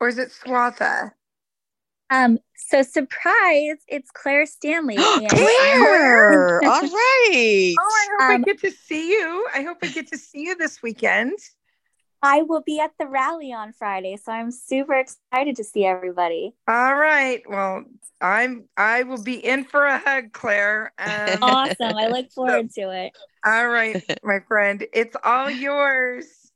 or is it Swatha? Um, so surprise, it's Claire Stanley. Claire! All right. Oh, I hope Um, I get to see you. I hope I get to see you this weekend. I will be at the rally on Friday, so I'm super excited to see everybody. All right. Well, I'm I will be in for a hug, Claire. Um, Awesome. I look forward to it. all right, my friend. It's all yours.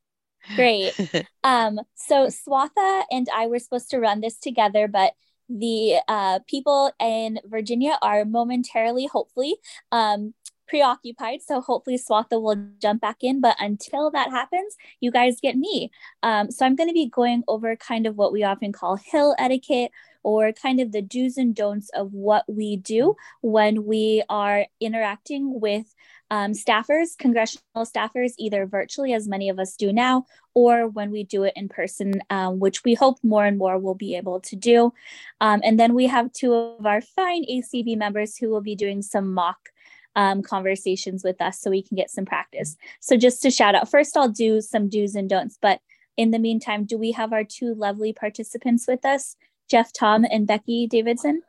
Great. Um, so Swatha and I were supposed to run this together, but the uh, people in Virginia are momentarily, hopefully, um, preoccupied. So hopefully Swatha will jump back in. But until that happens, you guys get me. Um, so I'm going to be going over kind of what we often call hill etiquette or kind of the do's and don'ts of what we do when we are interacting with um, staffers, congressional staffers, either virtually, as many of us do now, or when we do it in person, um, which we hope more and more will be able to do. Um, and then we have two of our fine ACB members who will be doing some mock um, conversations with us so we can get some practice. So just to shout out, first I'll do some do's and don'ts, but in the meantime, do we have our two lovely participants with us, Jeff Thom and Becky Davidson?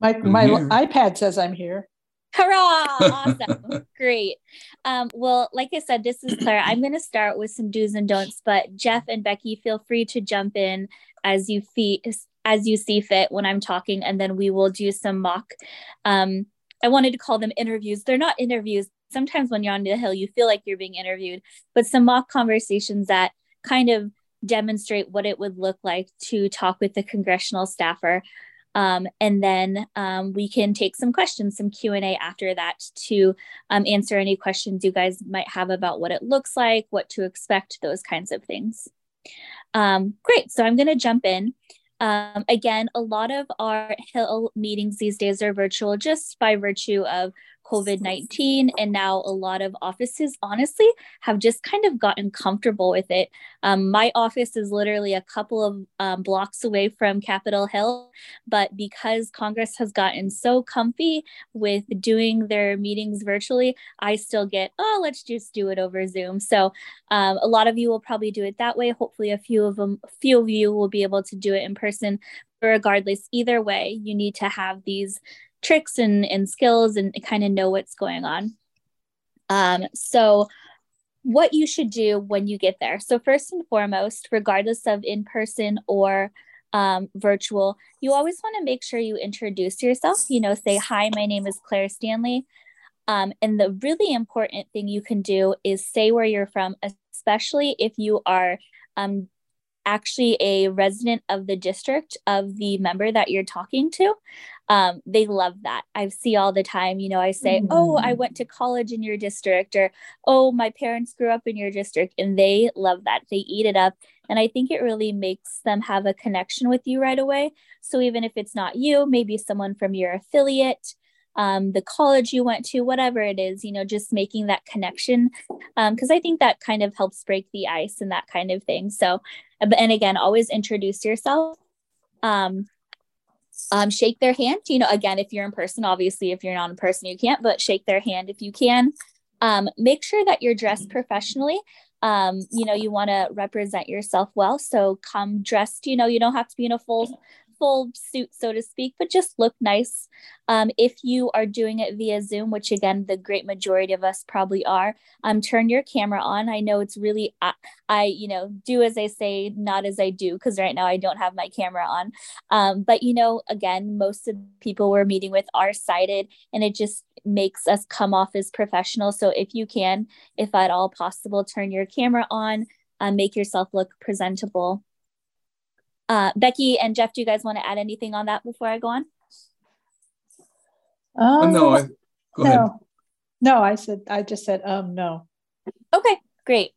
My my iPad says I'm here. Hurrah! Awesome. Great. Um, well, like I said, this is Claire. I'm going to start with some do's and don'ts, but Jeff and Becky, feel free to jump in as you fee- as you see fit when I'm talking, and then we will do some mock. Um, I wanted to call them interviews. They're not interviews. Sometimes when you're on the hill, you feel like you're being interviewed, but some mock conversations that kind of demonstrate what it would look like to talk with the congressional staffer um, and then um, we can take some questions some q&a after that to um, answer any questions you guys might have about what it looks like what to expect those kinds of things. Um, great. So i'm going to jump in. Um, again a lot of our hill meetings these days are virtual just by virtue of COVID 19. And now a lot of offices, honestly, have just kind of gotten comfortable with it. Um, my office is literally a couple of um, blocks away from Capitol Hill. But because Congress has gotten so comfy with doing their meetings virtually, I still get, oh, let's just do it over Zoom. So um, a lot of you will probably do it that way. Hopefully, a few of them, few of you will be able to do it in person. But regardless, either way, you need to have these tricks and, and skills and kind of know what's going on. Um, so, what you should do when you get there. So, first and foremost, regardless of in person or um, virtual, you always want to make sure you introduce yourself. You know, say, Hi, my name is Claire Stanley. Um, and the really important thing you can do is say where you're from, especially if you are um, actually a resident of the district of the member that you're talking to. Um, they love that. I see all the time, you know, I say, mm. Oh, I went to college in your district, or Oh, my parents grew up in your district. And they love that. They eat it up. And I think it really makes them have a connection with you right away. So even if it's not you, maybe someone from your affiliate, um, the college you went to, whatever it is, you know, just making that connection. Because um, I think that kind of helps break the ice and that kind of thing. So, and again, always introduce yourself. Um, um, shake their hand. You know, again, if you're in person, obviously, if you're not in person, you can't, but shake their hand if you can. Um, make sure that you're dressed professionally. Um, you know, you want to represent yourself well. So come dressed, you know, you don't have to be in a full full suit, so to speak, but just look nice. Um, if you are doing it via Zoom, which again, the great majority of us probably are, um, turn your camera on. I know it's really, I, I you know, do as I say, not as I do, because right now I don't have my camera on. Um, but, you know, again, most of the people we're meeting with are sighted, and it just makes us come off as professional. So if you can, if at all possible, turn your camera on, uh, make yourself look presentable. Uh, Becky and Jeff, do you guys want to add anything on that before I go on? Um, no, I, go no. ahead. No, I said, I just said, um, no. Okay, great.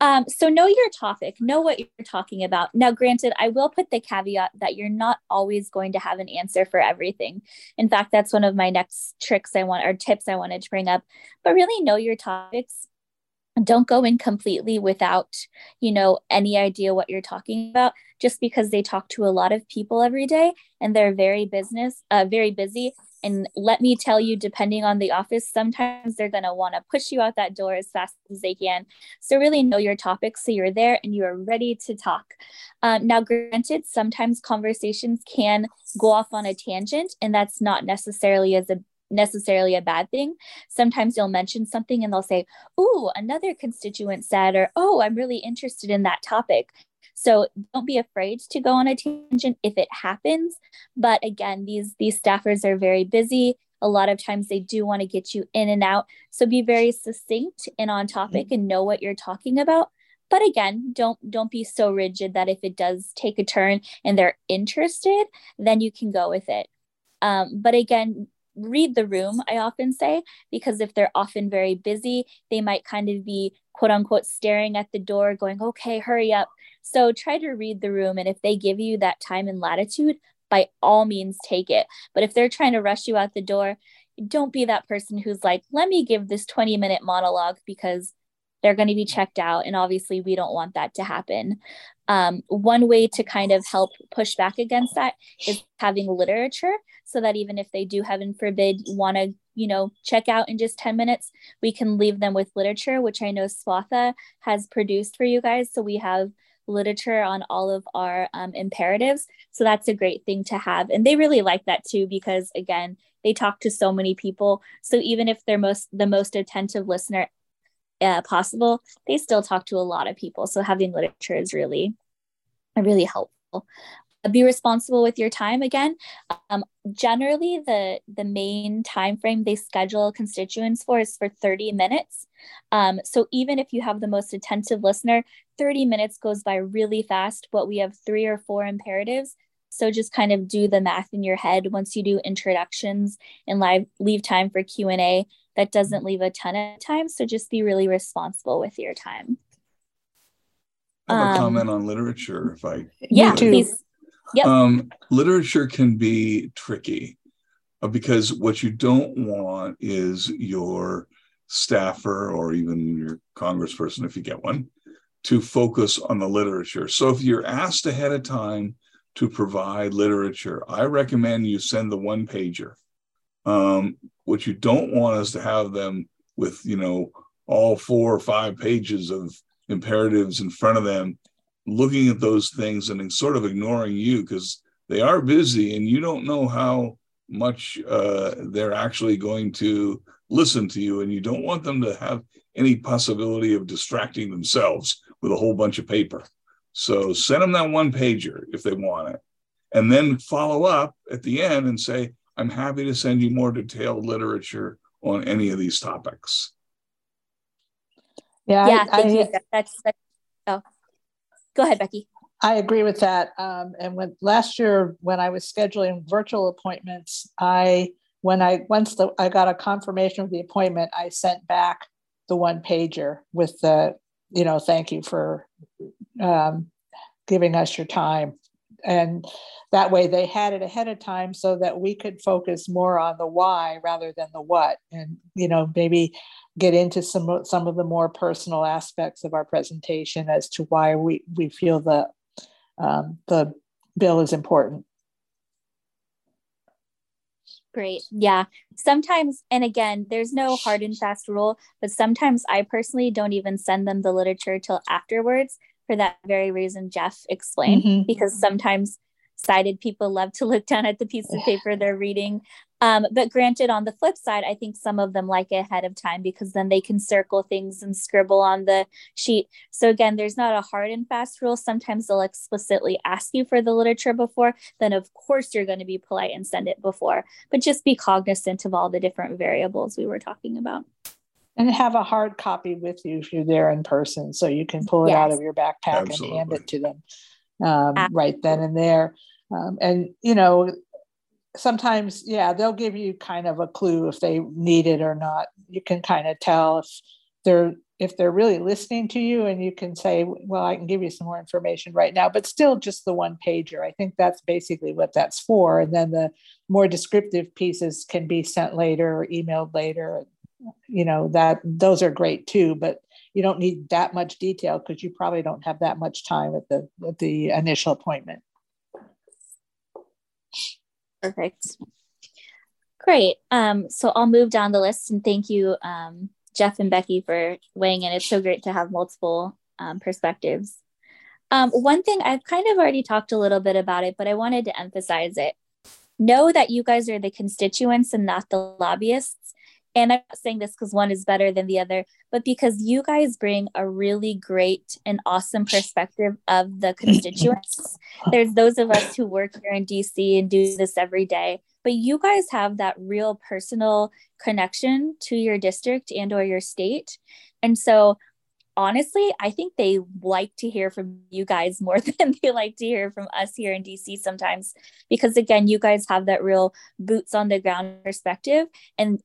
Um, so know your topic, know what you're talking about. Now, granted, I will put the caveat that you're not always going to have an answer for everything. In fact, that's one of my next tricks I want or tips I wanted to bring up. But really know your topics don't go in completely without you know any idea what you're talking about just because they talk to a lot of people every day and they're very business uh, very busy And let me tell you, depending on the office, sometimes they're going to want to push you out that door as fast as they can. So, really know your topic so you're there and you are ready to talk. Um, now, granted, sometimes conversations can go off on a tangent, and that's not necessarily as a necessarily a bad thing. Sometimes you'll mention something and they'll say, "Oh, another constituent said," or "Oh, I'm really interested in that topic." So don't be afraid to go on a tangent if it happens. But again, these these staffers are very busy. A lot of times they do want to get you in and out. So be very succinct and on topic and know what you're talking about. But again, don't don't be so rigid that if it does take a turn and they're interested, then you can go with it. Um, but again, read the room, I often say, because if they're often very busy, they might kind of be quote unquote staring at the door, going, okay, hurry up. So try to read the room. And if they give you that time and latitude, by all means take it. But if they're trying to rush you out the door, don't be that person who's like, let me give this 20 minute monologue because they're going to be checked out. And obviously, we don't want that to happen. Um, one way to kind of help push back against that is having literature so that even if they do, heaven forbid, want to you know check out in just 10 minutes we can leave them with literature which i know swatha has produced for you guys so we have literature on all of our um, imperatives. So that's a great thing to have. And they really like that too, because again, they talk to so many people. So even if they're most the most attentive listener uh, possible, they still talk to a lot of people. So having literature is really, really helpful be responsible with your time again. Um, generally the the main time frame they schedule constituents for is for 30 minutes. Um, so even if you have the most attentive listener 30 minutes goes by really fast but we have three or four imperatives. So just kind of do the math in your head. Once you do introductions and live leave time for q&a that doesn't leave a ton of time. So just be really responsible with your time. I have a um, comment on literature if I yeah please Yep. Um, literature can be tricky uh, because what you don't want is your staffer or even your congressperson, if you get one, to focus on the literature. So if you're asked ahead of time to provide literature, I recommend you send the one pager. Um, what you don't want is to have them with, you know, all four or five pages of imperatives in front of them looking at those things and sort of ignoring you because they are busy and you don't know how much uh, they're actually going to listen to you and you don't want them to have any possibility of distracting themselves with a whole bunch of paper. So send them that one pager if they want it and then follow up at the end and say i'm happy to send you more detailed literature on any of these topics. Yeah yeah I, I, that's, that's oh Go ahead, Becky. I agree with that. Um, and when last year, when I was scheduling virtual appointments, I when I once the, I got a confirmation of the appointment, I sent back the one pager with the you know thank you for um, giving us your time, and that way they had it ahead of time so that we could focus more on the why rather than the what, and you know maybe get into some some of the more personal aspects of our presentation as to why we we feel the um, the bill is important. Great. Yeah. Sometimes, and again, there's no hard and fast rule, but sometimes I personally don't even send them the literature till afterwards for that very reason Jeff explained, mm-hmm. because sometimes sighted people love to look down at the piece of paper they're reading. Um, but granted, on the flip side, I think some of them like it ahead of time because then they can circle things and scribble on the sheet. So again, there's not a hard and fast rule. Sometimes they'll explicitly ask you for the literature before. Then of course you're going to be polite and send it before. But just be cognizant of all the different variables we were talking about. And have a hard copy with you if you're there in person, so you can pull it yes. out of your backpack Absolutely. and hand it to them um, right then and there. Um, and you know, sometimes yeah they'll give you kind of a clue if they need it or not. You can kind of tell if they're if they're really listening to you and you can say well i can give you some more information right now but still just the one pager. I think that's basically what that's for. And then the more descriptive pieces can be sent later or emailed later. You know that those are great too but you don't need that much detail because you probably don't have that much time at the at the initial appointment Perfect. Great. Um, so I'll move down the list and thank you, um, Jeff and Becky, for weighing in. It's so great to have multiple um, perspectives. Um, one thing I've kind of already talked a little bit about it, but I wanted to emphasize it. Know that you guys are the constituents and not the lobbyists. And I'm not saying this because one is better than the other, but because you guys bring a really great and awesome perspective of the constituents. There's those of us who work here in DC and do this every day, but you guys have that real personal connection to your district and or your state. And so honestly, I think they like to hear from you guys more than they like to hear from us here in DC sometimes because again, you guys have that real boots on the ground perspective and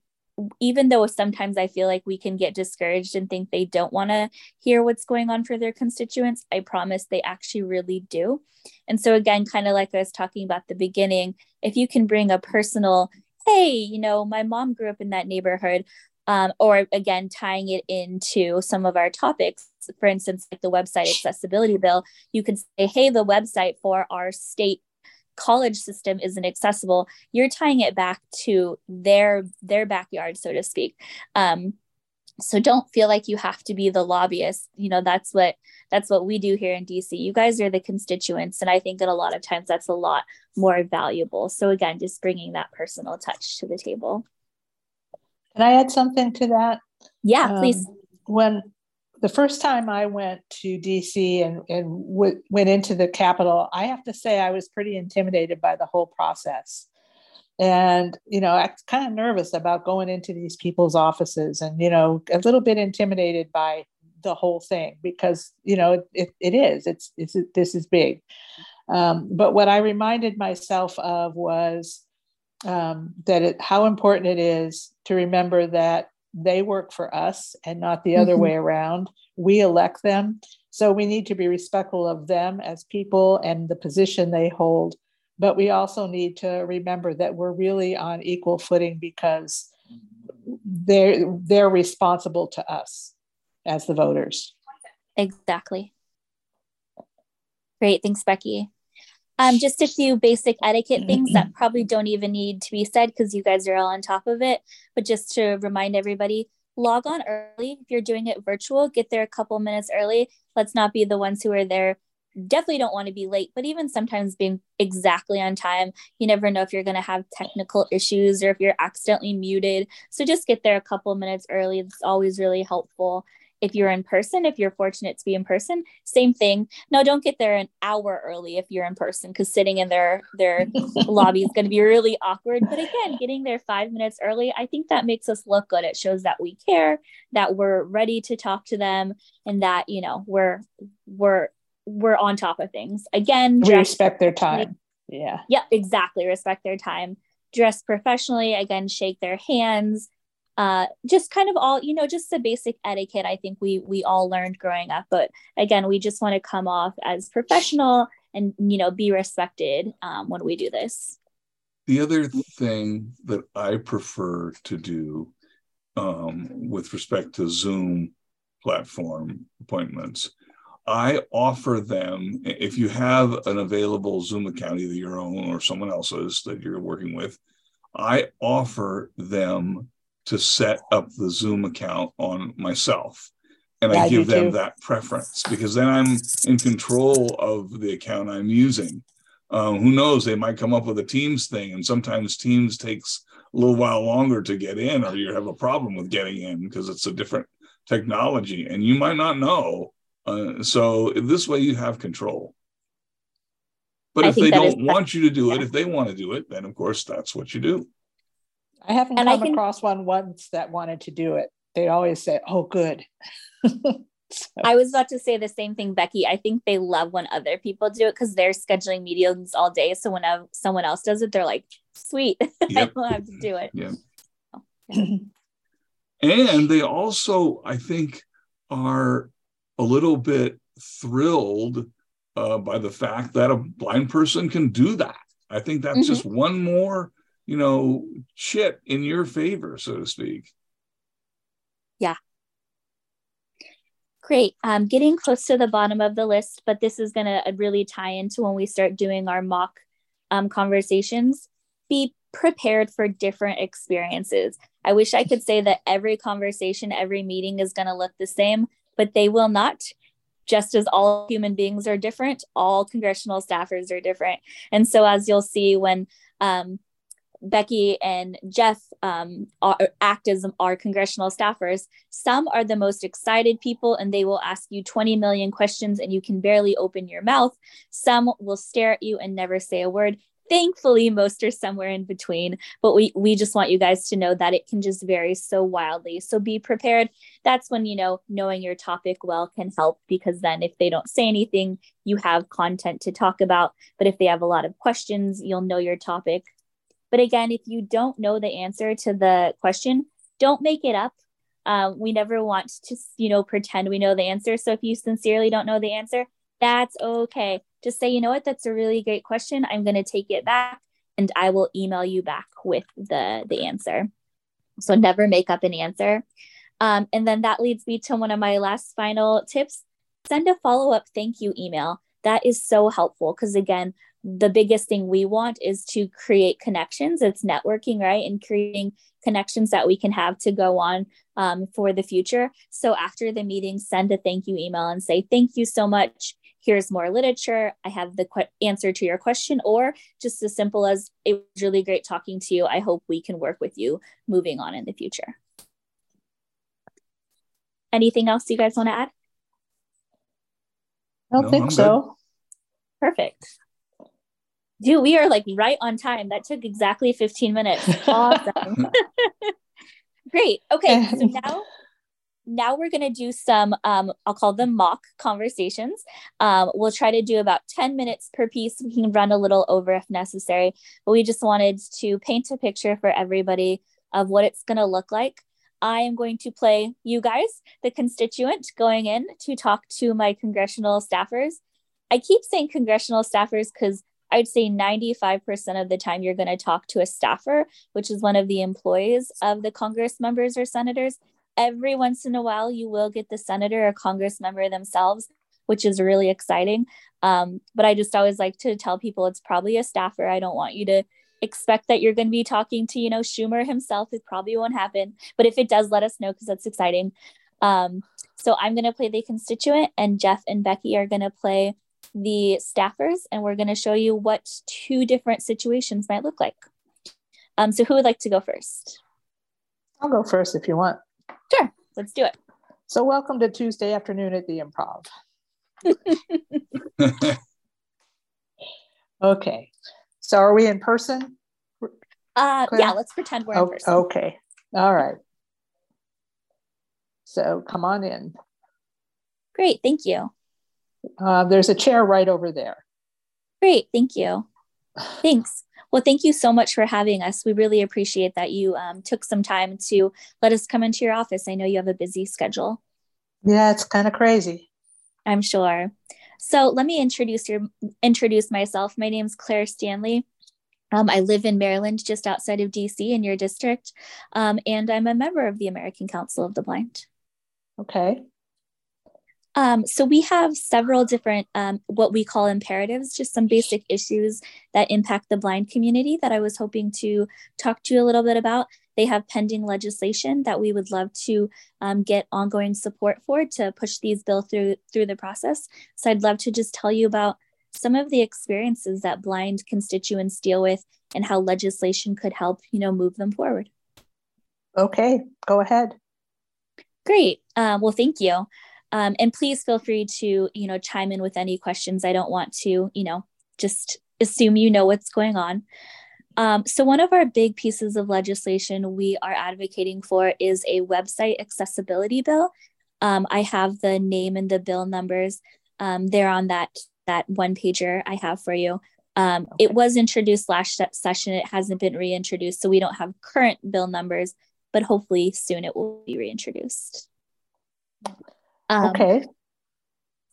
even though sometimes I feel like we can get discouraged and think they don't want to hear what's going on for their constituents, I promise they actually really do. And so, again, kind of like I was talking about the beginning, if you can bring a personal, hey, you know, my mom grew up in that neighborhood, um, or again, tying it into some of our topics, for instance, like the website accessibility bill, you can say, hey, the website for our state college system isn't accessible you're tying it back to their their backyard so to speak. Um, so don't feel like you have to be the lobbyist. You know that's what that's what we do here in dc you guys are the constituents and i think that a lot of times that's a lot more valuable. So again just bringing that personal touch to the table. Can i add something to that? Yeah um, please when the first time I went to DC and, and w- went into the Capitol, I have to say I was pretty intimidated by the whole process. And, you know, I was kind of nervous about going into these people's offices and, you know, a little bit intimidated by the whole thing because, you know, it, it is, it's, it's, this is big. Um, but what I reminded myself of was um, that it, how important it is to remember that they work for us and not the other mm-hmm. way around. We elect them. So we need to be respectful of them as people and the position they hold. But we also need to remember that we're really on equal footing because they're they're responsible to us as the voters. Exactly. Great. Thanks, Becky. Um, just a few basic etiquette things that probably don't even need to be said because you guys are all on top of it. But just to remind everybody, log on early. If you're doing it virtual, get there a couple minutes early. Let's not be the ones who are there. Definitely don't want to be late, but even sometimes being exactly on time, you never know if you're going to have technical issues or if you're accidentally muted. So just get there a couple minutes early. It's always really helpful if you're in person, if you're fortunate to be in person, same thing. No, don't get there an hour early if you're in person because sitting in their their lobby is going to be really awkward. But again, getting there five minutes early, I think that makes us look good. It shows that we care, that we're ready to talk to them, and that you know we're we're we're on top of things. Again, we respect their time. Yeah. Yep, exactly. Respect their time. Dress professionally. Again, shake their hands uh, just kind of all you know just the basic etiquette i think we we all learned growing up but again we just want to come off as professional and you know be respected um, when we do this. The other thing that i prefer to do um, with respect to zoom platform appointments i offer them if you have an available zoom account either your own or someone else's that you're working with i offer them to set up the Zoom account on myself. And yeah, I give them too. that preference because then I'm in control of the account I'm using. Um, who knows? They might come up with a Teams thing, and sometimes Teams takes a little while longer to get in, or you have a problem with getting in because it's a different technology, and you might not know. Uh, so this way, you have control. But I if they don't want you to do it, if they want to do it, then of course that's what you do. I haven't and come I can, across one once that wanted to do it. They always say, "Oh, good." so. I was about to say the same thing, Becky. I think they love when other people do it because they're scheduling meetings all day. So when someone else does it, they're like, "Sweet, yep. I don't have to do it." Yeah. Oh, yeah. and they also, I think, are a little bit thrilled uh, by the fact that a blind person can do that. I think that's mm-hmm. just one more you know, chip in your favor, so to speak. Yeah. Great. Getting close to the bottom of the list, but this is going to really tie into when we start doing our mock um, conversations. Be prepared for different experiences. I wish I could say that every conversation, every meeting is going to look the same, but they will not. Just as all human beings are different, all congressional staffers are different. And so, as you'll see when um, Becky and Jeff um, are, act as our congressional staffers. Some are the most excited people and they will ask you 20 million questions and you can barely open your mouth. Some will stare at you and never say a word. Thankfully, most are somewhere in between, but we, we just want you guys to know that it can just vary so wildly. So be prepared. That's when, you know, knowing your topic well can help because then if they don't say anything, you have content to talk about. But if they have a lot of questions, you'll know your topic but again, if you don't know the answer to the question, don't make it up. Uh, we never want to, you know, pretend we know the answer. So if you sincerely don't know the answer, that's okay. Just say, you know what, that's a really great question. I'm going to take it back and I will email you back with the, the answer. So never make up an answer. Um, and then that leads me to one of my last final tips send a follow up thank you email. That is so helpful because, again, the biggest thing we want is to create connections. It's networking, right? And creating connections that we can have to go on um, for the future. So after the meeting, send a thank you email and say, Thank you so much. Here's more literature. I have the qu- answer to your question, or just as simple as it was really great talking to you. I hope we can work with you moving on in the future. Anything else you guys want to add? I don't no, think I'm so. Good. Perfect. Dude, we are like right on time. That took exactly 15 minutes. Awesome. Great. Okay. So now now we're going to do some um, i'll call them mock conversations um, we'll try to do about 10 minutes per piece we can run a little over if necessary but we just wanted to paint a picture for everybody of what it's going to look like i am going to play you guys the constituent going in to talk to my congressional staffers i keep saying congressional staffers because I'd say 95% of the time you're going to talk to a staffer, which is one of the employees of the Congress members or senators. Every once in a while, you will get the senator or Congress member themselves, which is really exciting. Um, but I just always like to tell people it's probably a staffer. I don't want you to expect that you're going to be talking to, you know, Schumer himself. It probably won't happen. But if it does, let us know because that's exciting. Um, so I'm going to play the constituent, and Jeff and Becky are going to play the staffers and we're going to show you what two different situations might look like. Um, so who would like to go first? I'll go first if you want. Sure, let's do it. So welcome to Tuesday afternoon at the improv. okay. So are we in person? Uh, yeah, let's pretend we're in oh, person. Okay. All right. So come on in. Great, thank you. Uh, there's a chair right over there. Great, thank you. Thanks. Well, thank you so much for having us. We really appreciate that you um, took some time to let us come into your office. I know you have a busy schedule. Yeah, it's kind of crazy. I'm sure. So let me introduce your introduce myself. My name is Claire Stanley. Um, I live in Maryland, just outside of DC in your district, um, and I'm a member of the American Council of the Blind. Okay. Um, so we have several different um, what we call imperatives, just some basic issues that impact the blind community that I was hoping to talk to you a little bit about. They have pending legislation that we would love to um, get ongoing support for to push these bills through through the process. So I'd love to just tell you about some of the experiences that blind constituents deal with and how legislation could help, you know, move them forward. Okay, go ahead. Great. Uh, well, thank you. Um, and please feel free to, you know, chime in with any questions. I don't want to, you know, just assume you know what's going on. Um, so, one of our big pieces of legislation we are advocating for is a website accessibility bill. Um, I have the name and the bill numbers um, there on that that one pager I have for you. Um, okay. It was introduced last session. It hasn't been reintroduced, so we don't have current bill numbers, but hopefully soon it will be reintroduced. Um, okay.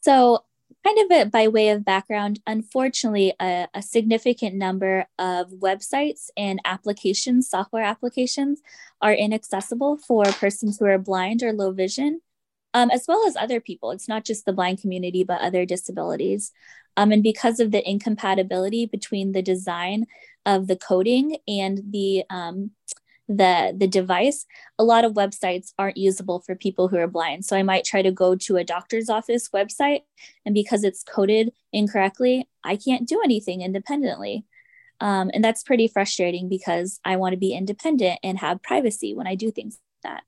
So, kind of a, by way of background, unfortunately, a, a, significant number of websites and applications, software applications, are inaccessible for persons who are blind or low vision, um, as well as other people. It's not just the blind community, but other disabilities. Um, and because of the incompatibility between the design of the coding and the um, the the device a lot of websites aren't usable for people who are blind so i might try to go to a doctor's office website and because it's coded incorrectly i can't do anything independently um, and that's pretty frustrating because i want to be independent and have privacy when i do things like that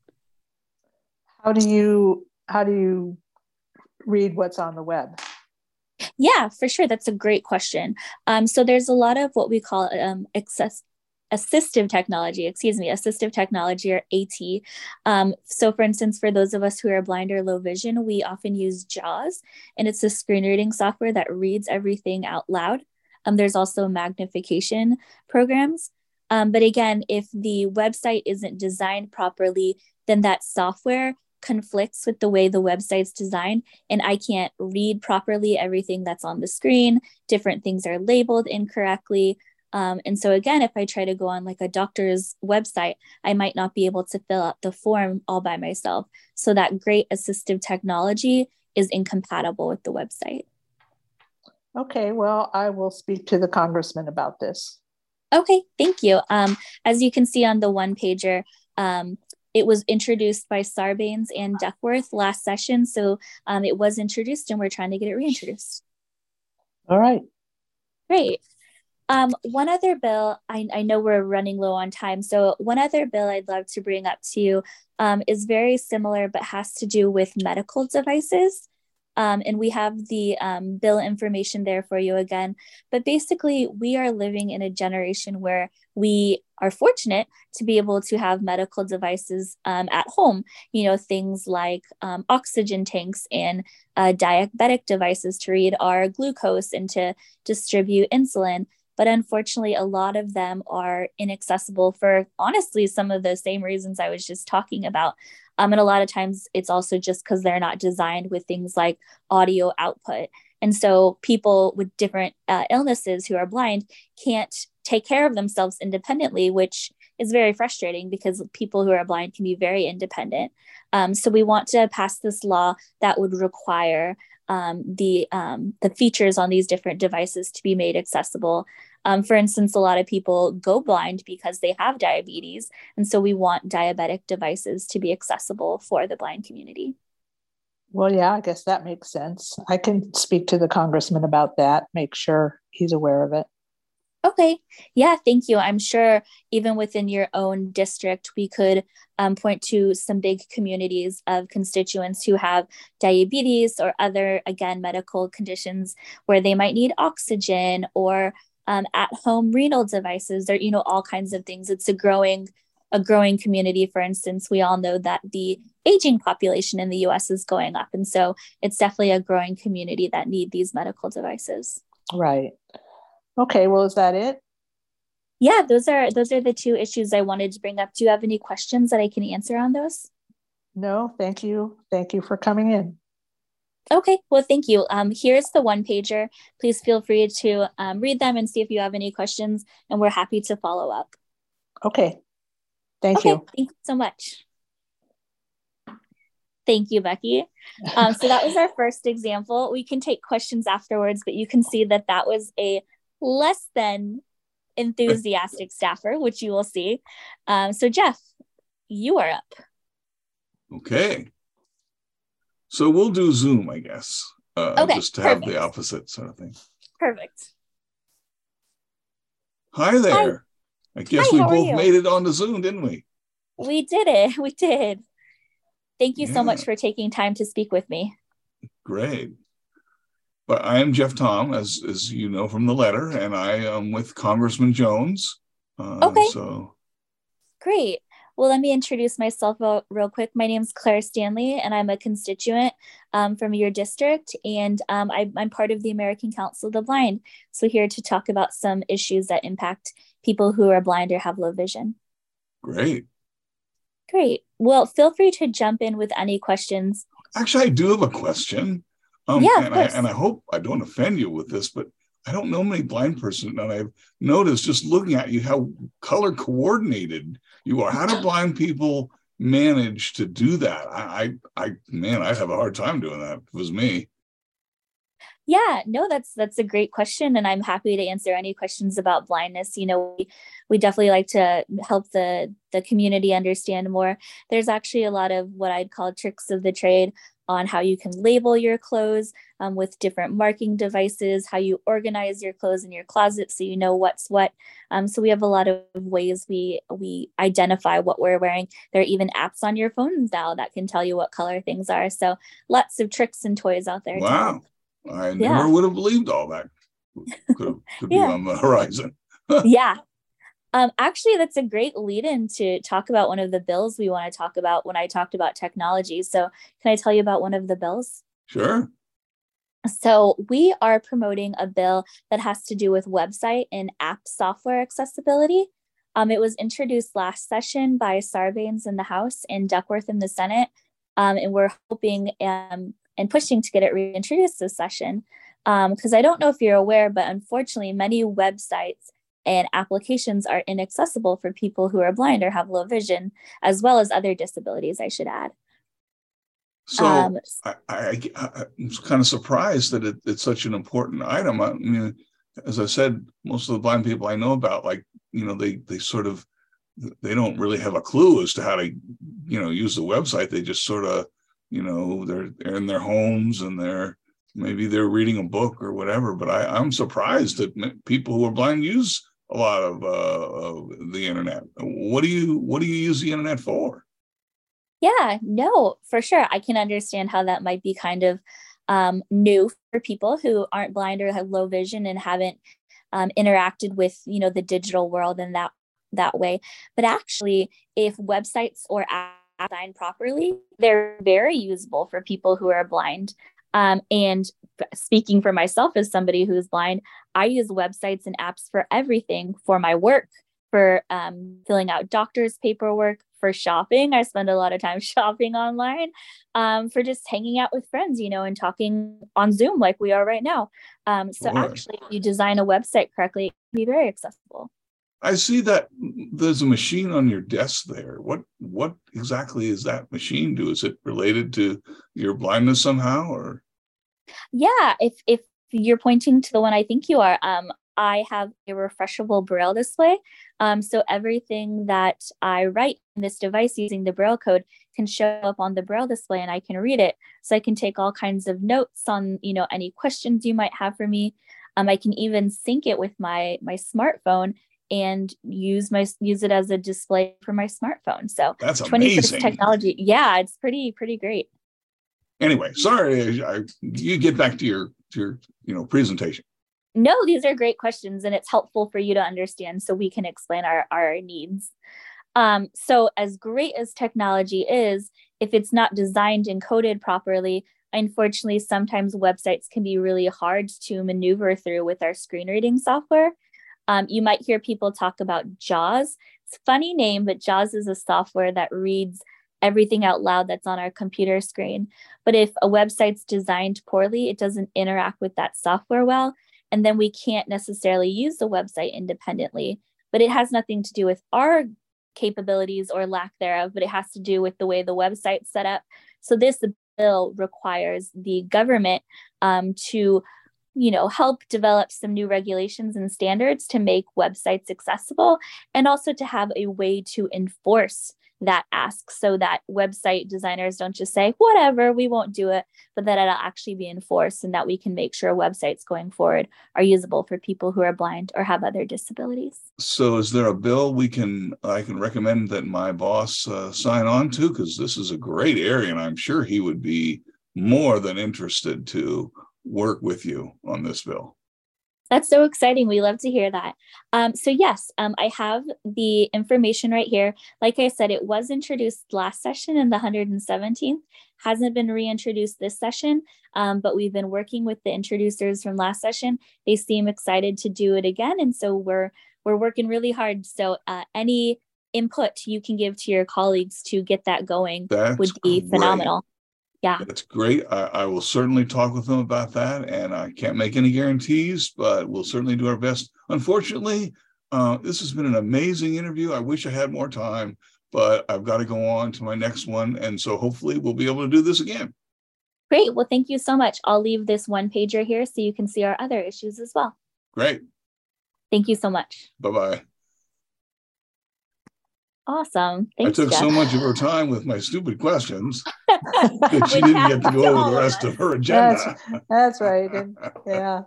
how do you how do you read what's on the web yeah, for sure. That's a great question. Um, so there's a lot of what we call um, access, assistive technology, excuse me, assistive technology or AT. Um, so, for instance, for those of us who are blind or low vision, we often use JAWS, and it's a screen reading software that reads everything out loud. Um, there's also magnification programs. Um, but again, if the website isn't designed properly, then that software conflicts with the way the website's designed and I can't read properly everything that's on the screen. Different things are labeled incorrectly. Um, and so, again, if I try to go on like a doctor's website, I might not be able to fill out the form all by myself. So, that great assistive technology is incompatible with the website. Okay, well, I will speak to the congressman about this. Okay, thank you. Um, as you can see on the one pager, um, it was introduced by Sarbanes and Duckworth last session. So um, it was introduced and we're trying to get it reintroduced. All right. Great. Um, one other bill, I, I, know we're running low on time. So, one other bill I'd love to bring up to you um, is very similar, but has to do with medical devices. Um, and we have the um, bill information there for you again. But basically, we are living in a generation where we are fortunate to be able to have medical devices um, at home. You know, things like um, oxygen tanks and uh, diabetic devices to read our glucose and to distribute insulin. But unfortunately, a lot of them are inaccessible for honestly some of the same reasons I was just talking about. Um, and a lot of times it's also just because they're not designed with things like audio output. And so people with different uh, illnesses who are blind can't take care of themselves independently, which is very frustrating because people who are blind can be very independent. Um, so we want to pass this law that would require um, the um, the features on these different devices to be made accessible. Um, for instance, a lot of people go blind because they have diabetes, and so we want diabetic devices to be accessible for the blind community. Well, yeah, I guess that makes sense. I can speak to the congressman about that, make sure he's aware of it. Okay. Yeah, thank you. I'm sure even within your own district, we could um, point to some big communities of constituents who have diabetes or other, again, medical conditions where they might need oxygen or um, at home renal devices or, you know, all kinds of things. It's a growing a growing community for instance we all know that the aging population in the us is going up and so it's definitely a growing community that need these medical devices right Okay, well, is that it? Yeah, those are those are the two issues I wanted to bring up. Do you have any questions that I can answer on those? No, thank you. Thank you for coming in. Okay, well, thank you. Um, here's the one pager. Please feel free to um, read them and see if you have any questions, and we're happy to follow up. Okay, thank okay, you. Thank you so much. Thank you, Becky. Um, so that was our first example. We can take questions afterwards, but you can see that that was a less than enthusiastic staffer, which you will see. Um, so, Jeff, you are up. Okay. So we'll do Zoom, I guess. Uh, okay, just to perfect. have the opposite sort of thing. Perfect. Hi there. Hi. I guess Hi, we both made it onto Zoom, didn't we? We did it. We did. Thank you Yeah. so much for taking time to speak with me. Great. But I am Jeff Thom, as as you know from the letter, and I am with Congressman Jones. Uh, Okay. So Great. Well, let me introduce myself real, quick. My name is Claire Stanley, and I'm a constituent um, from your district, and um, I, I'm part of the American Council of the Blind. So, here to talk about some issues that impact people who are blind or have low vision. great. Great. Well, feel free to jump in with any questions. Actually, I do have a question. Um, Yeah, and I and I hope I don't offend you with this, but I don't know many blind person, and I've noticed just looking at you how color coordinated you are. How do blind people manage to do that? I, I, I man, I have a hard time doing that. It was me. Yeah, no, that's that's a great question, and I'm happy to answer any questions about blindness. You know, we, we definitely like to help the the community understand more. There's actually a lot of what I'd call tricks of the trade on how you can label your clothes um, with different marking devices, how you organize your clothes in your closet so you know what's what. Um, so we have a lot of ways we we identify what we're wearing. There are even apps on your phones now that can tell you what color things are. So lots of tricks and toys out there. Wow. I never yeah. would have believed all that could, could yeah. be on the horizon. yeah. Um, actually, that's a great lead in to talk about one of the bills we want to talk about when I talked about technology. So, can I tell you about one of the bills? Sure. So, we are promoting a bill that has to do with website and app software accessibility. Um, it was introduced last session by Sarbanes in the House and Duckworth in the Senate. Um, and we're hoping um, and pushing to get it reintroduced this session. Because um, I don't know if you're aware, but unfortunately, many websites and applications are inaccessible for people who are blind or have low vision, as well as other disabilities, I should add. So um, I, I, am kind of surprised that it, it's such an important item. I mean, as I said, most of the blind people I know about, like, you know, they, they sort of, they don't really have a clue as to how to, you know, use the website. They just sort of you know they're they're in their homes and they're maybe they're reading a book or whatever but I, i'm surprised that people who are blind use a lot of, uh, of the internet. What do you what do you use the internet for? Yeah no for sure. I can understand how that might be kind of um, new for people who aren't blind or have low vision and haven't um, interacted with you know the digital world in that that way. But actually if websites or apps designed properly, they're very usable for people who are blind. Um, and speaking for myself as somebody who's blind, I use websites and apps for everything for my work, for um, filling out doctor's paperwork, for shopping. I spend a lot of time shopping online, um, for just hanging out with friends, you know, and talking on Zoom like we are right now. Um, so, actually, if you design a website correctly, it can be very accessible. I see that there's a machine on your desk there. What what exactly is that machine do? Is it related to your blindness somehow or Yeah, if if you're pointing to the one I think you are, um I have a refreshable braille display. Um, so everything that I write in this device using the braille code can show up on the braille display and I can read it. So I can take all kinds of notes on, you know, any questions you might have for me. Um, I can even sync it with my my smartphone and use my use it as a display for my smartphone. So that's amazing technology. Yeah, it's pretty pretty great. Anyway, sorry, I, you get back to your to your you know presentation. No, these are great questions, and it's helpful for you to understand so we can explain our our needs. Um, so, as great as technology is, if it's not designed and coded properly, unfortunately, sometimes websites can be really hard to maneuver through with our screen reading software. Um, you might hear people talk about JAWS. It's funny name, but JAWS is a software that reads everything out loud that's on our computer screen. But if a website's designed poorly, it doesn't interact with that software well. And then we can't necessarily use the website independently. But it has nothing to do with our capabilities or lack thereof, but it has to do with the way the website's set up. So this bill requires the government um, to you know help develop some new regulations and standards to make websites accessible and also to have a way to enforce that ask so that website designers don't just say whatever we won't do it but that it'll actually be enforced and that we can make sure websites going forward are usable for people who are blind or have other disabilities so is there a bill we can i can recommend that my boss uh, sign on to because this is a great area and i'm sure he would be more than interested to work with you on this bill. That's so exciting. We love to hear that. Um, so, yes, um, I have the information right here. Like I said, it was introduced last session in the 117th, hasn't been reintroduced this session, um, but we've been working with the introducers from last session. They seem excited to do it again. And so, we're we're working really hard. So, uh, any input you can give to your colleagues to get that going That's would be great. phenomenal. Yeah. That's great. I, I, will certainly talk with them about that. And I can't make any guarantees, but we'll certainly do our best. Unfortunately, uh, this has been an amazing interview. I wish I had more time, but I've got to go on to my next one. And so hopefully we'll be able to do this again. Great. Well, thank you so much. I'll leave this one pager here so you can see our other issues as well. Great. Thank you so much. Bye bye. Awesome. Thanks, I took Jeff. so much of her time with my stupid questions that she didn't get to go over the rest of, of her agenda. That's, that's right. And, yeah.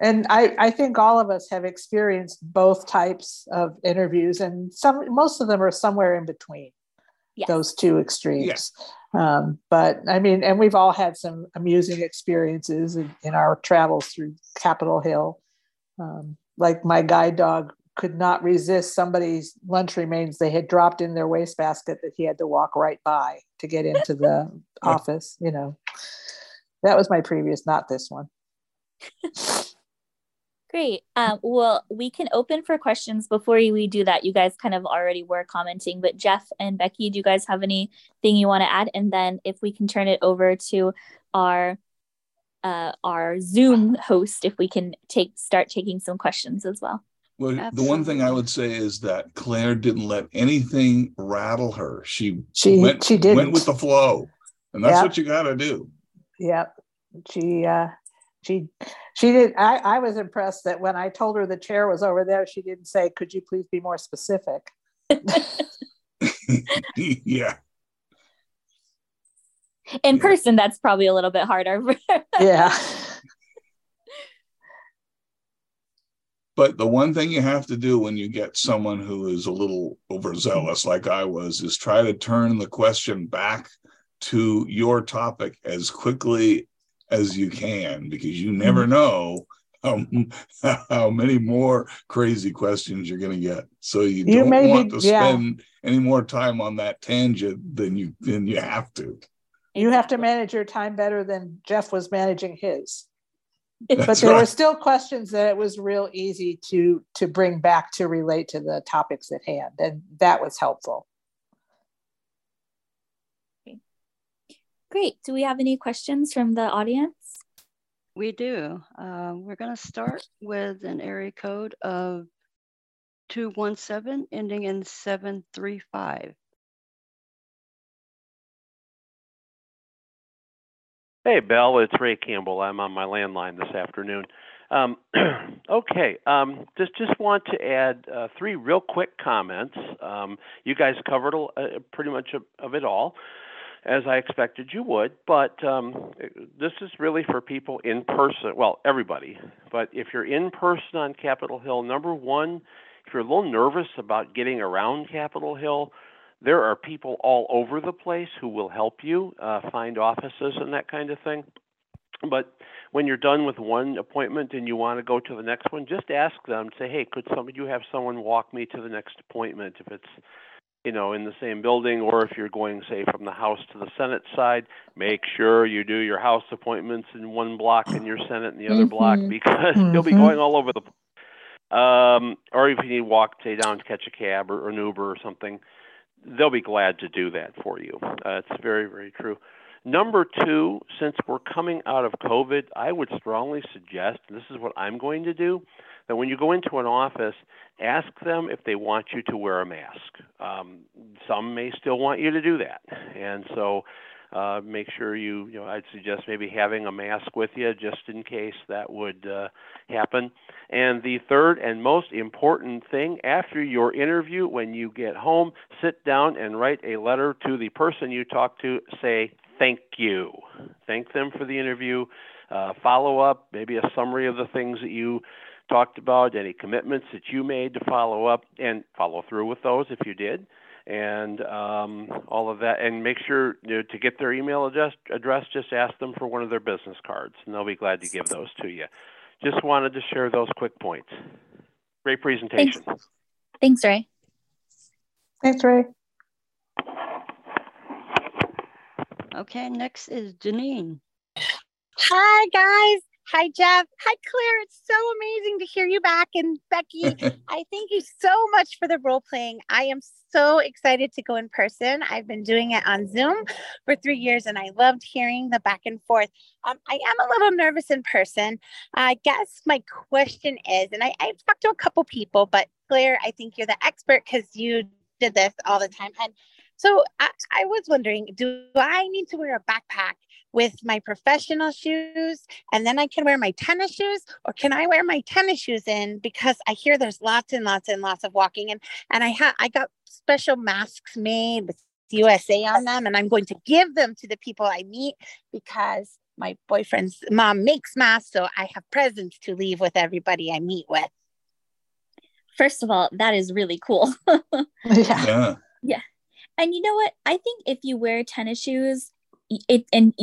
And I, I think all of us have experienced both types of interviews, and some most of them are somewhere in between yes. those two extremes. Um, but I mean, and we've all had some amusing experiences in, in our travels through Capitol Hill. Um, like my guide dog could not resist somebody's lunch remains they had dropped in their wastebasket that he had to walk right by to get into the office. You know, that was my previous, not this one. Great. Um, well, we can open for questions before we do that. You guys kind of already were commenting, but Jeff and Becky, do you guys have anything you want to add? And then if we can turn it over to our uh, our Zoom host, if we can take start taking some questions as well. Well, Absolutely. the one thing I would say is that Claire didn't let anything rattle her. She she went, she did went with the flow, and that's yep. what you got to do. Yep. She uh, she she did I, I was impressed that when i told her the chair was over there she didn't say could you please be more specific yeah in person that's probably a little bit harder yeah but the one thing you have to do when you get someone who is a little overzealous like i was is try to turn the question back to your topic as quickly as you can because you never mm-hmm. know how, how many more crazy questions you're going to get. So you, you don't want to spend yeah. any more time on that tangent than you than you have to. You have to manage your time better than Jeff was managing his. That's but there right. were still questions that it was real easy to to bring back to relate to the topics at hand, and that was helpful. Great. Do we have any questions from the audience? We do. Uh, we're going to start with an area code of 217 ending in 735. Hey, Bell, it's Ray Campbell. I'm on my landline this afternoon. Um, okay, um, just just want to add uh, three real quick comments. Um, you guys covered uh, pretty much of, of it all as I expected you would. But um, this is really for people in person. Well, everybody. But if you're in person on Capitol Hill, number one, if you're a little nervous about getting around Capitol Hill, there are people all over the place who will help you uh, find offices and that kind of thing. But when you're done with one appointment and you want to go to the next one, just ask them. Say, hey, could some you have someone walk me to the next appointment if it's you know, in the same building, or if you're going, say, from the House to the Senate side, make sure you do your House appointments in one block and your Senate in the other mm-hmm. block because mm-hmm. you'll be going all over the. Um, or if you need to walk, say, down to catch a cab or, or an Uber or something, they'll be glad to do that for you. Uh, it's very, very true. Number two, since we're coming out of COVID, I would strongly suggest, this is what I'm going to do, that when you go into an office, ask them if they want you to wear a mask. Um, some may still want you to do that, and so uh, make sure you, you know, I'd suggest maybe having a mask with you just in case that would uh, happen. And the third and most important thing after your interview, when you get home, sit down and write a letter to the person you talk to. Say thank you. Thank them for the interview. Uh, follow up, maybe a summary of the things that you talked about, any commitments that you made to follow up and follow through with those if you did, and um, all of that. And make sure you know, to get their email address, address, just ask them for one of their business cards, and they'll be glad to give those to you. Just wanted to share those quick points. Great presentation. Thanks, Thanks Ray. Thanks, Ray. Okay, next is Janine. Hi, guys. Hi, Jeff. Hi, Claire. It's so amazing to hear you back. And Becky, I thank you so much for the role playing. I am so excited to go in person. I've been doing it on Zoom for three years and I loved hearing the back and forth. Um, I am a little nervous in person. I guess my question is, and I, I've talked to a couple people, but Claire, I think you're the expert because you did this all the time. And so I, I was wondering, do I need to wear a backpack with my professional shoes and then I can wear my tennis shoes or can I wear my tennis shoes in because I hear there's lots and lots and lots of walking and and I have I got special masks made with USA on them and I'm going to give them to the people I meet because my boyfriend's mom makes masks so I have presents to leave with everybody I meet with. First of all, that is really cool. yeah. yeah. Yeah. And you know what? I think if you wear tennis shoes it and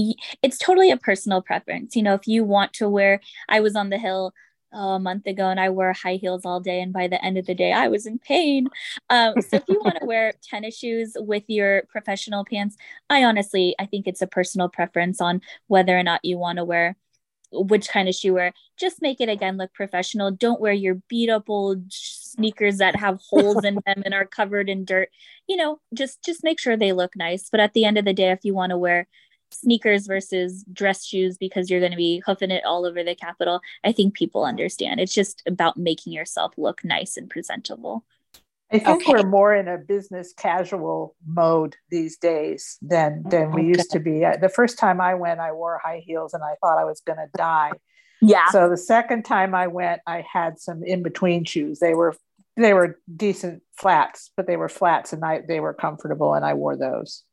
it's totally a personal preference. You know if you want to wear i was on the hill oh, a month ago and i wore high heels all day and by the end of the day i was in pain. Um, so if you want to wear tennis shoes with your professional pants i honestly i think it's a personal preference on whether or not you want to wear which kind of shoe wear. Just make it again look professional. Don't wear your beat up old sneakers that have holes in them and are covered in dirt. You know, just just make sure they look nice. But at the end of the day, if you want to wear sneakers versus dress shoes because you're going to be hoofing it all over the capital, I think people understand. It's just about making yourself look nice and presentable. I think okay. we're more in a business casual mode these days than than we okay. used to be. The first time I went, I wore high heels and I thought I was going to die. Yeah. So the second time I went, I had some in between shoes. They were they were decent flats, but they were flats and I they were comfortable and I wore those.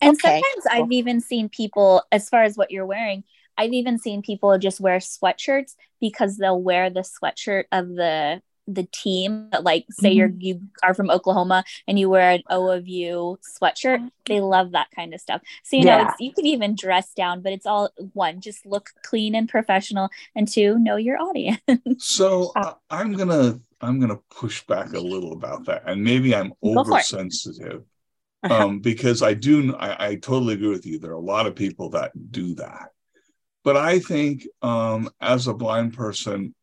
And okay. sometimes I've even seen people, as far as what you're wearing, I've even seen people just wear sweatshirts because they'll wear the sweatshirt of the the team that like say mm-hmm. you're you are from oklahoma and you wear an o of u sweatshirt mm-hmm. they love that kind of stuff so you yeah. know you can even dress down but it's all one just look clean and professional and two know your audience so uh, i'm gonna i'm gonna push back a little about that and maybe i'm oversensitive um, because i do I, I totally agree with you there are a lot of people that do that but i think um, as a blind person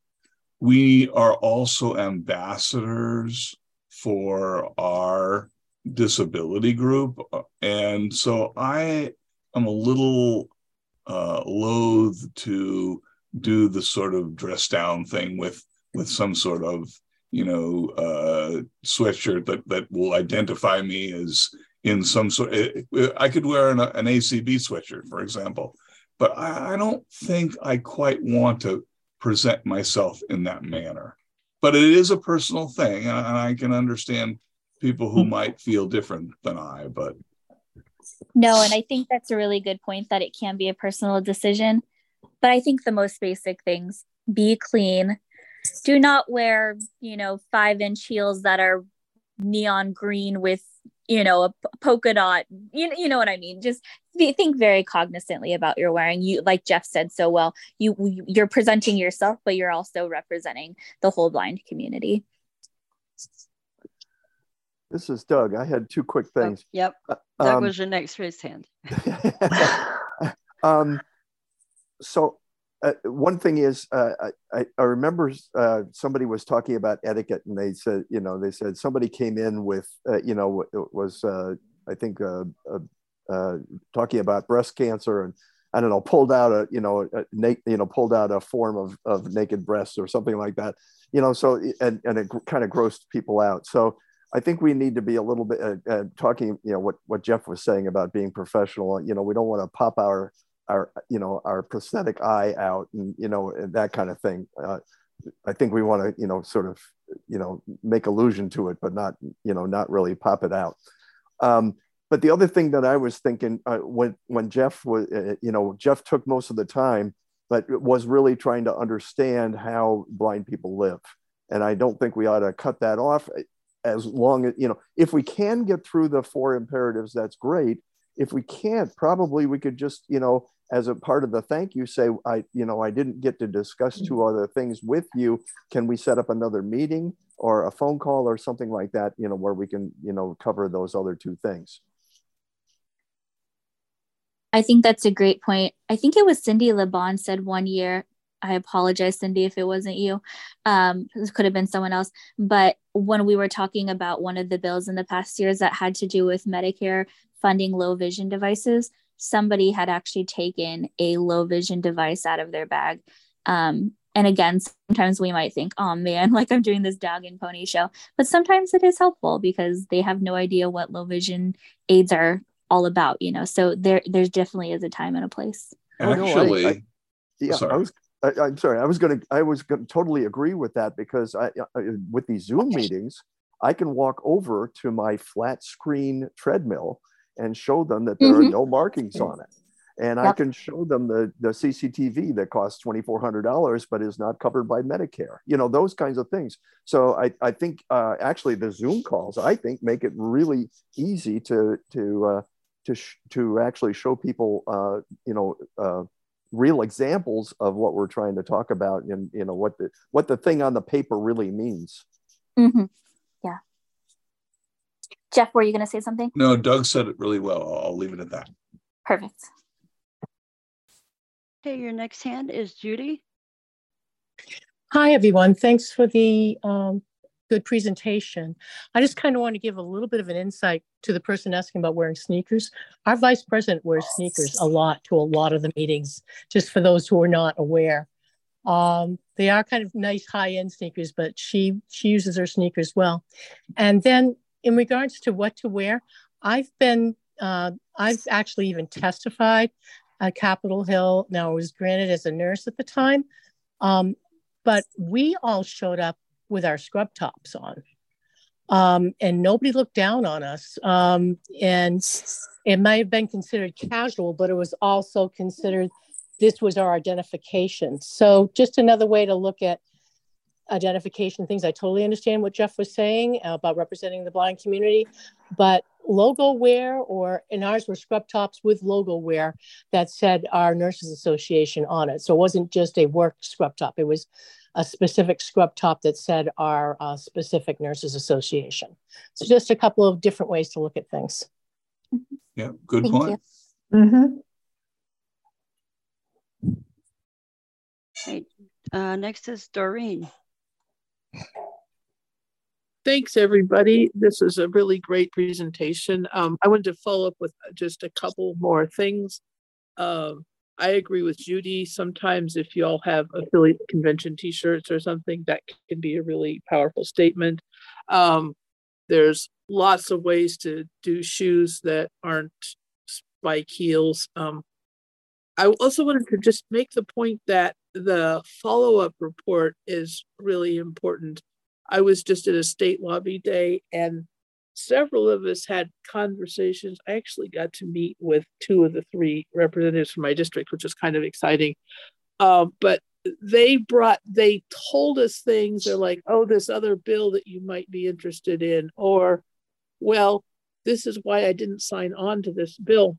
we are also ambassadors for our disability group. And so I am a little uh, loath to do the sort of dress down thing with with some sort of you know uh, sweatshirt that that will identify me as in some sort. I could wear an, an ACB sweatshirt, for example, but I, I don't think I quite want to present myself in that manner. But it is a personal thing, and I can understand people who mm-hmm. might feel different than I, but no, and I think that's a really good point that it can be a personal decision. But I think the most basic things be clean. Do not wear, you know, five inch heels that are neon green with you know a polka dot you, you know what i mean? Just think very cognizantly about your wearing. You like jeff said so well you you're presenting yourself but you're also representing the whole blind community. This is doug. I had two quick oh, things. oh, yep. Uh, doug um, was your next raised hand. um so uh, one thing is, uh, I, I remember uh, somebody was talking about etiquette, and they said, you know, they said somebody came in with, uh, you know, was uh, I think uh, talking about breast cancer, and I don't know, pulled out a, you know, a, you know, pulled out a form of of naked breasts or something like that, you know. So and and it kind of grossed people out. So I think we need to be a little bit talking, you know, what what Jeff was saying about being professional. You know, we don't want to pop our our you know our prosthetic eye out and you know that kind of thing. Uh, i think we want to you know sort of you know make allusion to it but not you know not really pop it out. Um, but the other thing that i was thinking uh, when when jeff was uh, you know jeff took most of the time but was really trying to understand how blind people live. And i don't think we ought to cut that off as long as you know if we can get through the four imperatives that's great if we can't probably we could just you know as a part of the thank you say i you know i didn't get to discuss two other things with you. Can we set up another meeting or a phone call or something like that you know where we can you know cover those other two things? I think that's a great point. I think it was cindy lebon said one year i apologize cindy if it wasn't you. Um it could have been someone else. But when we were talking about one of the bills in the past years that had to do with medicare funding low vision devices somebody had actually taken a low vision device out of their bag. Um, and again, sometimes we might think, oh man, like I'm doing this dog and pony show. But sometimes it is helpful because they have no idea what low vision aids are all about you know so there there's definitely is a time and a place actually oh, no, I, I, yeah sorry. i was I, am sorry i was going to i was going to totally agree with that because i with these zoom meetings i can walk over to my flat screen treadmill and show them that there mm-hmm. are no markings on it and yep. I can show them the, the CCTV that costs $2,400 but is not covered by Medicare. You know those kinds of things. So I, I think uh, actually the Zoom calls I think make it really easy to to uh, to sh- to actually show people uh, you know uh, real examples of what we're trying to talk about and you know what the what the thing on the paper really means. Mm-hmm. Yeah. Jeff, were you going to say something? No, Doug said it really well. I'll leave it at that. Perfect. Okay, your next hand is Judy. Hi, everyone. Thanks for the um, good presentation. I just kind of want to give a little bit of an insight to the person asking about wearing sneakers. Our vice president wears sneakers a lot to a lot of the meetings, just for those who are not aware. Um, they are kind of nice high-end sneakers, but she she uses her sneakers well. And then in regards to what to wear, I've been uh, I've actually even testified at Capitol Hill. Now, I was granted as a nurse at the time, um, but we all showed up with our scrub tops on. Um, and nobody looked down on us. Um, and it may have been considered casual, but it was also considered this was our identification. So, just another way to look at identification things. I totally understand what Jeff was saying about representing the blind community, but logo wear or in ours were scrub tops with logo wear that said our nurses association on it so it wasn't just a work scrub top it was a specific scrub top that said our uh, specific nurses association so just a couple of different ways to look at things yeah good Thank point mm-hmm. Hey, uh, next is Doreen. Thanks, everybody. This is a really great presentation. Um, I wanted to follow up with just a couple more things. Um, I agree with Judy. Sometimes if you all have affiliate convention t-shirts or something, that can be a really powerful statement. Um, there's lots of ways to do shoes that aren't spike heels. Um, I also wanted to just make the point that the follow-up report is really important I was just at a state lobby day and several of us had conversations. I actually got to meet with two of the three representatives from my district, which was kind of exciting. Uh, but they brought, they told us things. They're like, oh, this other bill that you might be interested in, or, well, this is why I didn't sign on to this bill.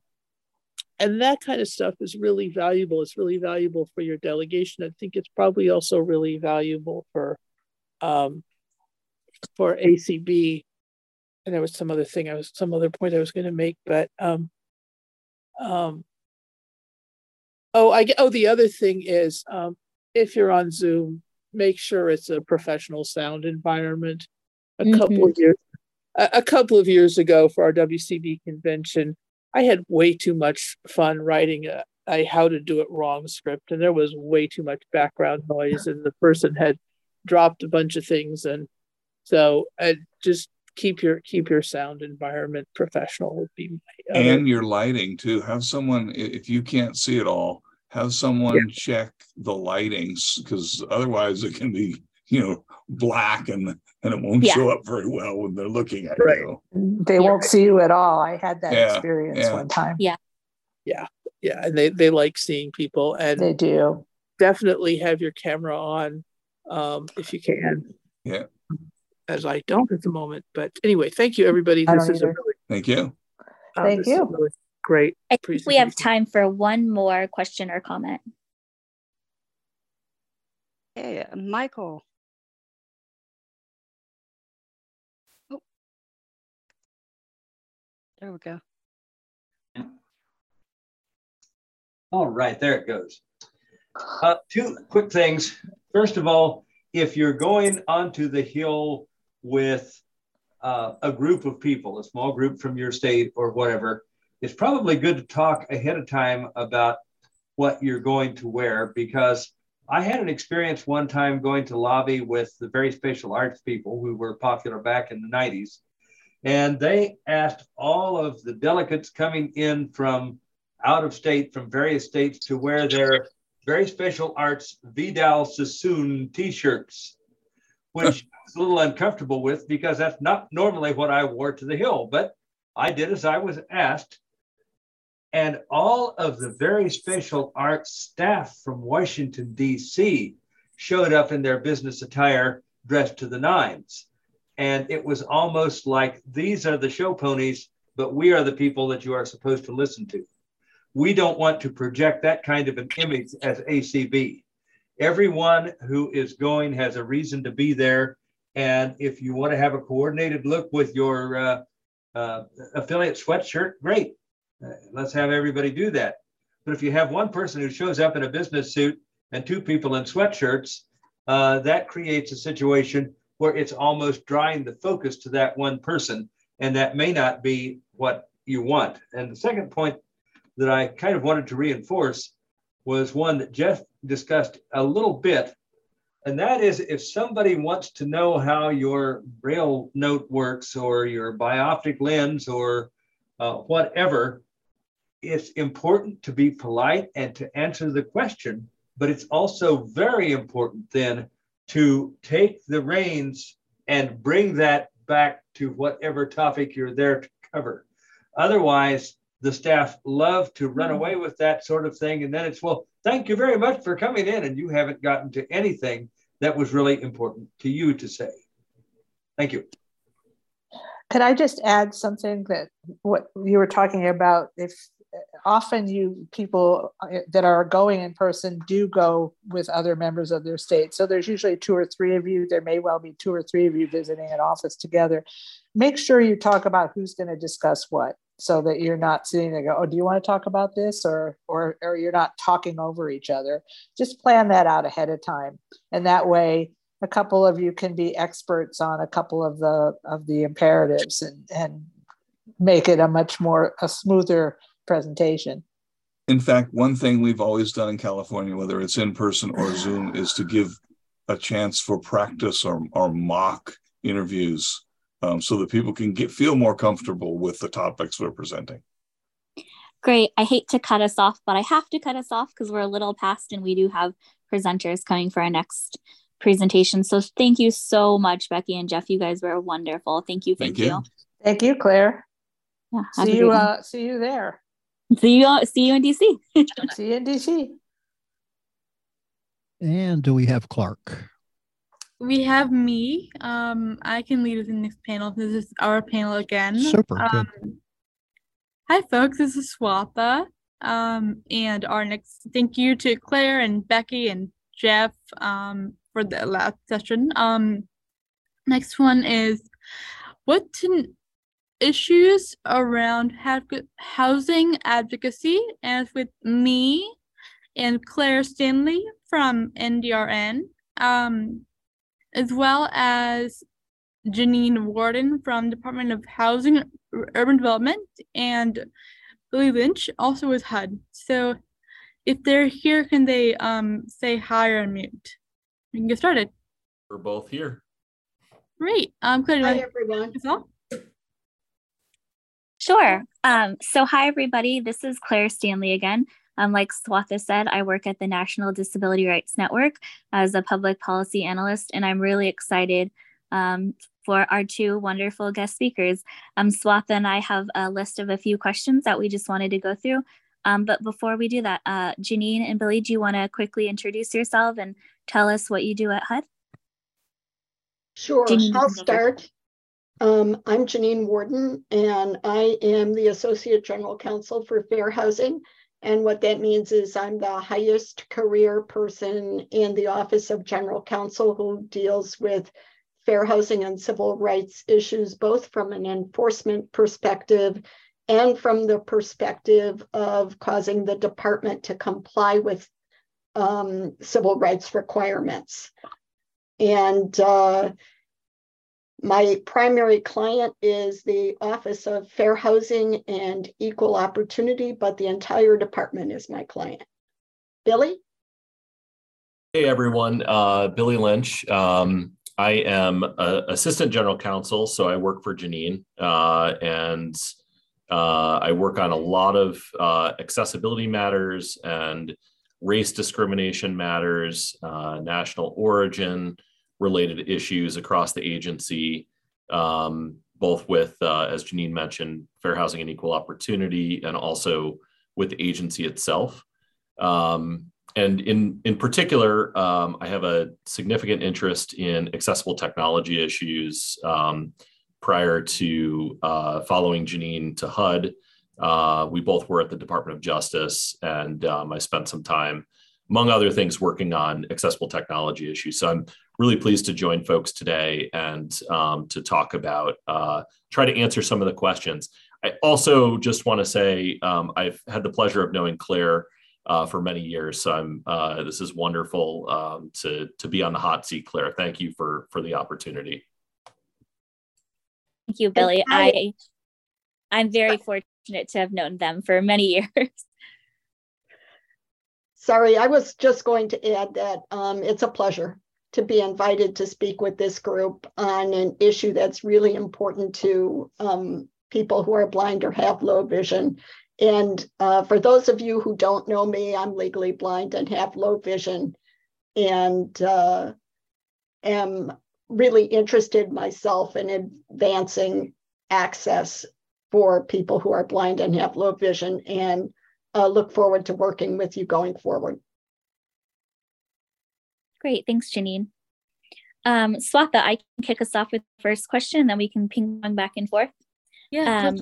And that kind of stuff is really valuable. It's really valuable for your delegation. I think it's probably also really valuable for um, for ACB, and there was some other thing I was some other point I was going to make, but um, um, oh, I oh the other thing is um, if you're on Zoom, make sure it's a professional sound environment. A mm-hmm. couple of years, a, a couple of years ago for our WCB convention, I had way too much fun writing a, a how to do it wrong script, and there was way too much background noise, and the person had dropped a bunch of things and so uh, just keep your keep your sound environment professional would be my other. and your lighting too. Have someone if you can't see it all, have someone yeah. check the lightings because otherwise it can be you know black and and it won't yeah. show up very well when they're looking at right. you. They won't see you at all. I had that yeah. experience one time. Yeah. Yeah. Yeah. And they, they like seeing people and they do. Definitely have your camera on um, if you can. Yeah as I don't at the moment. But anyway, thank you, everybody. This is either. a really thank you. Uh, thank you. Really great. I think we have time for one more question or comment. Hey, Michael. Oh. There we go. All right, there it goes. Uh, two quick things. First of all, if you're going onto the hill with uh, a group of people, a small group from your state or whatever, it's probably good to talk ahead of time about what you're going to wear because I had an experience one time going to lobby with the very special arts people who were popular back in the 90s. And they asked all of the delegates coming in from out of state, from various states, to wear their very special arts Vidal Sassoon t shirts, which I was a little uncomfortable with because that's not normally what I wore to the Hill, but I did as I was asked. And all of the very special arts staff from Washington, D.C. showed up in their business attire dressed to the nines. And it was almost like these are the show ponies, but we are the people that you are supposed to listen to. We don't want to project that kind of an image as ACB. Everyone who is going has a reason to be there. And if you want to have a coordinated look with your uh, uh, affiliate sweatshirt, great. Uh, let's have everybody do that. But if you have one person who shows up in a business suit and two people in sweatshirts, uh, that creates a situation where it's almost drawing the focus to that one person. And that may not be what you want. And the second point that I kind of wanted to reinforce was one that Jeff discussed a little bit. And that is if somebody wants to know how your braille note works or your bioptic lens or uh, whatever, it's important to be polite and to answer the question. But it's also very important then to take the reins and bring that back to whatever topic you're there to cover. Otherwise, the staff love to run hmm. away with that sort of thing. And then it's, well, thank you very much for coming in. And you haven't gotten to anything that was really important to you to say. Thank you. Could I just add something that what you were talking about? If often you people uh, that are going in person do go with other members of their state. So there's usually two or three of you. There may well be two or three of you visiting an office together. Make sure you talk about who's going to discuss what so that you're not sitting there go, oh, do you want to talk about this? Or, or, or you're not talking over each other. Just plan that out ahead of time. And that way a couple of you can be experts on a couple of the of the imperatives and, and make it a much more a smoother presentation. In fact, one thing we've always done in California, whether it's in person or Zoom, is to give a chance for practice or, or mock interviews um, so that people can get feel more comfortable with the topics we're presenting. Great. I hate to cut us off, but I have to cut us off because we're a little past and we do have presenters coming for our next presentation. So thank you so much, Becky and Jeff. You guys were wonderful. Thank you. Thank, thank you. you. Thank you, Claire. Yeah, see you. Uh, see you there. See you. See you in DC. see you in DC. And do we have Clark? We have me. Um, I can lead the next panel. This is our panel again. Super. Um, hi, folks. This is Swatha. Um, and our next thank you to Claire and Becky and Jeff um, for the last session. Um, next one is what issues around housing advocacy, and with me and Claire Stanley from NDRN. Um, as well as Jeanine Worden from Department of Housing Urban Development and Billy Lynch also with HUD. So if they're here, can they um, say hi or mute? We can get started. We're both here. Great. Um, Claire, hi, everyone. Sure. Um, so hi, everybody. This is Claire Stanley again. Um, like Swatha said, I work at the National Disability Rights Network as a public policy analyst, and I'm really excited um, for our two wonderful guest speakers. Um, Swatha and I have a list of a few questions that we just wanted to go through. Um, but before we do that, uh, Jeanine and Billy, do you want to quickly introduce yourself and tell us what you do at HUD? Sure, Jeanine, I'll start. Um, I'm Jeanine Worden, and I am the Associate General Counsel for Fair Housing. And what that means is I'm the highest career person in the Office of General Counsel who deals with fair housing and civil rights issues, both from an enforcement perspective and from the perspective of causing the department to comply with um, civil rights requirements. And uh, my primary client is the Office of Fair Housing and Equal Opportunity, but the entire department is my client. Billy? Hey everyone, uh, Billy Lynch. Um, I am a assistant general counsel, so I work for Jeanine, uh, and uh, I work on a lot of uh, accessibility matters and race discrimination matters, uh, national origin related issues across the agency, um, both with, uh, as Jeanine mentioned, fair housing and equal opportunity, and also with the agency itself. Um, and in in particular, um, I have a significant interest in accessible technology issues. Um, prior to uh, following Jeanine to HUD, uh, we both were at the Department of Justice, and um, I spent some time, among other things, working on accessible technology issues. So I'm really pleased to join folks today and um, to talk about, uh, try to answer some of the questions. I also just want to say um, I've had the pleasure of knowing Claire uh, for many years. So I'm uh, this is wonderful um, to to be on the hot seat, Claire. Thank you for for the opportunity. Thank you, Billy. I I'm very fortunate to have known them for many years. Sorry, I was just going to add that um, it's a pleasure to be invited to speak with this group on an issue that's really important to um, people who are blind or have low vision. And uh, for those of you who don't know me, I'm legally blind and have low vision and uh, am really interested myself in advancing access for people who are blind and have low vision and uh, look forward to working with you going forward. Great, thanks Jeanine. Um, Swatha, I can kick us off with the first question and then we can ping pong back and forth. Yeah, um.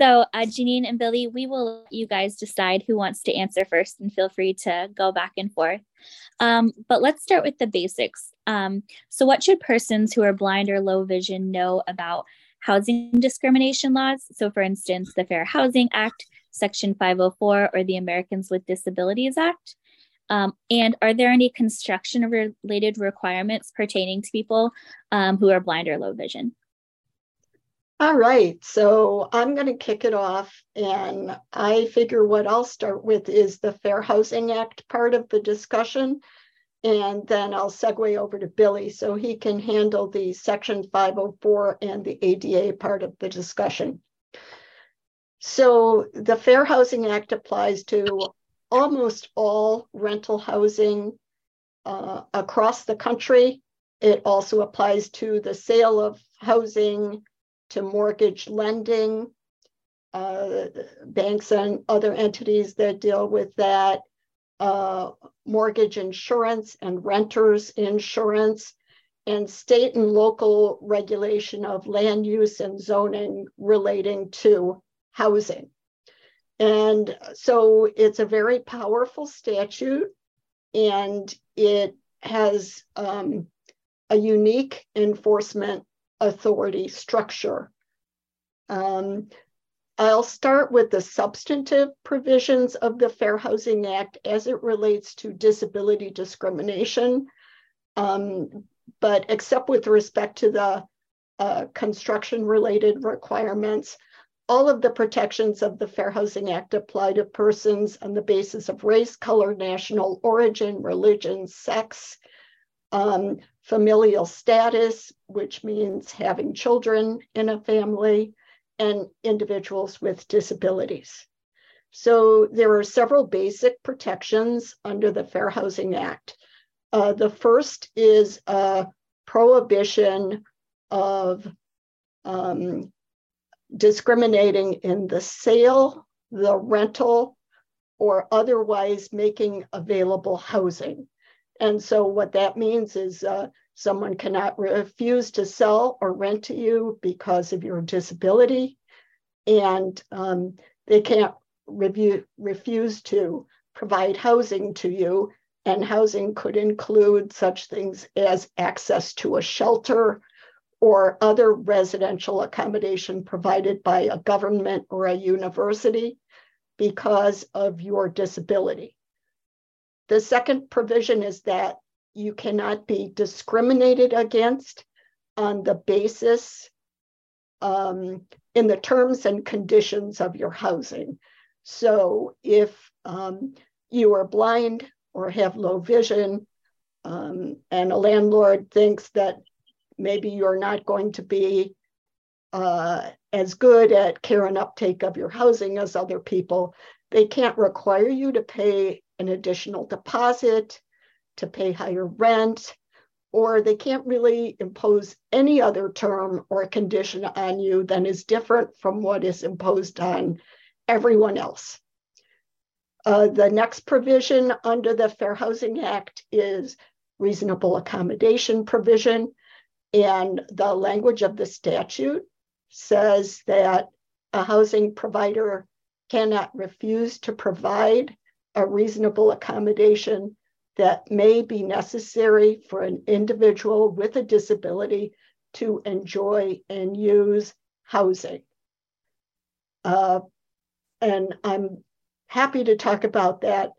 So, uh, Janine and Billy, we will let you guys decide who wants to answer first and feel free to go back and forth. Um, but let's start with the basics. Um, so, what should persons who are blind or low vision know about housing discrimination laws? So, for instance, the Fair Housing Act, Section 504, or the Americans with Disabilities Act? Um, and are there any construction related requirements pertaining to people um, who are blind or low vision? All right, so I'm going to kick it off. And I figure what I'll start with is the Fair Housing Act part of the discussion. And then I'll segue over to Billy so he can handle the Section 504 and the ADA part of the discussion. So the Fair Housing Act applies to almost all rental housing uh, across the country. It also applies to the sale of housing to mortgage lending, uh, banks and other entities that deal with that, uh, mortgage insurance and renters insurance, and state and local regulation of land use and zoning relating to housing. And so it's a very powerful statute and it has um, a unique enforcement authority structure. Um, I'll start with the substantive provisions of the Fair Housing Act as it relates to disability discrimination. Um, but except with respect to the uh, construction related requirements, all of the protections of the Fair Housing Act apply to persons on the basis of race, color, national origin, religion, sex, um, familial status, which means having children in a family, and individuals with disabilities. So there are several basic protections under the Fair Housing Act. Uh, the first is a prohibition of um, discriminating in the sale, the rental, or otherwise making available housing. And so what that means is uh, someone cannot refuse to sell or rent to you because of your disability. And um, they can't review, refuse to provide housing to you. And housing could include such things as access to a shelter or other residential accommodation provided by a government or a university because of your disability. The second provision is that you cannot be discriminated against on the basis um, in the terms and conditions of your housing. So if um, you are blind or have low vision um, and a landlord thinks that maybe you're not going to be uh, as good at care and uptake of your housing as other people, they can't require you to pay an additional deposit, to pay higher rent, or they can't really impose any other term or condition on you than is different from what is imposed on everyone else. Uh, the next provision under the Fair Housing Act is reasonable accommodation provision. And the language of the statute says that a housing provider cannot refuse to provide a reasonable accommodation that may be necessary for an individual with a disability to enjoy and use housing. Uh, and I'm happy to talk about that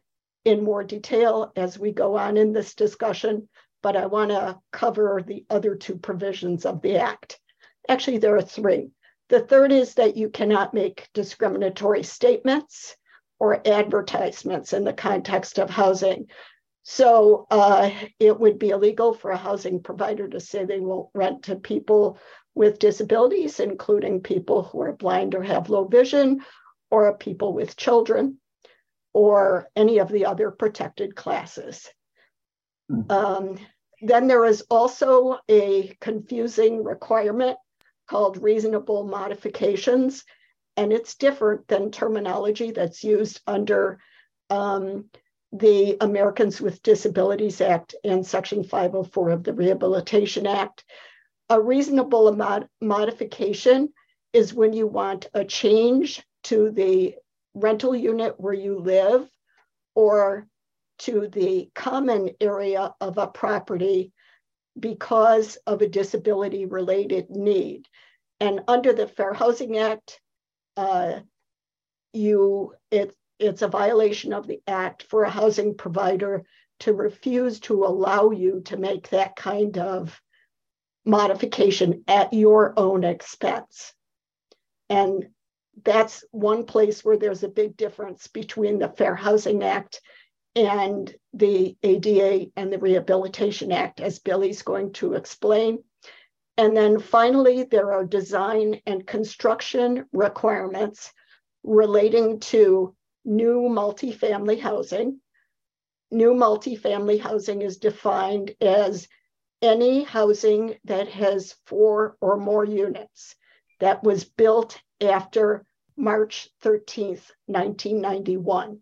in more detail as we go on in this discussion, but I want to cover the other two provisions of the Act. Actually, there are three. The third is that you cannot make discriminatory statements or advertisements in the context of housing. So uh, it would be illegal for a housing provider to say they won't rent to people with disabilities, including people who are blind or have low vision, or people with children or any of the other protected classes. Mm. Um, then there is also a confusing requirement called reasonable modifications, and it's different than terminology that's used under um, the Americans with Disabilities Act and Section 504 of the Rehabilitation Act. A reasonable mod- modification is when you want a change to the rental unit where you live or to the common area of a property because of a disability related need. And under the Fair Housing Act, uh, you it, it's a violation of the act for a housing provider to refuse to allow you to make that kind of modification at your own expense. And that's one place where there's a big difference between the Fair Housing Act and the ADA and the Rehabilitation Act, as Billy's going to explain. And then finally, there are design and construction requirements relating to new multifamily housing. New multifamily housing is defined as any housing that has four or more units that was built after March 13th, 1991.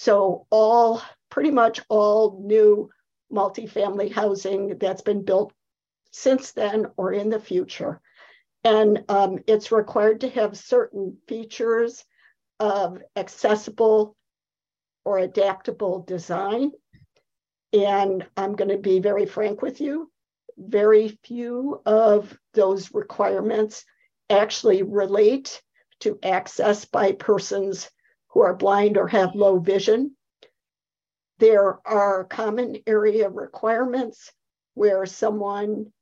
So all, pretty much all new multifamily housing that's been built since then or in the future. And um, it's required to have certain features of accessible or adaptable design. And I'm going to be very frank with you. Very few of those requirements actually relate to access by persons who are blind or have low vision. There are common area requirements where someone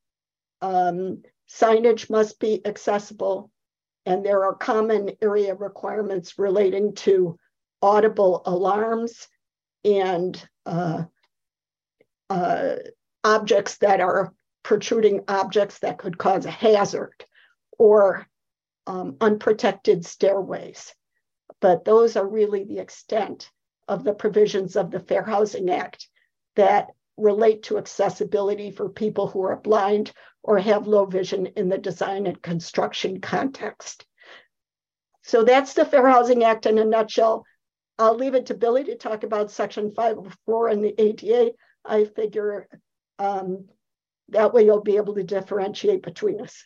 um, signage must be accessible, and there are common area requirements relating to audible alarms and uh, uh, objects that are protruding objects that could cause a hazard or um, unprotected stairways. But those are really the extent of the provisions of the Fair Housing Act that relate to accessibility for people who are blind or have low vision in the design and construction context. So that's the Fair Housing Act in a nutshell. I'll leave it to Billy to talk about Section 504 and the ADA. I figure um, that way you'll be able to differentiate between us.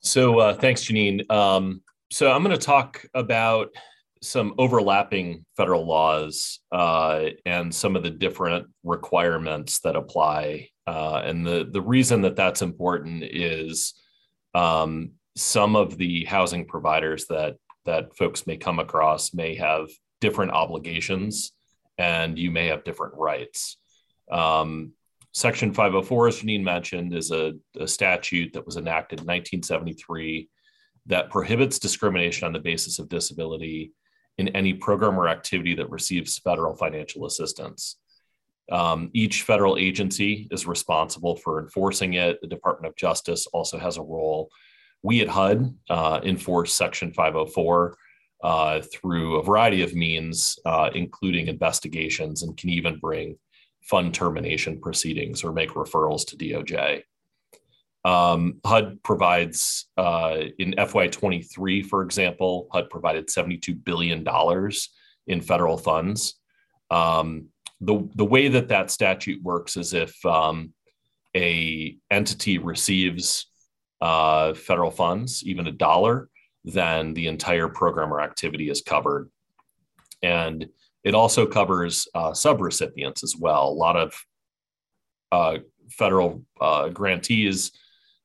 So uh, thanks, Jeanine. Um, so I'm going to talk about some overlapping federal laws uh, and some of the different requirements that apply. Uh, and the the reason that that's important is um, some of the housing providers that that folks may come across may have different obligations, and you may have different rights. Um, Section 504, as Jeanine mentioned, is a, a statute that was enacted in 1973 that prohibits discrimination on the basis of disability in any program or activity that receives federal financial assistance. Um, each federal agency is responsible for enforcing it. The Department of Justice also has a role. We at HUD uh, enforce Section 504 uh, through a variety of means, uh, including investigations, and can even bring fund termination proceedings or make referrals to DOJ. Um, HUD provides uh, in FY23, for example, HUD provided $72 billion in federal funds. Um, the, the way that that statute works is if um, a entity receives uh, federal funds, even a dollar, then the entire program or activity is covered. And it also covers uh, subrecipients as well. A lot of uh, federal uh, grantees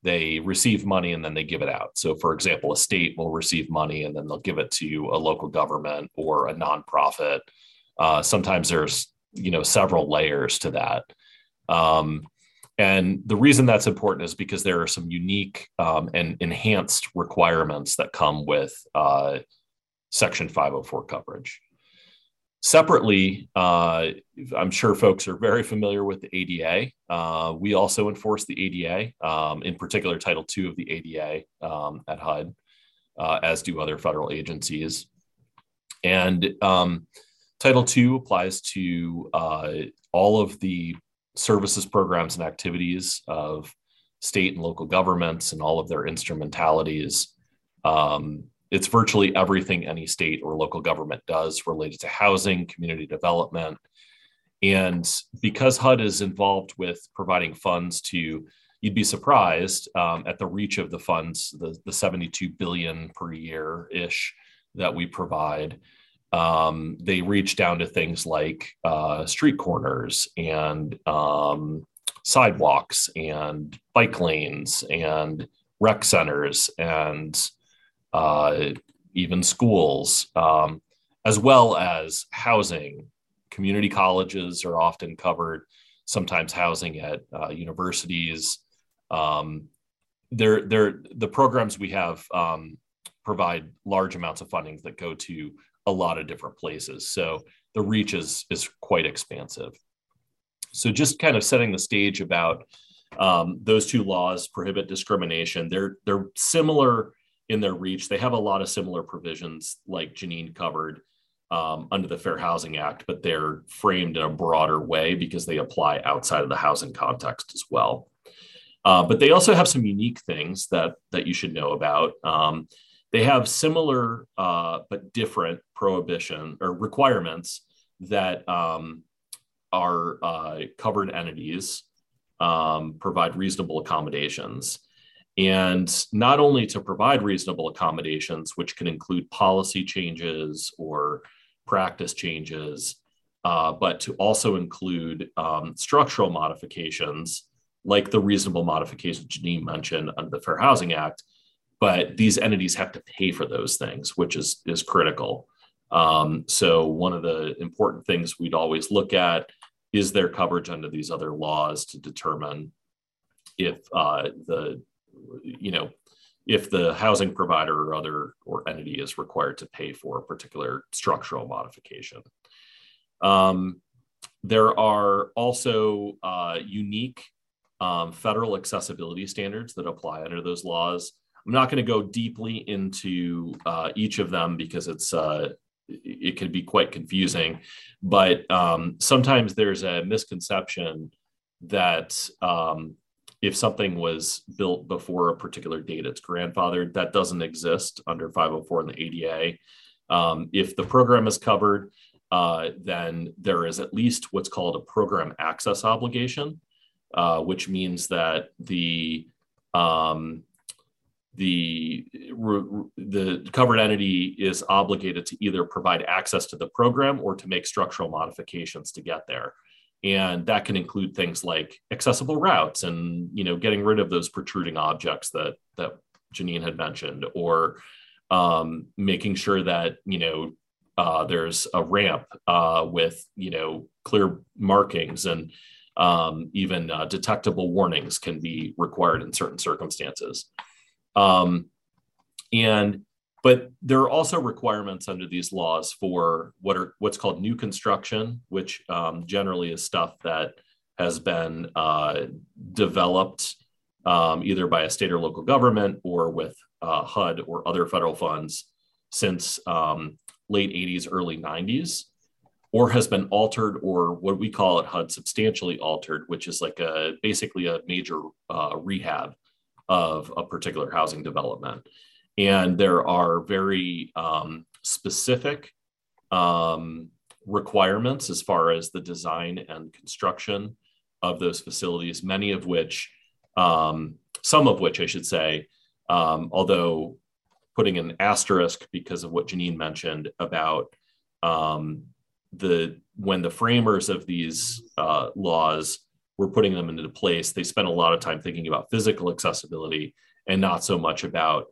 they receive money and then they give it out. So, for example, a state will receive money and then they'll give it to a local government or a nonprofit. Uh, sometimes there's you know several layers to that. Um, and the reason that's important is because there are some unique um, and enhanced requirements that come with uh, Section 504 coverage. Separately, uh, I'm sure folks are very familiar with the ADA. Uh, we also enforce the ADA, um, in particular, Title II of the ADA um, at HUD, uh, as do other federal agencies. And um, Title II applies to uh, all of the services, programs, and activities of state and local governments and all of their instrumentalities. Um, it's virtually everything any state or local government does related to housing, community development. And because HUD is involved with providing funds to, you'd be surprised um, at the reach of the funds, the, the 72 billion per year ish that we provide. Um, they reach down to things like uh, street corners and um, sidewalks and bike lanes and rec centers and uh, even schools, um, as well as housing. Community colleges are often covered, sometimes housing at uh, universities. Um, they're, they're, the programs we have um, provide large amounts of funding that go to a lot of different places. So the reach is, is quite expansive. So just kind of setting the stage about um, those two laws prohibit discrimination. They're, they're similar in their reach. They have a lot of similar provisions, like Jeanine covered um, under the Fair Housing Act, but they're framed in a broader way because they apply outside of the housing context as well. Uh, but they also have some unique things that that you should know about. Um, they have similar uh, but different prohibition or requirements that um, are uh, covered entities um, provide reasonable accommodations. And not only to provide reasonable accommodations, which can include policy changes or practice changes, uh, but to also include um, structural modifications like the reasonable modifications Jeanine mentioned under the Fair Housing Act. But these entities have to pay for those things, which is, is critical. Um, so, one of the important things we'd always look at is there coverage under these other laws to determine if uh, the you know, if the housing provider or other or entity is required to pay for a particular structural modification. Um, there are also uh, unique um, federal accessibility standards that apply under those laws. I'm not going to go deeply into uh, each of them because it's uh, it can be quite confusing. But um, sometimes there's a misconception that um, if something was built before a particular date, it's grandfathered. That doesn't exist under 504 and the ADA. Um, if the program is covered, uh, then there is at least what's called a program access obligation, uh, which means that the um, the the covered entity is obligated to either provide access to the program or to make structural modifications to get there and that can include things like accessible routes and you know getting rid of those protruding objects that that Jeanine had mentioned or um, making sure that you know uh, there's a ramp uh, with you know clear markings and um, even uh, detectable warnings can be required in certain circumstances. Um, and but there are also requirements under these laws for what are what's called new construction, which um, generally is stuff that has been uh, developed um, either by a state or local government or with uh, HUD or other federal funds since um, late 80s, early 90s, or has been altered or what we call it HUD substantially altered, which is like a basically a major uh, rehab of a particular housing development. And there are very um, specific um, requirements as far as the design and construction of those facilities, many of which, um, some of which I should say, um, although putting an asterisk because of what Jeanine mentioned about um, the when the framers of these uh, laws were putting them into place, they spent a lot of time thinking about physical accessibility and not so much about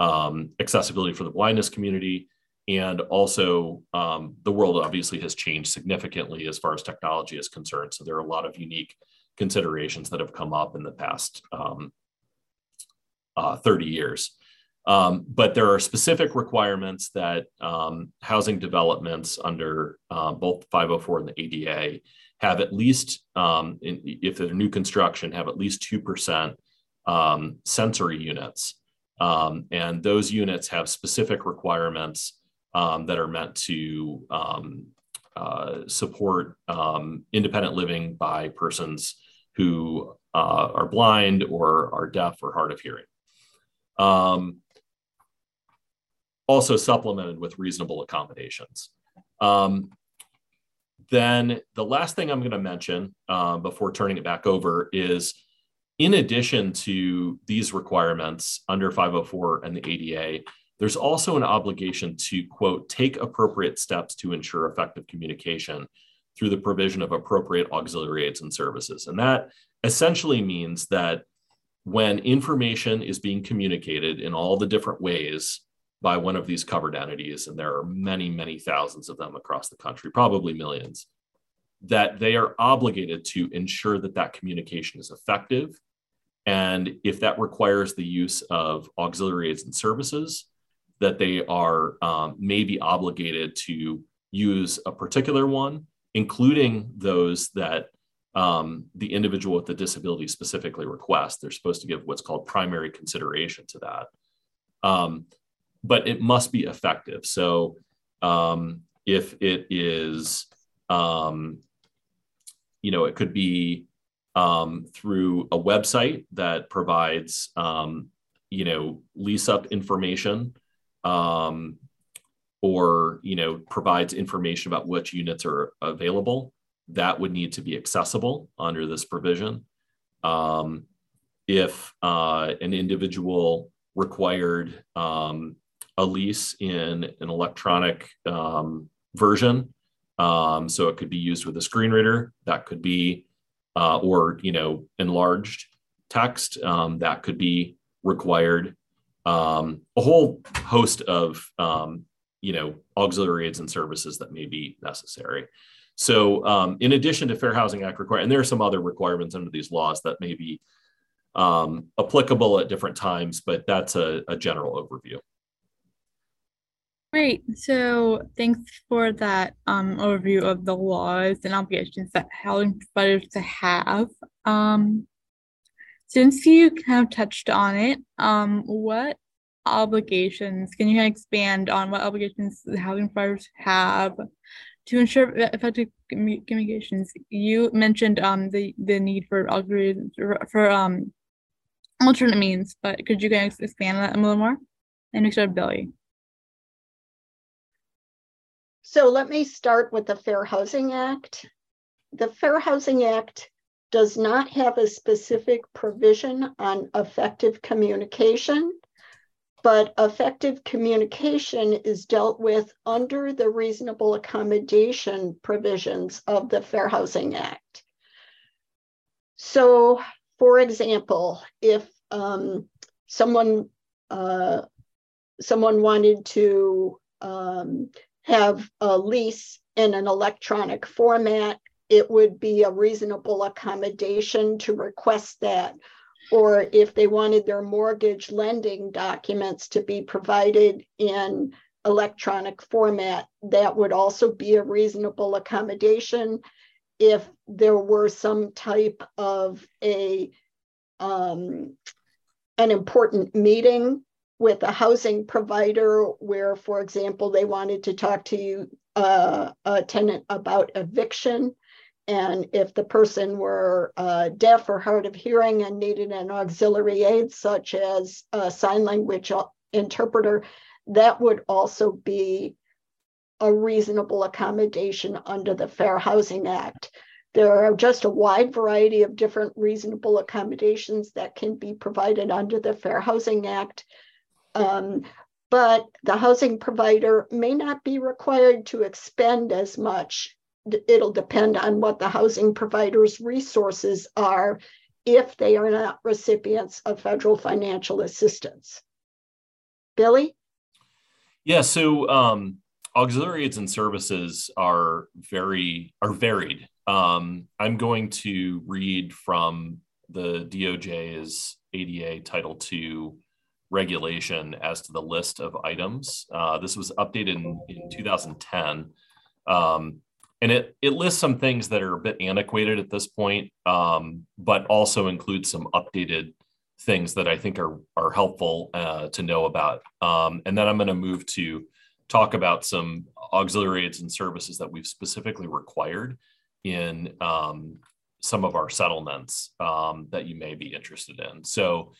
um, accessibility for the blindness community. And also, um, the world obviously has changed significantly as far as technology is concerned. So there are a lot of unique considerations that have come up in the past um, uh, 30 years. Um, but there are specific requirements that um, housing developments under uh, both 504 and the ADA have at least, um, in, if they're new construction, have at least 2% um, sensory units. Um, and those units have specific requirements um, that are meant to uh, support independent living by persons who uh, are blind or are deaf or hard of hearing. Um, also supplemented with reasonable accommodations. Um, then the last thing I'm going to mention uh, before turning it back over is in addition to these requirements under 504 and the ADA, there's also an obligation to, quote, take appropriate steps to ensure effective communication through the provision of appropriate auxiliary aids and services. And that essentially means that when information is being communicated in all the different ways by one of these covered entities, and there are many, many thousands of them across the country, probably millions, that they are obligated to ensure that that communication is effective. And if that requires the use of auxiliary aids and services, that they are um, maybe obligated to use a particular one, including those that um, the individual with the disability specifically requests. They're supposed to give what's called primary consideration to that. Um, but it must be effective. So um, if it is, um, you know, it could be um, through a website that provides, um, you know, lease up information um, or, you know, provides information about which units are available. That would need to be accessible under this provision. Um, if uh, an individual required um, a lease in an electronic um, version. Um, so it could be used with a screen reader. That could be, uh, or you know, enlarged text. Um, that could be required. Um, a whole host of um, you know auxiliary aids and services that may be necessary. So, um, in addition to Fair Housing Act require, and there are some other requirements under these laws that may be um, applicable at different times, but that's a, a general overview. Great. So thanks for that um, overview of the laws and obligations that housing providers to have. Um, since you kind of touched on it, um, what obligations can you kind of expand on what obligations housing providers have to ensure effective communications? You mentioned um the the need for for um alternate means, but could you guys expand on that a little more? And Billy. So let me start with the Fair Housing Act. The Fair Housing Act does not have a specific provision on effective communication, but effective communication is dealt with under the reasonable accommodation provisions of the Fair Housing Act. So, for example, if um, someone uh, someone wanted to um, have a lease in an electronic format, it would be a reasonable accommodation to request that or if they wanted their mortgage lending documents to be provided in electronic format, that would also be a reasonable accommodation. If there were some type of a um, an important meeting with a housing provider where, for example, they wanted to talk to you, uh, a tenant about eviction, and if the person were uh, deaf or hard of hearing and needed an auxiliary aid, such as a sign language interpreter, that would also be a reasonable accommodation under the Fair Housing Act. There are just a wide variety of different reasonable accommodations that can be provided under the Fair Housing Act. Um, but the housing provider may not be required to expend as much it'll depend on what the housing provider's resources are if they are not recipients of federal financial assistance. Billy? Yeah, so um, auxiliary aids and services are very are varied. Um, I'm going to read from the DOJ's ADA Title II regulation as to the list of items. Uh, this was updated in, in 2010. Um, and it it lists some things that are a bit antiquated at this point, um, but also includes some updated things that I think are are helpful uh, to know about. Um, and then I'm going to move to talk about some auxiliary aids and services that we've specifically required in um, some of our settlements um, that you may be interested in. So.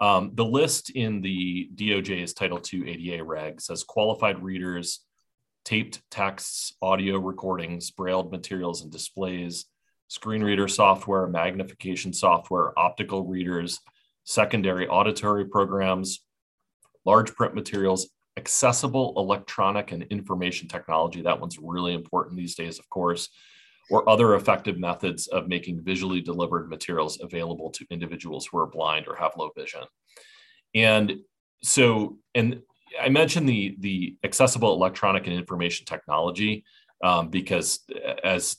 Um, the list in the DOJ's Title II ADA reg says qualified readers, taped texts, audio recordings, brailled materials and displays, screen reader software, magnification software, optical readers, secondary auditory programs, large print materials, accessible electronic and information technology. That one's really important these days, of course, or other effective methods of making visually delivered materials available to individuals who are blind or have low vision. And so, and I mentioned the the accessible electronic and information technology um, because as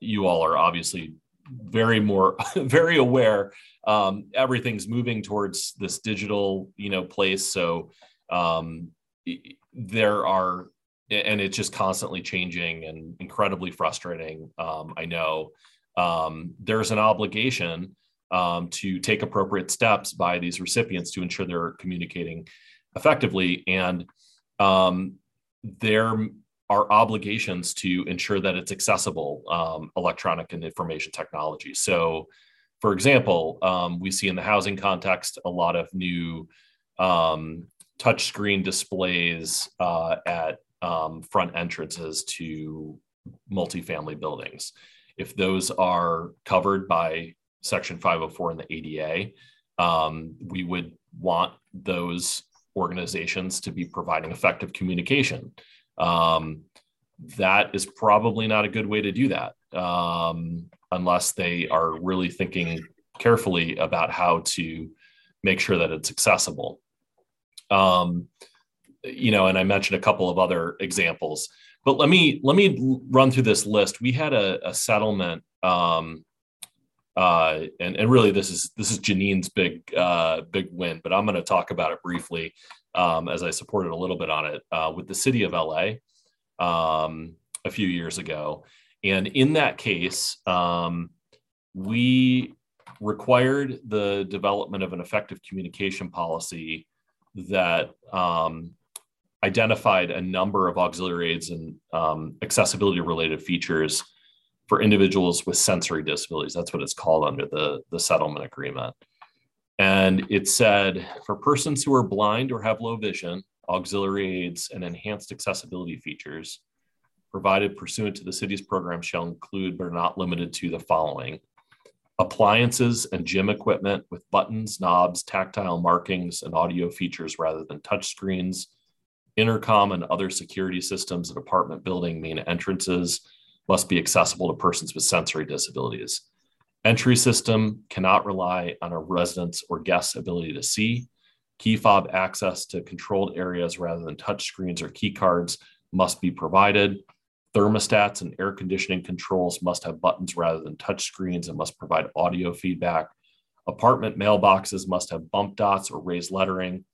you all are obviously very more very aware um, everything's moving towards this digital you know place so um, there are and it's just constantly changing and incredibly frustrating um, i know um, there's an obligation um, to take appropriate steps by these recipients to ensure they're communicating effectively. And um, there are obligations to ensure that it's accessible, um, electronic and information technology. So, for example, um, we see in the housing context a lot of new touchscreen displays uh, at um, front entrances to multifamily buildings. If those are covered by Section 504 in the ADA, um, we would want those organizations to be providing effective communication. Um, that is probably not a good way to do that um, unless they are really thinking carefully about how to make sure that it's accessible. Um, you know, and I mentioned a couple of other examples, but let me let me run through this list. We had a, a settlement um, uh, and and really this is this is Jeanine's big uh, big win, but I'm going to talk about it briefly um, as I supported a little bit on it uh, with the city of LA um, a few years ago, and in that case, um, we required the development of an effective communication policy that um, identified a number of auxiliary aids and um, accessibility related features for individuals with sensory disabilities. That's what it's called under the, the settlement agreement. And it said for persons who are blind or have low vision, auxiliary aids and enhanced accessibility features provided pursuant to the city's program shall include, but are not limited to, the following appliances and gym equipment with buttons, knobs, tactile markings, and audio features rather than touch screens, intercom and other security systems at apartment building main entrances must be accessible to persons with sensory disabilities. Entry system cannot rely on a resident's or guest's ability to see. Key fob access to controlled areas rather than touch screens or key cards must be provided. Thermostats and air conditioning controls must have buttons rather than touch screens and must provide audio feedback. Apartment mailboxes must have bump dots or raised lettering.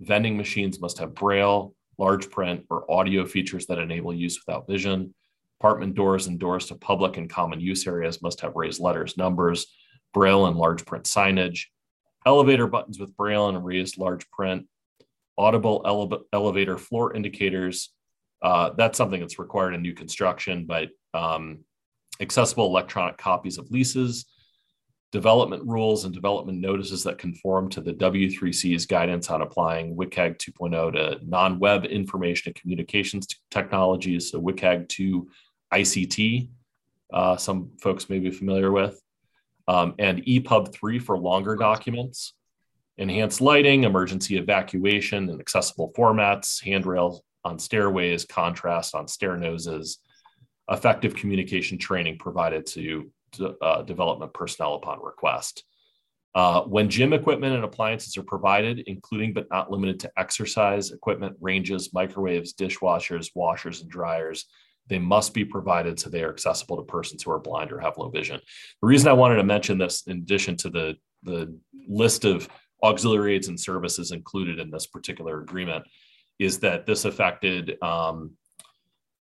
Vending machines must have braille, large print, or audio features that enable use without vision. Apartment doors and doors to public and common use areas must have raised letters, numbers, braille, and large print signage. Elevator buttons with braille and raised large print. Audible ele- elevator floor indicators. Uh, that's something that's required in new construction, but um, accessible electronic copies of leases, development rules and development notices that conform to the W3C's guidance on applying WCAG 2.0 to non-web information and communications technologies, so WCAG 2 ICT, uh, some folks may be familiar with, um, and EPUB 3 for longer documents, enhanced lighting, emergency evacuation and accessible formats, handrails on stairways, contrast on stair noses, effective communication training provided to uh, development personnel upon request. Uh, when gym equipment and appliances are provided, including but not limited to exercise equipment, ranges, microwaves, dishwashers, washers, and dryers, they must be provided so they are accessible to persons who are blind or have low vision. The reason I wanted to mention this, in addition to the, the list of auxiliary aids and services included in this particular agreement, is that this affected um,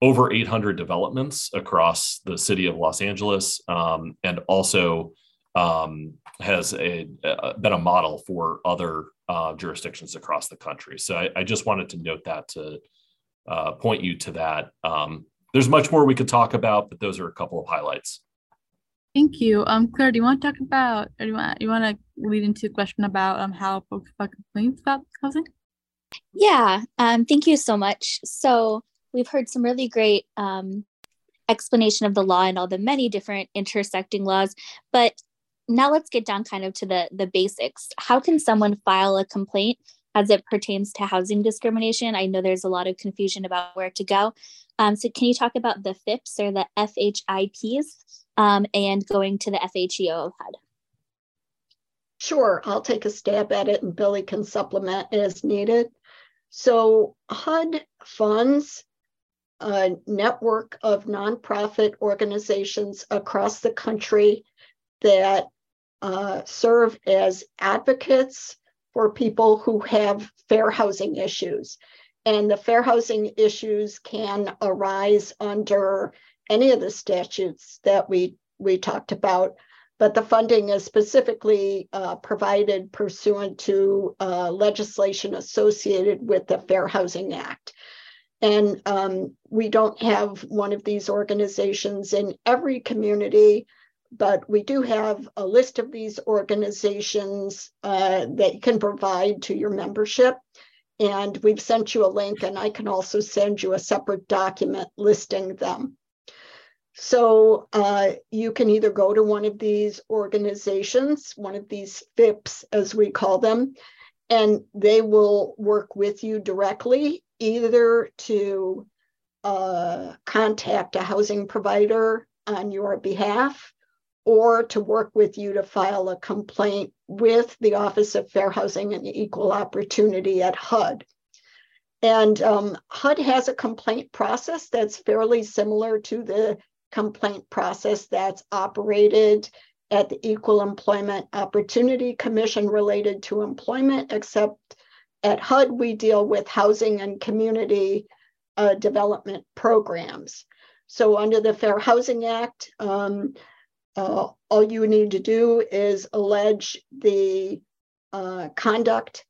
over 800 developments across the city of Los Angeles, um, and also um, has a, a, been a model for other uh, jurisdictions across the country. So I, I, just wanted to note that to uh, point you to that. Um, there's much more we could talk about, but those are a couple of highlights. Thank you. Um, Claire, do you want to talk about, or do you want, you want to lead into a question about um, how folks file complaints about housing? Yeah, um, thank you so much. So we've heard some really great um, explanation of the law and all the many different intersecting laws, but now let's get down kind of to the the basics. How can someone file a complaint as it pertains to housing discrimination? I know there's a lot of confusion about where to go. Um, so can you talk about the FIPS or the FHIPs um, and going to the FHEO of HUD? Sure, I'll take a stab at it and Billy can supplement as needed. So HUD funds a network of nonprofit organizations across the country that uh, serve as advocates for people who have fair housing issues. And the fair housing issues can arise under any of the statutes that we, we talked about, but the funding is specifically uh, provided pursuant to uh, legislation associated with the Fair Housing Act. And um, we don't have one of these organizations in every community, but we do have a list of these organizations uh, that you can provide to your membership. And we've sent you a link, and I can also send you a separate document listing them. So uh, you can either go to one of these organizations, one of these FIPs, as we call them, and they will work with you directly either to uh, contact a housing provider on your behalf or to work with you to file a complaint with the Office of Fair Housing and Equal Opportunity at HUD. And um, HUD has a complaint process that's fairly similar to the complaint process that's operated at the Equal Employment Opportunity Commission related to employment, except at HUD, we deal with housing and community uh, development programs. So under the Fair Housing Act, um, uh, all you need to do is allege the uh, conduct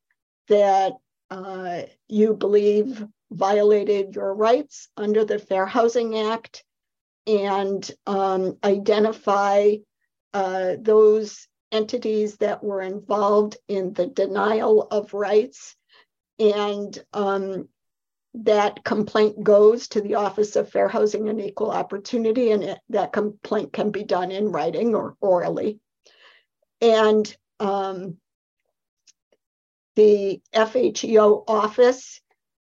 that uh, you believe violated your rights under the Fair Housing Act and um, identify uh, those entities that were involved in the denial of rights and um, that complaint goes to the Office of Fair Housing and Equal Opportunity, and it, that complaint can be done in writing or orally. And um, the FHEO office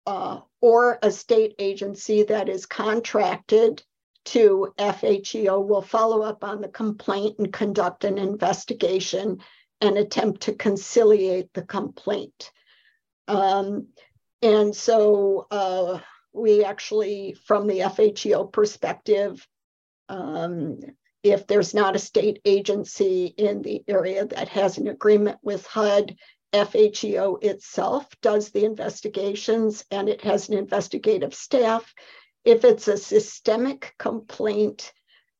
uh, or a state agency that is contracted to FHEO will follow up on the complaint and conduct an investigation and attempt to conciliate the complaint. Um, and so uh, we actually, from the FHEO perspective, um, if there's not a state agency in the area that has an agreement with HUD, FHEO itself does the investigations and it has an investigative staff. If it's a systemic complaint,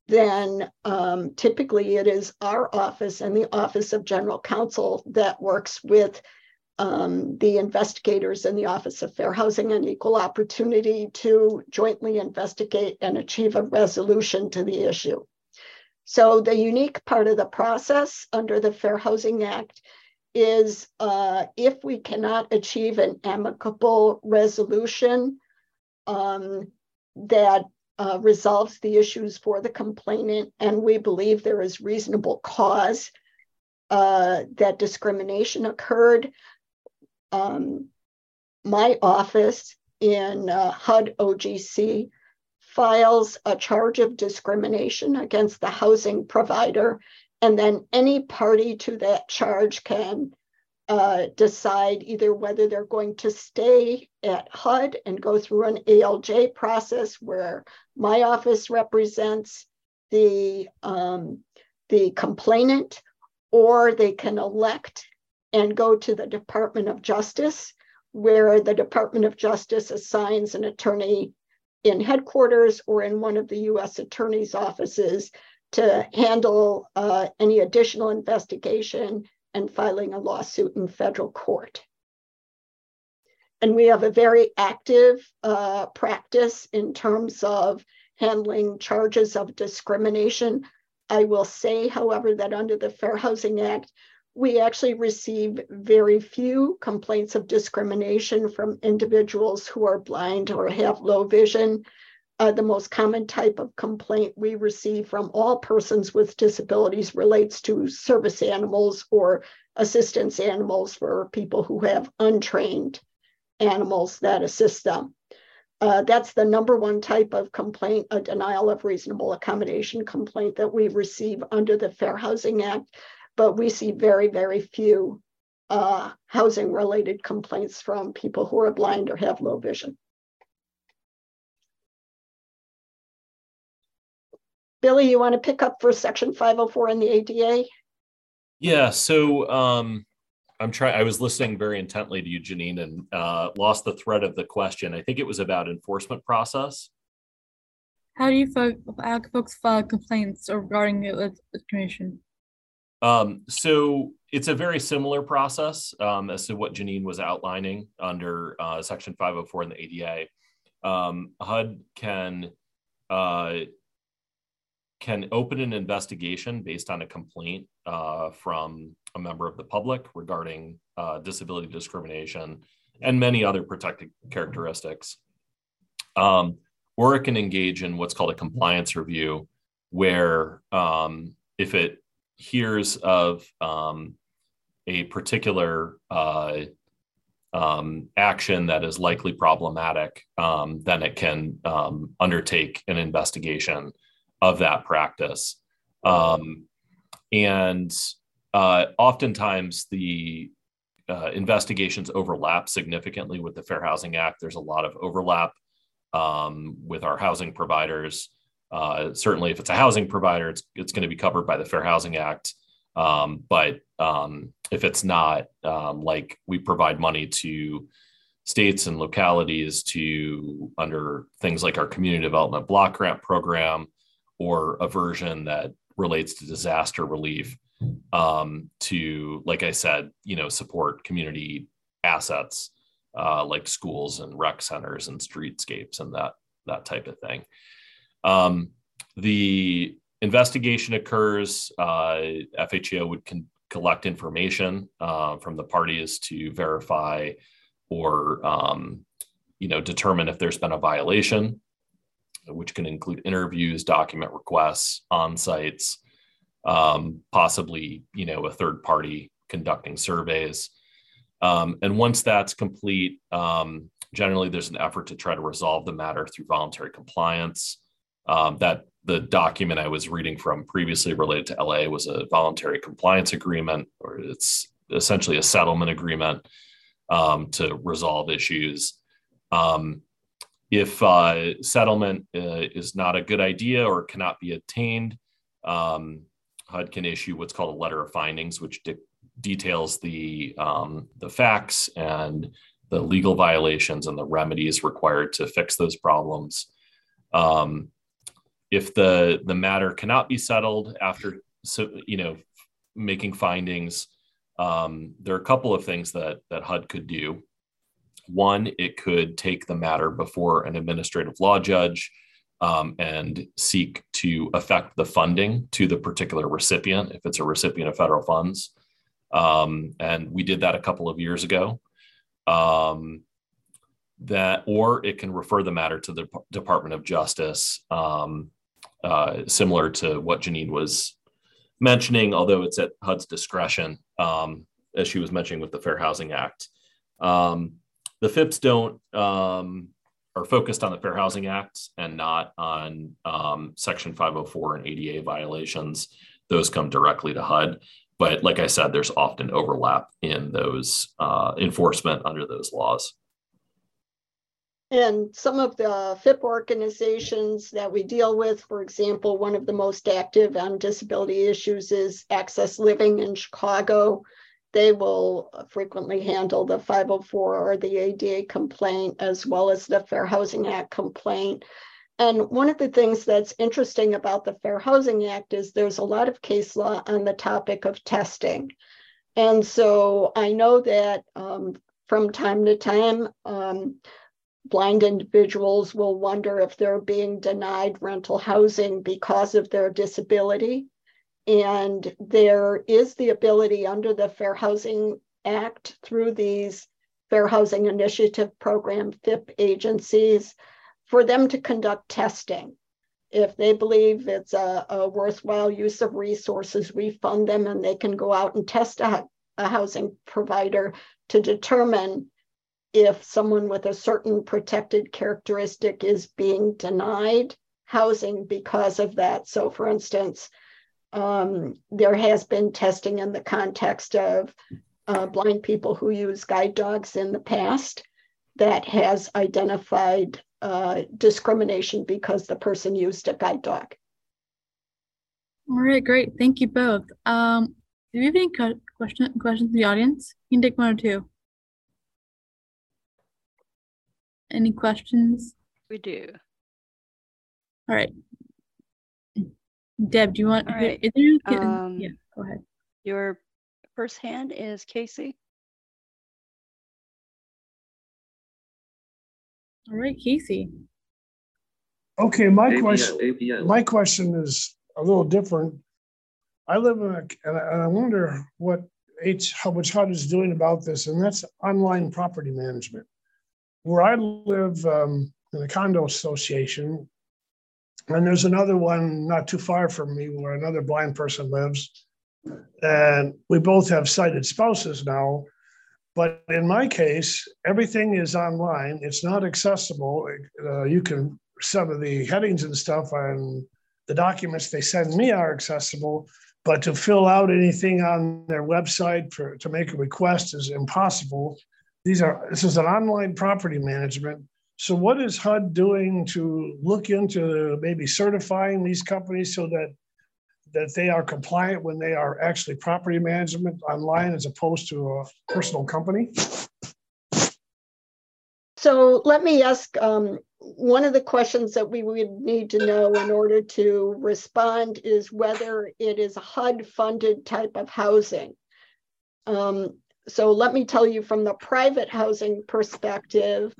then um, typically it is our office and the Office of General Counsel that works with um, the investigators in the Office of Fair Housing and Equal Opportunity to jointly investigate and achieve a resolution to the issue. So the unique part of the process under the Fair Housing Act is uh, if we cannot achieve an amicable resolution um, that uh, resolves the issues for the complainant, and we believe there is reasonable cause uh, that discrimination occurred. Um, my office in uh, HUD OGC files a charge of discrimination against the housing provider, and then any party to that charge can uh, decide either whether they're going to stay at HUD and go through an ALJ process where my office represents the, um, the complainant, or they can elect and go to the Department of Justice, where the Department of Justice assigns an attorney in headquarters or in one of the US attorney's offices to handle uh, any additional investigation and filing a lawsuit in federal court. And we have a very active uh, practice in terms of handling charges of discrimination. I will say, however, that under the Fair Housing Act, we actually receive very few complaints of discrimination from individuals who are blind or have low vision. Uh, the most common type of complaint we receive from all persons with disabilities relates to service animals or assistance animals for people who have untrained animals that assist them. Uh, that's the number one type of complaint, a denial of reasonable accommodation complaint that we receive under the Fair Housing Act but we see very, very few uh, housing related complaints from people who are blind or have low vision. Billy, you want to pick up for section 504 in the ADA? Yeah, so um, I'm trying, I was listening very intently to you, Jeanine, and uh, lost the thread of the question. I think it was about enforcement process. How do you folks file complaints regarding the discrimination? Um, so it's a very similar process um, as to what Jeanine was outlining under uh, Section 504 in the ADA. Um, HUD can uh, can open an investigation based on a complaint uh, from a member of the public regarding uh, disability discrimination and many other protected characteristics. Um, or it can engage in what's called a compliance review, where um, if it hears of um, a particular uh, um, action that is likely problematic, um, then it can um, undertake an investigation of that practice. Um, and uh, oftentimes the uh, investigations overlap significantly with the Fair Housing Act. There's a lot of overlap um, with our housing providers. Uh, certainly, if it's a housing provider, it's, it's going to be covered by the Fair Housing Act. Um, but um, if it's not, um, like we provide money to states and localities to under things like our community development block grant program or a version that relates to disaster relief um, to, like I said, you know, support community assets uh, like schools and rec centers and streetscapes and that that type of thing. Um, the investigation occurs. Uh, would con- collect information uh, from the parties to verify or um, you know determine if there's been a violation, which can include interviews, document requests, on sites, um, possibly you know a third party conducting surveys. Um, and once that's complete, um, generally there's an effort to try to resolve the matter through voluntary compliance. Um, that the document I was reading from previously related to LA was a voluntary compliance agreement, or it's essentially a settlement agreement um, to resolve issues. Um, if uh, settlement uh, is not a good idea or cannot be attained, um, HUD can issue what's called a letter of findings, which de- details the um, the facts and the legal violations and the remedies required to fix those problems. Um, if the the matter cannot be settled after so you know making findings, um, there are a couple of things that that HUD could do. One, it could take the matter before an administrative law judge um, and seek to affect the funding to the particular recipient if it's a recipient of federal funds. Um, and we did that a couple of years ago. Um, that, or it can refer the matter to the Department of Justice, um, uh, similar to what Jeanine was mentioning, although it's at HUD's discretion, um, as she was mentioning with the Fair Housing Act. Um, the FIPS don't um, are focused on the Fair Housing Act and not on um, Section 504 and ADA violations. Those come directly to HUD. But like I said, there's often overlap in those uh, enforcement under those laws. And some of the FIP organizations that we deal with, for example, one of the most active on disability issues is Access Living in Chicago they will frequently handle the 504 or the ADA complaint as well as the Fair Housing Act complaint. And one of the things that's interesting about the Fair Housing Act is there's a lot of case law on the topic of testing. And so I know that um, from time to time, um, blind individuals will wonder if they're being denied rental housing because of their disability. And there is the ability under the Fair Housing Act through these Fair Housing Initiative Program FIP agencies for them to conduct testing. If they believe it's a, a worthwhile use of resources, we fund them and they can go out and test a, a housing provider to determine if someone with a certain protected characteristic is being denied housing because of that. So, for instance, um, there has been testing in the context of uh, blind people who use guide dogs in the past that has identified uh, discrimination because the person used a guide dog. All right, great. Thank you both. Um, do you have any question, questions in the audience? You can take one or two. Any questions? We do. All right. Deb, do you want? All right. Is there, um, yeah, go ahead. Your first hand is Casey. All right, Casey. Okay, my ABS, question. ABS. My question is a little different. I live in a, and I, and I wonder what H, how much HUD is doing about this, and that's online property management. Where I live um, in the condo association, and there's another one not too far from me where another blind person lives. And we both have sighted spouses now. But in my case, everything is online. It's not accessible. Uh, you can, some of the headings and stuff and the documents they send me are accessible, but to fill out anything on their website for, to make a request is impossible. These are, this is an online property management so, what is HUD doing to look into maybe certifying these companies so that that they are compliant when they are actually property management online as opposed to a personal company? So let me ask um, one of the questions that we would need to know in order to respond is whether it is a HUD funded type of housing. Um, so let me tell you from the private housing perspective,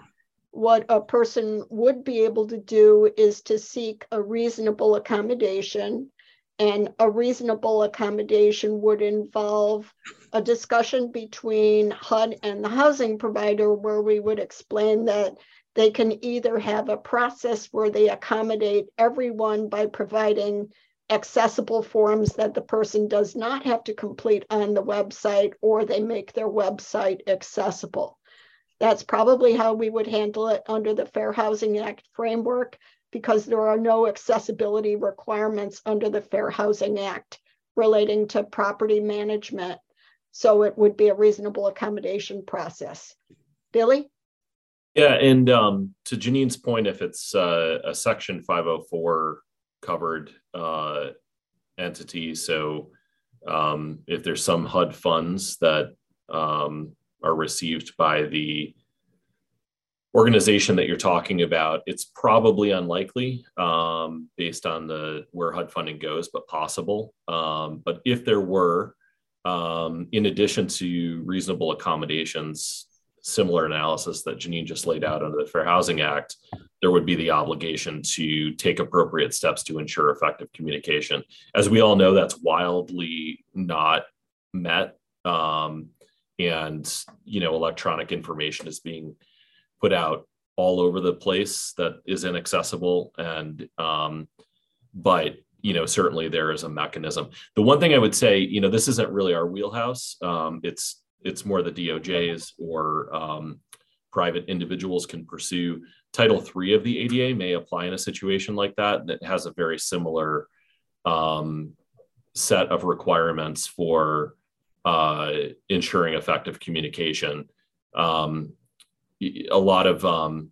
what a person would be able to do is to seek a reasonable accommodation. And a reasonable accommodation would involve a discussion between HUD and the housing provider where we would explain that they can either have a process where they accommodate everyone by providing accessible forms that the person does not have to complete on the website, or they make their website accessible. That's probably how we would handle it under the Fair Housing Act framework because there are no accessibility requirements under the Fair Housing Act relating to property management. So it would be a reasonable accommodation process. Billy? Yeah, and um, to Jeanine's point, if it's uh, a Section 504 covered uh, entity. So um, if there's some HUD funds that um, are received by the organization that you're talking about, it's probably unlikely um, based on the where HUD funding goes, but possible. Um, but if there were, um, in addition to reasonable accommodations, similar analysis that Jeanine just laid out under the Fair Housing Act, there would be the obligation to take appropriate steps to ensure effective communication. As we all know, that's wildly not met. Um, and, you know, electronic information is being put out all over the place that is inaccessible. And, um, but, you know, certainly there is a mechanism. The one thing I would say, you know, this isn't really our wheelhouse. Um, it's, it's more the DOJ's or um, private individuals can pursue. Title three of the ADA may apply in a situation like that that has a very similar um, set of requirements for uh, ensuring effective communication. Um, a lot of um,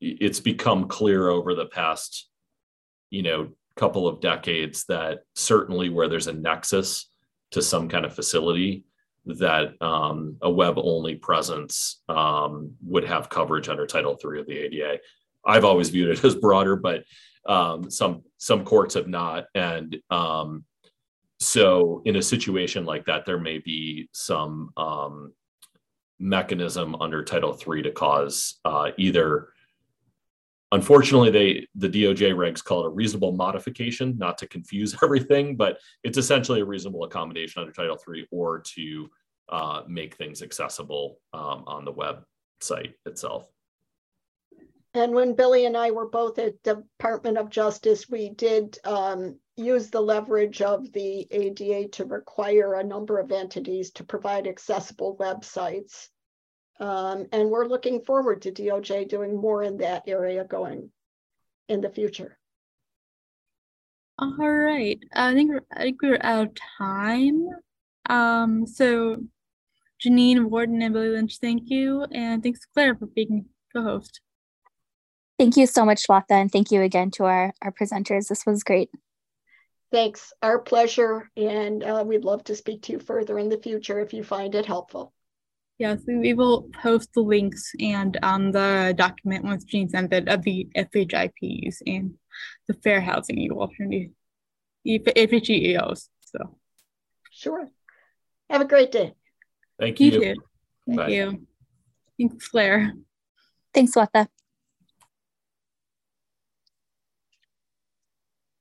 it's become clear over the past, you know, couple of decades that certainly where there's a nexus to some kind of facility, that um, a web only presence um, would have coverage under Title III of the ADA. I've always viewed it as broader, but um, some some courts have not. And um, so, in a situation like that, there may be some um, mechanism under Title III to cause uh, either. Unfortunately, they the DOJ regs call it a reasonable modification, not to confuse everything, but it's essentially a reasonable accommodation under Title III, or to uh, make things accessible um, on the website itself. And when Billy and I were both at Department of Justice, we did um, use the leverage of the ADA to require a number of entities to provide accessible websites. Um, and we're looking forward to DOJ doing more in that area going in the future. All right. I think we're, I think we're out of time. Um, so Jeanine Worden and Billy Lynch, thank you. And thanks, Claire, for being co-host. Thank you so much, Swatha, and thank you again to our, our presenters. This was great. Thanks. Our pleasure. And uh, we'd love to speak to you further in the future if you find it helpful. Yes, we will post the links and on um, the document once Jean sent it of the FHIPs and the Fair Housing Equal Opportunity FHEOs. So sure. Have a great day. Thank you. you Thank Bye. you. Thanks, Claire. Thanks, Swatha.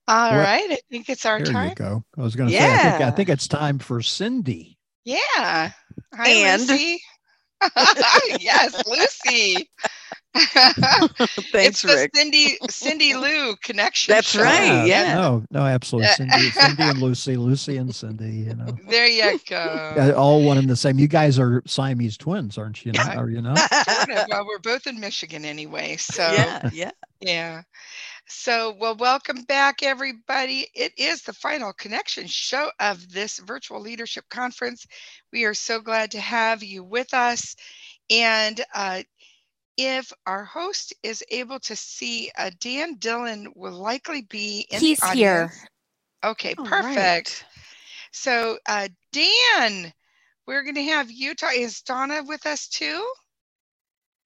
All well, right, I think it's our there time. you go. I was going to yeah. say, I think, I think it's time for Cindy. Yeah. Hi, and Lucy. yes, Lucy. Thanks, it's the Rick. Cindy Cindy Lou connection. That's show. right. Yeah. No, no, absolutely. Uh, Cindy, Cindy and Lucy, Lucy and Cindy. You know. There you go. All one and the same. You guys are Siamese twins, aren't you? Know, are you not? sort of. Well, we're both in Michigan anyway. So yeah, yeah, yeah. So, well, welcome back, everybody. It is the final connection show of this virtual leadership conference. We are so glad to have you with us. And uh, if our host is able to see, uh, Dan Dillon will likely be in He's the audience. here. Okay, All perfect. right. So, uh, Dan, we're going to have you talk. Is Donna with us too?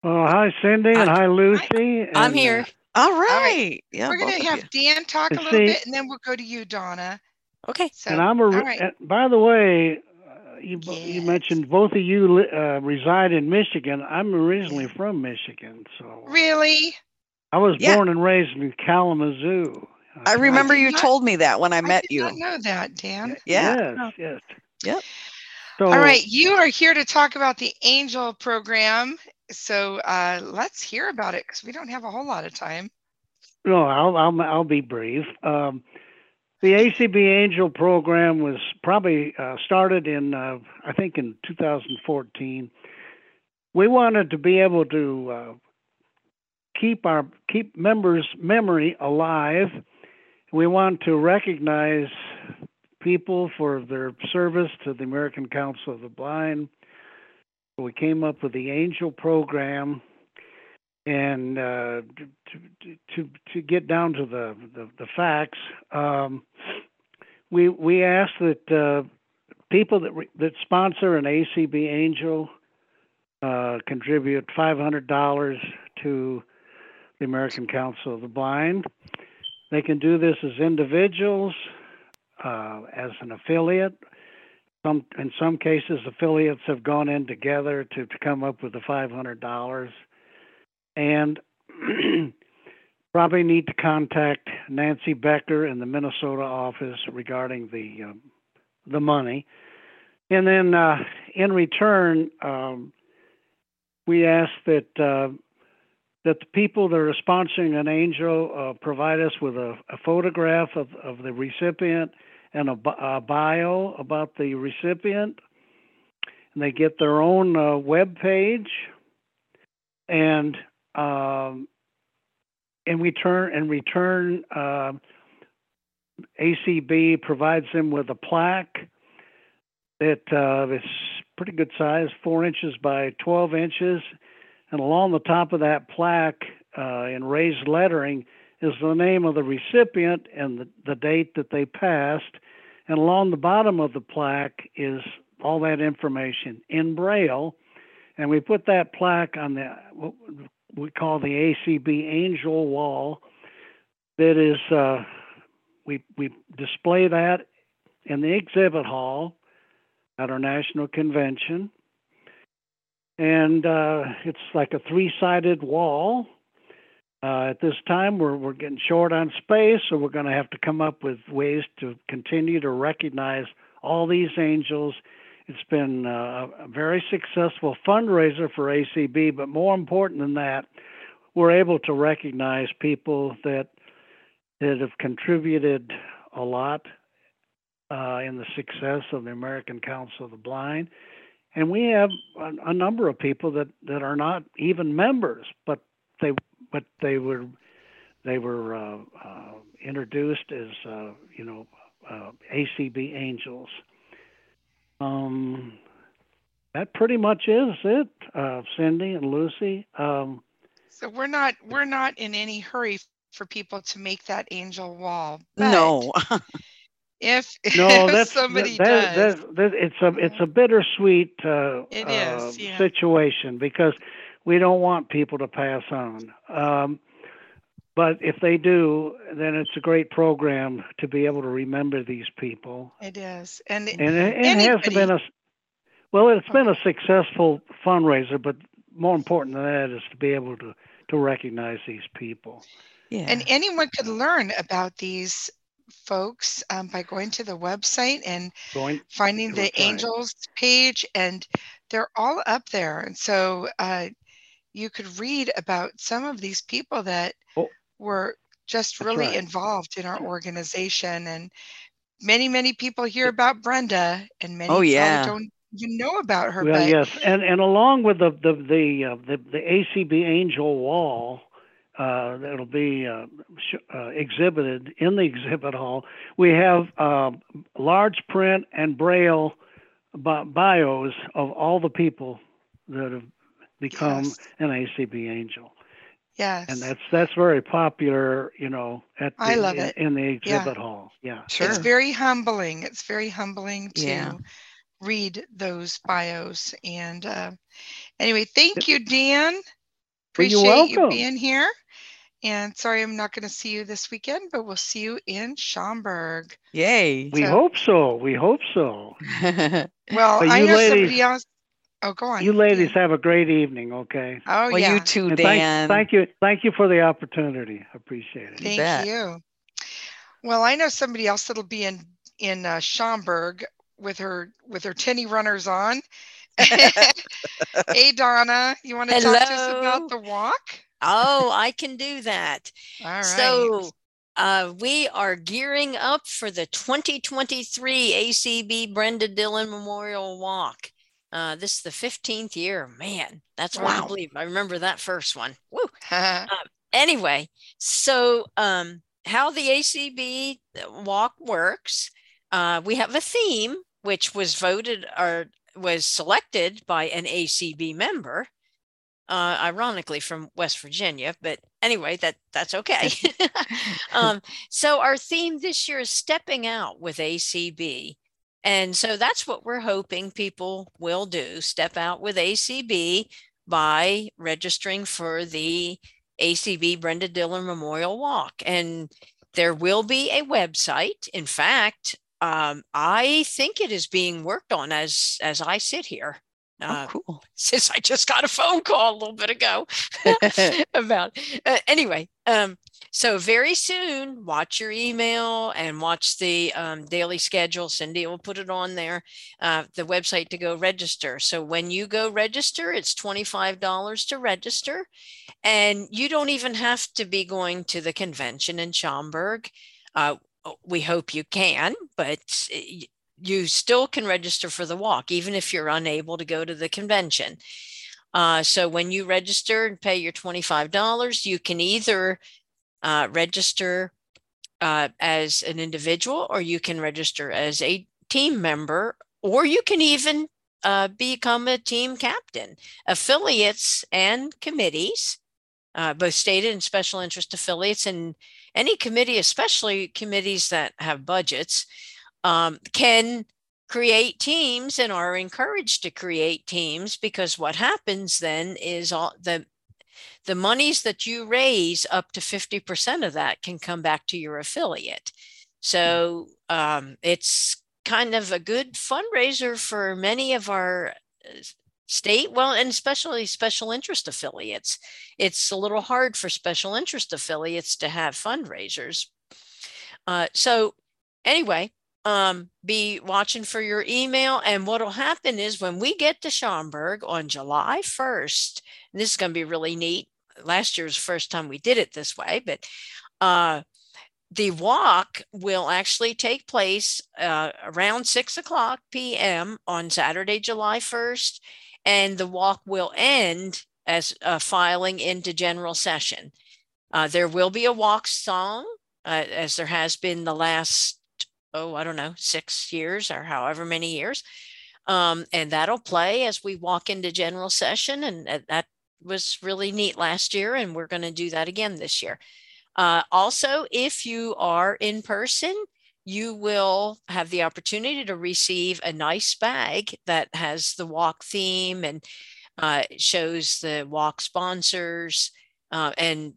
Oh, hi, Cindy, and hi, Lucy. I'm and, here. Uh, All All right. right. Yeah. we're going to have you. Dan talk a little see- bit, and then we'll go to you, Donna. Okay. So, and I'm a. all right. and By the way, uh, you bo- you mentioned both of you uh, reside in Michigan. I'm originally from Michigan, so Really? I was Yeah. born and raised in Kalamazoo. I remember did you not- told me that when I I met did you. not know that, Dan. Yeah. Yes, yes. Yep. So, All right, you are here to talk about the Angel program. So uh, let's hear about it because we don't have a whole lot of time. No, I'll I'll, I'll be brief. Um, the ACB Angel program was probably uh, started in uh, I think in 2014. We wanted to be able to uh, keep our keep members' memory alive. We want to recognize people for their service to the American Council of the Blind. We came up with the Angel program and uh, to, to to get down to the the, the facts, um, we we ask that uh, people that re- that sponsor an ACB Angel uh, contribute five hundred dollars to the American Council of the Blind. They can do this as individuals, uh, as an affiliate. Some in some cases, affiliates have gone in together to, to come up with the five hundred dollars, and probably need to contact Nancy Becker in the Minnesota office regarding the uh, the money, and then uh, in return, um, we ask that uh, that the people that are sponsoring an angel uh, provide us with a, a photograph of, of the recipient and a, a, bio about the recipient. And they get their own uh, web page, and um, in return, in return, uh, ACB provides them with a plaque that uh, is pretty good size, four inches by 12 inches, and along the top of that plaque, uh, in raised lettering, is the name of the recipient and the, the date that they passed. And along the bottom of the plaque is all that information in Braille. And we put that plaque on the what we call the ACB Angel Wall. That is, uh, we we display that in the exhibit hall at our national convention and uh, it's like a three-sided wall. Uh, at this time, we're we're getting short on space, so we're going to have to come up with ways to continue to recognize all these angels. It's been uh, a very successful fundraiser for ACB, but more important than that, we're able to recognize people that that have contributed a lot uh, in the success of the American Council of the Blind and we have a, a, number of people that, that are not even members, but they but they were they were uh, uh, introduced as uh, you know uh, ACB angels. Um, that pretty much is it, uh, Cindy and Lucy. Um, so we're not we're not in any hurry for people to make that angel wall. no. if, no, that's somebody that, does. That, that, it's a it's a bittersweet uh, It uh, yeah. situation because we don't want people to pass on. Um, but if they do, then it's a great program to be able to remember these people. It is, and And it, it has been a well, it's been a successful fundraiser, but more important than that is to be able to to recognize these people. Yeah. And anyone could learn about these folks um, by going to the website and Going finding the right. angels page, and they're all up there. And so uh, you could read about some of these people that Oh. were just really right. involved in our organization. And many, many people hear about Brenda, and many Oh, yeah. don't even know about her. Well, but yes, and and along with the the the uh, the, the ACB Angel Wall, uh, that'll be uh, sh- uh, exhibited in the exhibit hall. We have uh, large print and braille bi- bios of all the people that have become Yes. an ACB Angel, yes, and that's that's very popular. You know, at the, I love in, it. in the Yeah. exhibit hall. Yeah, it's very humbling. It's very humbling to Yeah. read those bios. And uh, anyway, thank you, Dan. Appreciate you're you being here. And sorry I'm not going to see you this weekend, but we'll see you in Schaumburg. Yay. We So- hope so. We hope so. Well, But I you know ladies- somebody else. Oh, go on. You ladies have a great evening, okay? Oh, well, yeah. you too, And Dan. Thank, thank you, thank you for the opportunity. I appreciate it. Thank bet. you. Well, I know somebody else that'll be in in uh, Schaumburg with her with her tinny runners on. hey, Donna, you want to talk to us about the walk? Oh, I can do that. All right. So uh, we are gearing up for the 2023 ACB Brenda Dillon Memorial Walk. Uh, this is the 15th year. Man, that's hard to believe. I remember that first one. Woo. Uh, Um, anyway, so um, how the ACB walk works, uh, we have a theme which was voted or was selected by an ACB member. uh, ironically from West Virginia, but anyway, that that's okay. um, so our theme this year is stepping out with ACB. And so that's what we're hoping people will do step out with ACB by registering for the ACB Brenda Dillon Memorial Walk. And there will be a website. In fact, um, I think it is being worked on as as I sit here. Oh, Uh, cool. since I just got a phone call a little bit ago about uh, anyway. Um, so very soon, watch your email and watch the um, daily schedule. Cindy will put it on there, uh, the website to go register. So when you go register, it's twenty five dollars to register, and you don't even have to be going to the convention in Schaumburg. Uh, we hope you can, but y- you still can register for the walk, even if you're unable to go to the convention. Uh, so when you register and pay your $25, you can either uh, register uh, as an individual or you can register as a team member, or you can even uh, become a team captain. Affiliates and committees, uh, both stated and special interest affiliates, and any committee, especially committees that have budgets, um, can create teams and are encouraged to create teams because what happens then is all the the monies that you raise up to 50% of that can come back to your affiliate. So um, it's kind of a good fundraiser for many of our uh, state well and especially special interest affiliates. It's a little hard for special interest affiliates to have fundraisers. Uh, so anyway um, be watching for your email. And what will happen is when we get to Schaumburg on July 1st, and this is going to be really neat. Last year's first time we did it this way, but uh, the walk will actually take place uh, around 6 o'clock p.m. on Saturday, July 1st, and the walk will end as uh, filing into general session. Uh, there will be a walk song, uh, as there has been the last oh, I don't know, six years or however many years. Um, and that'll play as we walk into general session. And that was really neat last year. And we're going to do that again this year. Uh, also, if you are in person, you will have the opportunity to receive a nice bag that has the walk theme and uh, shows the walk sponsors uh, and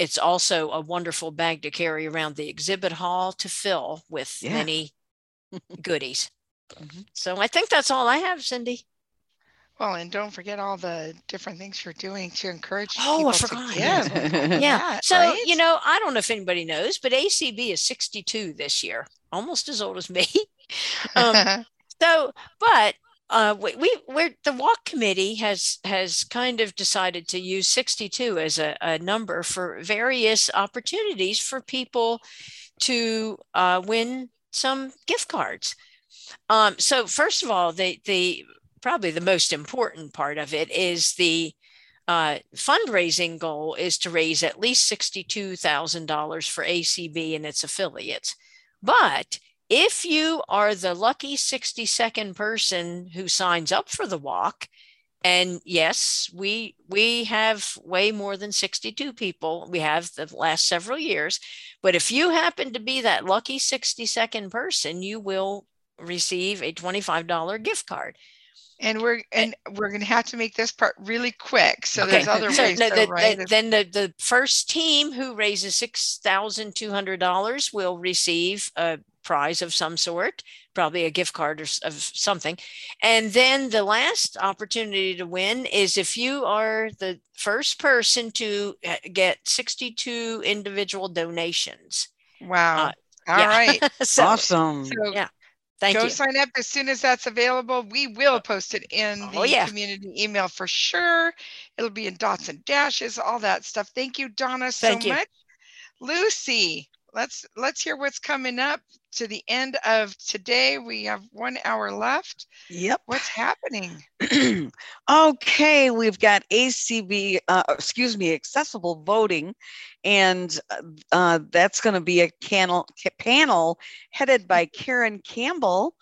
it's also a wonderful bag to carry around the exhibit hall to fill with Yeah. many goodies. So I think that's all I have, Cindy. Well, and don't forget all the different things you're doing to encourage Oh, people I to forgot. give. yeah. So, right? you know, I don't know if anybody knows, but ACB is 62 this year, almost as old as me. um, so, but uh, we, we we're the walk committee has has kind of decided to use 62 as a, a number for various opportunities for people to uh, win some gift cards. Um, so first of all, the the probably the most important part of it is the uh, fundraising goal is to raise at least $62,000 for ACB and its affiliates. But if you are the lucky 62nd person who signs up for the walk, and yes, we we have way more than 62 people. We have the last several years. But if you happen to be that lucky 62nd person, you will receive a $25 gift card. And we're eh and we're gonna have to make this part really quick. So there's other So ways no, to the- write the- Then the, the first team who raises six thousand two hundred dollars will receive a prize of some sort, probably a gift card or of something. And then the last opportunity to win is if you are the first person to uh, get sixty-two individual donations. Wow. Uh, All yeah. right. So- Awesome. So Yeah. Thank you. go you. sign up as soon as that's available. We will post it in the Oh, yeah. community email for sure. It'll be in dots and dashes, all that stuff. Thank you, Donna, so Thank you. much. Lucy, let's let's hear what's coming up to the end of today. We have one hour left. Yep. What's happening? okay, we've got ACB, uh, excuse me, accessible voting, and uh, uh, that's going to be a panel, panel headed by Karyn Campbell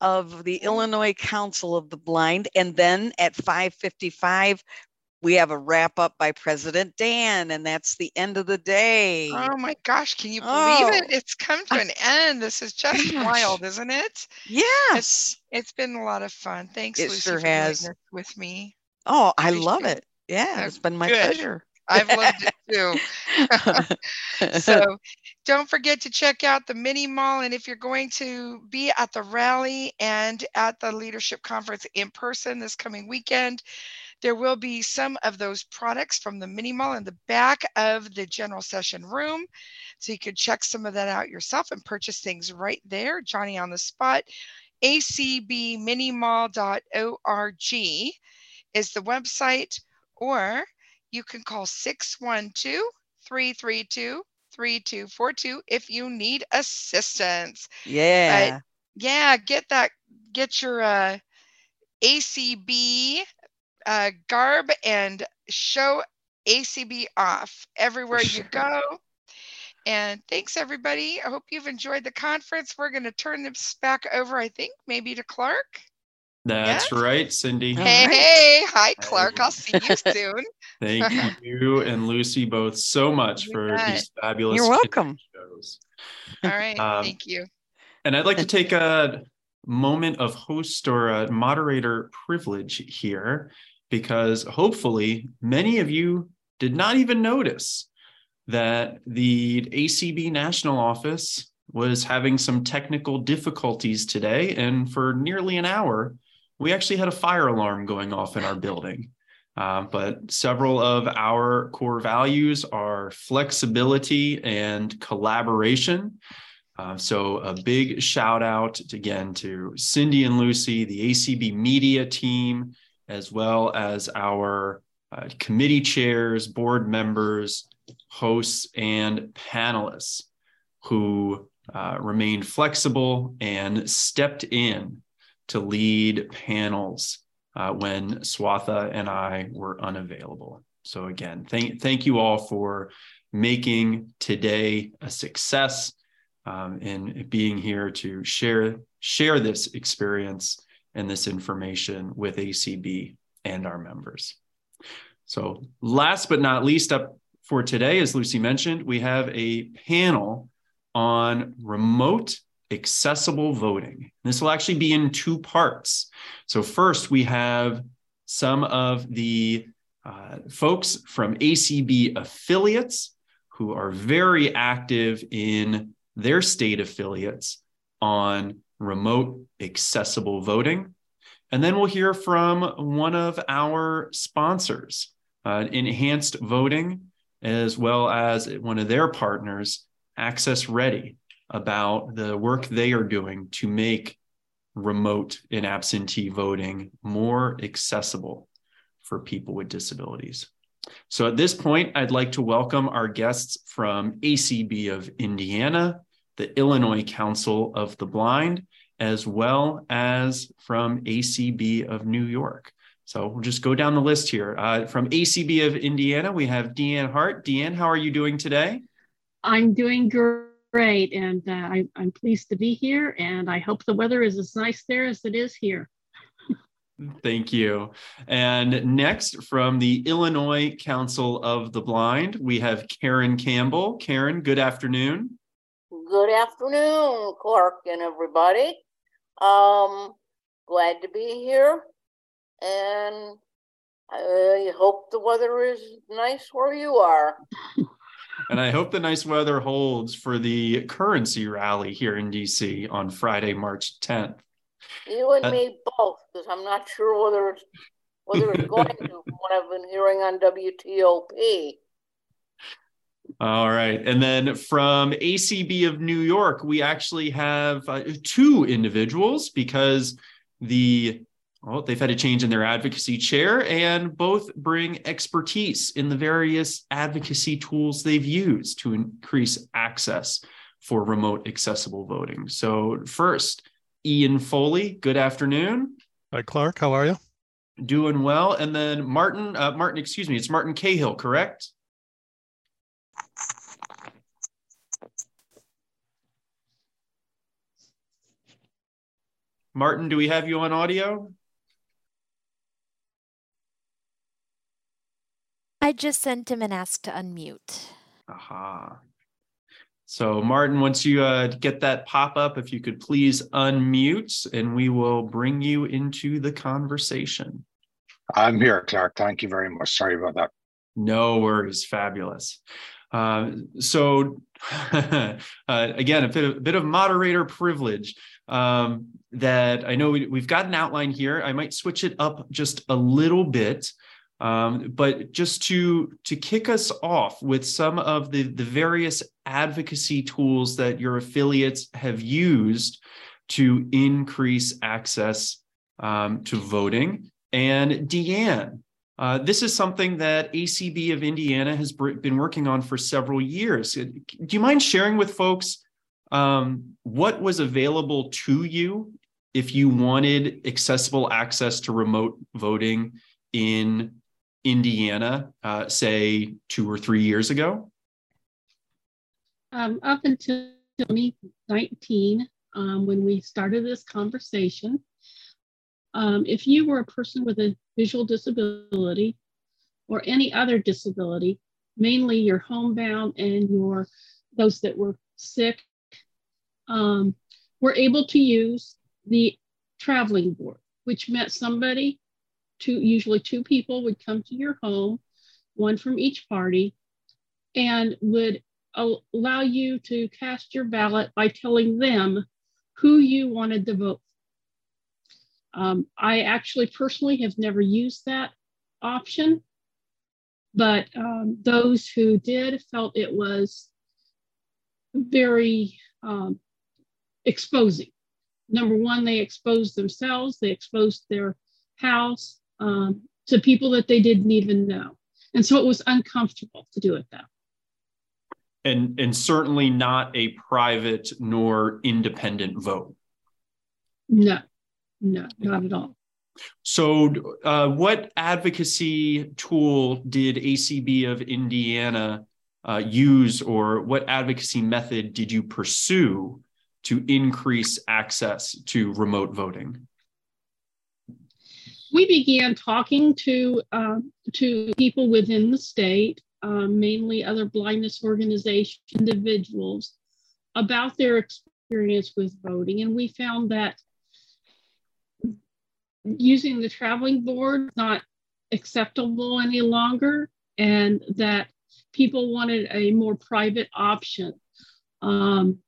of the Illinois Council of the Blind. And then at 5:55, we have a wrap up by President Dan, and that's the end of the day. Oh my gosh, can you believe oh. it? It's come to an end. This is just gosh. wild, isn't it? Yes. It's, it's been a lot of fun. Thanks, it Lucy, sure has. with me. Oh, I love it. Yeah, it's been my Good. pleasure. I've loved it too. so don't forget to check out the mini mall. And if you're going to be at the rally and at the leadership conference in person this coming weekend, there will be some of those products from the mini mall in the back of the general session room. So you could check some of that out yourself and purchase things right there. Johnny on the spot. acbminimall.org is the website, or you can call 612 332 3242 if you need assistance. Yeah. But yeah, get that, get your uh, ACB uh, garb and show ACB off everywhere you go. And thanks, everybody. I hope you've enjoyed the conference. We're going to turn this back over, I think, maybe to Clark. That's yes? right, Cindy. Hey, right. hey, hi, Clark. I'll see you soon. Thank you and Lucy both so much you for these fabulous. You're welcome. Shows. All right, um, thank you. And I'd like to take a moment of host or a moderator privilege here because hopefully many of you did not even notice that the ACB National Office was having some technical difficulties today. And for nearly an hour, we actually had a fire alarm going off in our building. Uh, but several of our core values are flexibility and collaboration. Uh, so a big shout out again to Cindy and Lucy, the ACB media team, as well as our uh, committee chairs, board members, hosts, and panelists who uh, remained flexible and stepped in to lead panels uh, when Swatha and I were unavailable. So again, thank, thank you all for making today a success um, and being here to share, share this experience and this information with ACB and our members. So last but not least up for today, as Lucy mentioned, we have a panel on remote accessible voting. This will actually be in two parts. So first we have some of the uh, folks from ACB affiliates who are very active in their state affiliates on remote accessible voting. And then we'll hear from one of our sponsors, uh, Enhanced Voting, as well as one of their partners, Access Ready, about the work they are doing to make remote and absentee voting more accessible for people with disabilities. So at this point, I'd like to welcome our guests from ACB of Indiana, the Illinois Council of the Blind, as well as from ACB of New York. So we'll just go down the list here. Uh, from ACB of Indiana, we have Dee Ann Hart. Dee Ann, how are you doing today? I'm doing great, and uh, I, I'm pleased to be here, and I hope the weather is as nice there as it is here. Thank you. And next, from the Illinois Council of the Blind, we have Karyn Campbell. Karyn, good afternoon. Good afternoon, Clark and everybody. Um, glad to be here, and I hope the weather is nice where you are. and I hope the nice weather holds for the currency rally here in DC on Friday, March 10th. You and uh, me both, because I'm not sure whether it's whether it's going to from what I've been hearing on WTOP. All right. And then from ACB of New York, we actually have uh, two individuals because the well, they've had a change in their advocacy chair and both bring expertise in the various advocacy tools they've used to increase access for remote accessible voting. So, first, Ian Foley, good afternoon. Hi, Clark. How are you? Doing well. And then Martin, uh, Martin, excuse me, it's Martin Cahill, correct? Martin, do we have you on audio? I just sent him and asked to unmute. Aha. So Martin, once you uh, get that pop up, if you could please unmute and we will bring you into the conversation. I'm here, Clark. Thank you very much. Sorry about that. No worries. Fabulous. Uh, so uh, again, a bit, of, a bit of moderator privilege um, that I know we, have got an outline here. I might switch it up just a little bit. Um, but just to to kick us off with some of the the various advocacy tools that your affiliates have used to increase access um, to voting. And Dee Ann, uh, this is something that ACB of Indiana has been working on for several years. Do you mind sharing with folks um, what was available to you if you wanted accessible access to remote voting in Indiana, uh, say two or three years ago? Um, up until 2019, um, when we started this conversation, um, if you were a person with a visual disability or any other disability, mainly your homebound and your those that were sick, um, were able to use the traveling board, which meant somebody two, usually two people would come to your home, one from each party, and would allow you to cast your ballot by telling them who you wanted to vote. Um, I actually personally have never used that option, but um, those who did felt it was very um, exposing. Number one, they exposed themselves, they exposed their house, um, to people that they didn't even know. And so it was uncomfortable to do it that and and certainly not a private nor independent vote. No, no, not at all. So, uh, what advocacy tool did ACB of Indiana uh, use, or what advocacy method did you pursue to increase access to remote voting? we began talking to uh, to people within the state, um, mainly other blindness organizations, individuals, about their experience with voting, and we found that using the traveling board not acceptable any longer, and that people wanted a more private option. Um,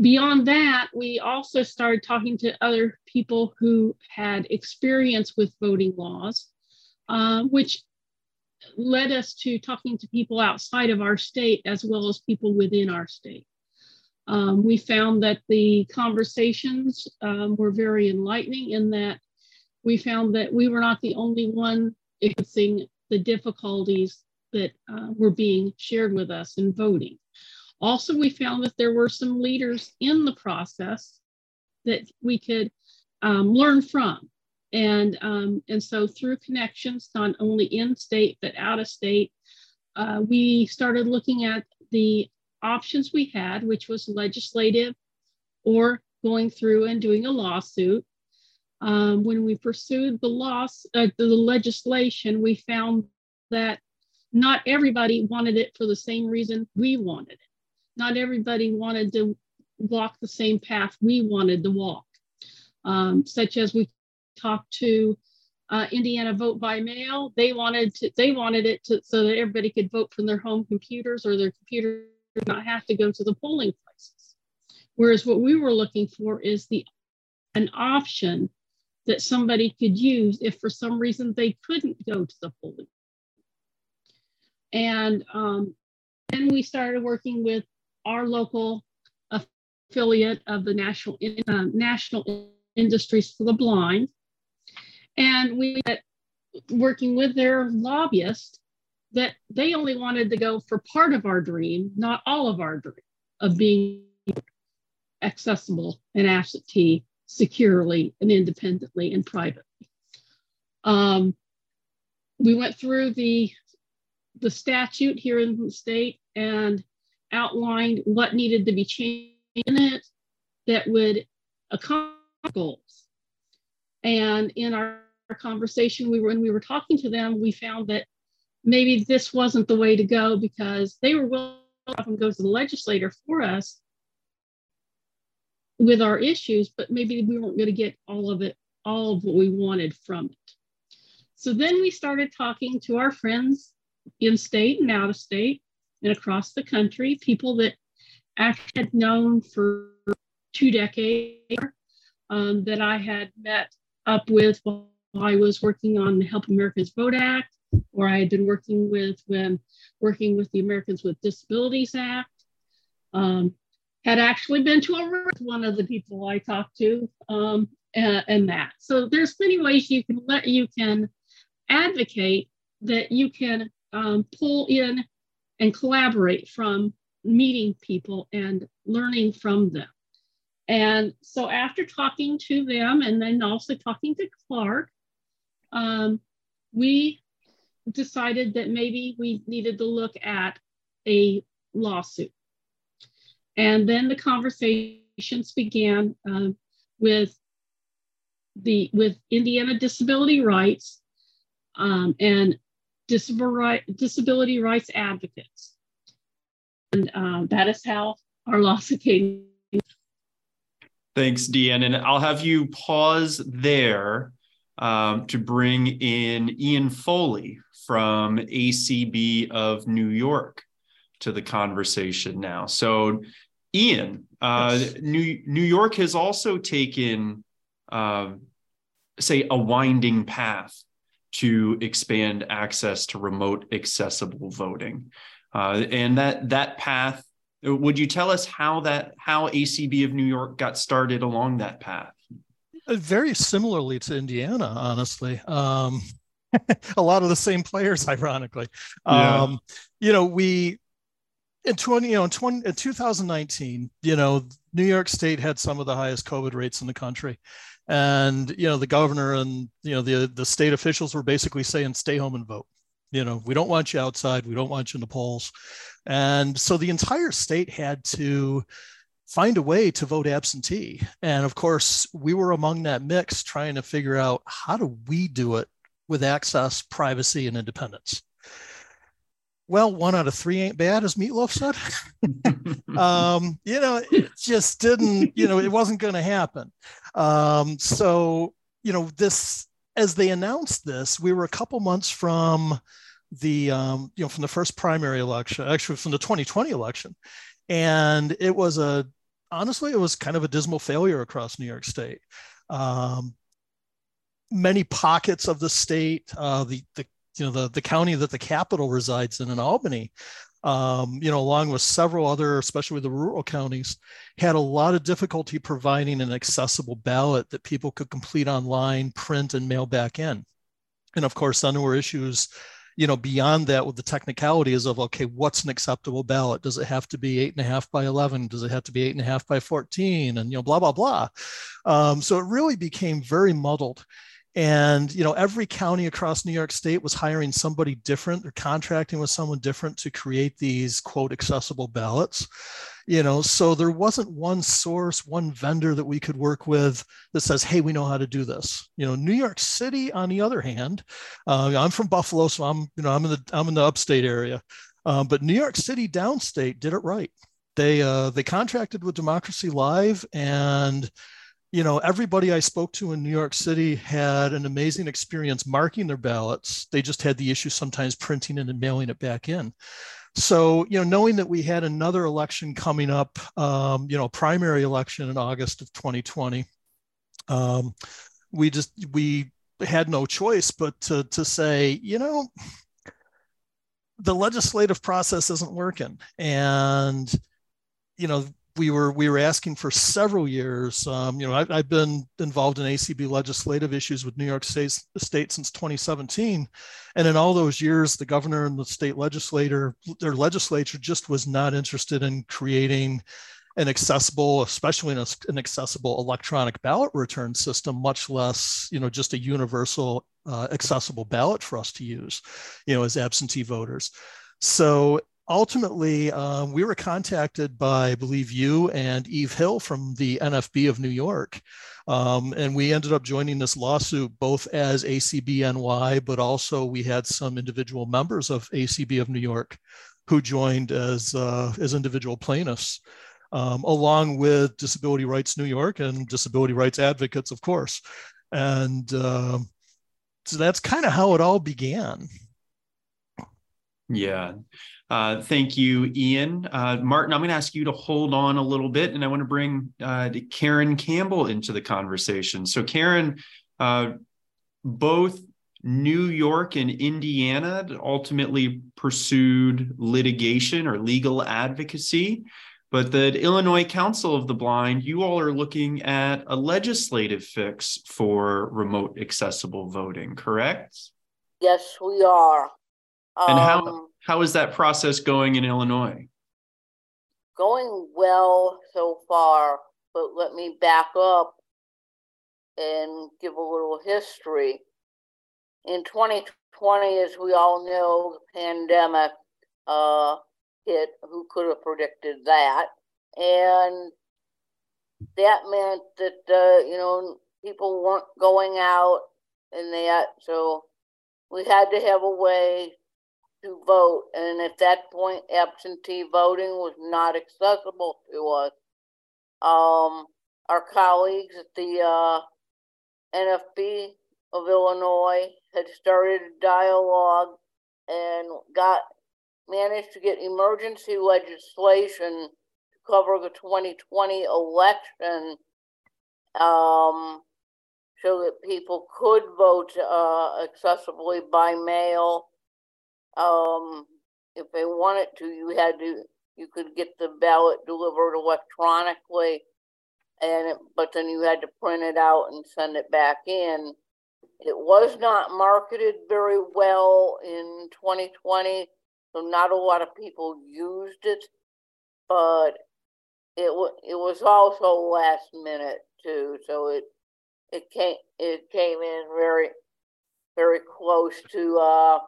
beyond that, we also started talking to other people who had experience with voting laws, uh, which led us to talking to people outside of our state as well as people within our state. Um, we found that the conversations um, were very enlightening in that we found that we were not the only one experiencing the difficulties that uh, were being shared with us in voting. Also, we found that there were some leaders in the process that we could um, learn from. And, um, and so through connections, not only in state, but out of state, uh, we started looking at the options we had, which was legislative or going through and doing a lawsuit. Um, when we pursued the loss, uh, the legislation, we found that not everybody wanted it for the same reason we wanted it not everybody wanted to walk the same path we wanted to walk, um, such as we talked to uh, Indiana Vote by Mail. They wanted to, they wanted it to, so that everybody could vote from their home computers or their computer not have to go to the polling places. Whereas what we were looking for is the an option that somebody could use if for some reason they couldn't go to the polling. And um, then we started working with our local affiliate of the National, uh, National Industries for the Blind. And we working with their lobbyist that they only wanted to go for part of our dream, not all of our dream of being accessible and absentee securely and independently and privately. Um, we went through the the statute here in the state and outlined what needed to be changed in it that would accomplish goals. And in our, conversation, we were when we were talking to them, we found that maybe this wasn't the way to go because they were willing to go to the legislator for us with our issues, but maybe we weren't going to get all of it, all of what we wanted from it. So then we started talking to our friends in state and out of state and across the country, people that I had known for two decades um, that I had met up with while I was working on the Help Americans Vote Act, or I had been working with when working with the Americans with Disabilities Act. Um, had actually been to a one of the people I talked to, um, and, and that. So there's many ways you can let you can advocate that you can um, pull in and collaborate from meeting people and learning from them. And so after talking to them and then also talking to Clark, um, we decided that maybe we needed to look at a lawsuit. And then the conversations began uh, with the with Indiana Disability Rights um, and disability rights advocates. And uh, that is how our lawsuit came. Thanks, Dee Ann. And I'll have you pause there um, to bring in Ian Foley from ACB of New York to the conversation now. So, Ian, uh, yes. New, New York has also taken, uh, say, a winding path to expand access to remote accessible voting. Uh, and that that path, would you tell us how that how ACB of New York got started along that path? Uh, very similarly to Indiana, honestly. Um, a lot of the same players, ironically. Yeah. Um, you know, we in 20, you know, in 20, in 2019, you know, New York State had some of the highest COVID rates in the country and you know the governor and you know the the state officials were basically saying stay home and vote. You know we don't want you outside. We don't want you in the polls. And so the entire state had to find a way to vote absentee. And of course we were among that mix trying to figure out how do we do it with access privacy and independence? Well, one out of three ain't bad, as Meatloaf said. um, you know, it just didn't, you know, it wasn't going to happen. Um, so, you know, this, as they announced this, we were a couple months from the, um, you know, from the first primary election, actually from the 2020 election. And it was a, honestly, it was kind of a dismal failure across New York State. Um, many pockets of the state, uh, the, the you know the the county that the capital resides in in Albany um, you know along with several other especially the rural counties had a lot of difficulty providing an accessible ballot that people could complete online print and mail back in. And of course then there were issues you know beyond that with the technicalities of okay what's an acceptable ballot? Does it have to be eight and a half by 11 does it have to be eight and a half by 14 and you know blah blah blah. Um, so it really became very muddled and you know every county across new york state was hiring somebody different. Or contracting with someone different to create these quote accessible ballots you know? So there wasn't one source one vendor that we could work with that says hey we know how to do this. You know new york city on the other hand uh, i'm from buffalo so i'm you know i'm in the i'm in the upstate area um, but new york city downstate did it right. They uh, they contracted with democracy live and you know, everybody I spoke to in New York City had an amazing experience marking their ballots. They just had the issue sometimes printing it and mailing it back in. So, you know, knowing that we had another election coming up, um, you know, primary election in August of 2020, um, we just we had no choice but to to say, you know, the legislative process isn't working, and you know we were we were asking for several years. Um, you know, I, have been involved in ACB legislative issues with New York State, State since 2017, and in all those years, the governor and the state legislator, their legislature, just was not interested in creating an accessible, especially an, accessible electronic ballot return system, much less you know just a universal uh, accessible ballot for us to use, you know, as absentee voters. So ultimately, um, we were contacted by, I believe, you and Eve Hill from the NFB of New York. Um, and we ended up joining this lawsuit both as ACBNY, but also we had some individual members of ACB of New York who joined as, uh, as individual plaintiffs, um, along with Disability Rights New York and Disability Rights Advocates, of course. And uh, so that's kind of how it all began. Yeah. Uh, thank you, Ian. Uh, Martin, I'm going to ask you to hold on a little bit, and I want to bring uh, Karyn Campbell into the conversation. So, Karyn, uh, both New York and Indiana ultimately pursued litigation or legal advocacy, but the Illinois Council of the Blind, you all are looking at a legislative fix for remote accessible voting, correct? Yes, we are. And how um, how is that process going in Illinois? Going well so far, but let me back up and give a little history. In 2020, as we all know, the pandemic uh, hit. Who could have predicted that? And that meant that uh, you know people weren't going out, and that so we had to have a way to vote, and at that point, absentee voting was not accessible to us. Um, our colleagues at the uh, of Illinois had started a dialogue and got managed to get emergency legislation to cover the 2020 election um, so that people could vote uh, accessibly by mail um, if they wanted to, you had to, you could get the ballot delivered electronically, and it, but then you had to print it out and send it back in. It was not marketed very well in 2020, so not a lot of people used it, but it it was also last minute too, so it it came it came in very very close to uh,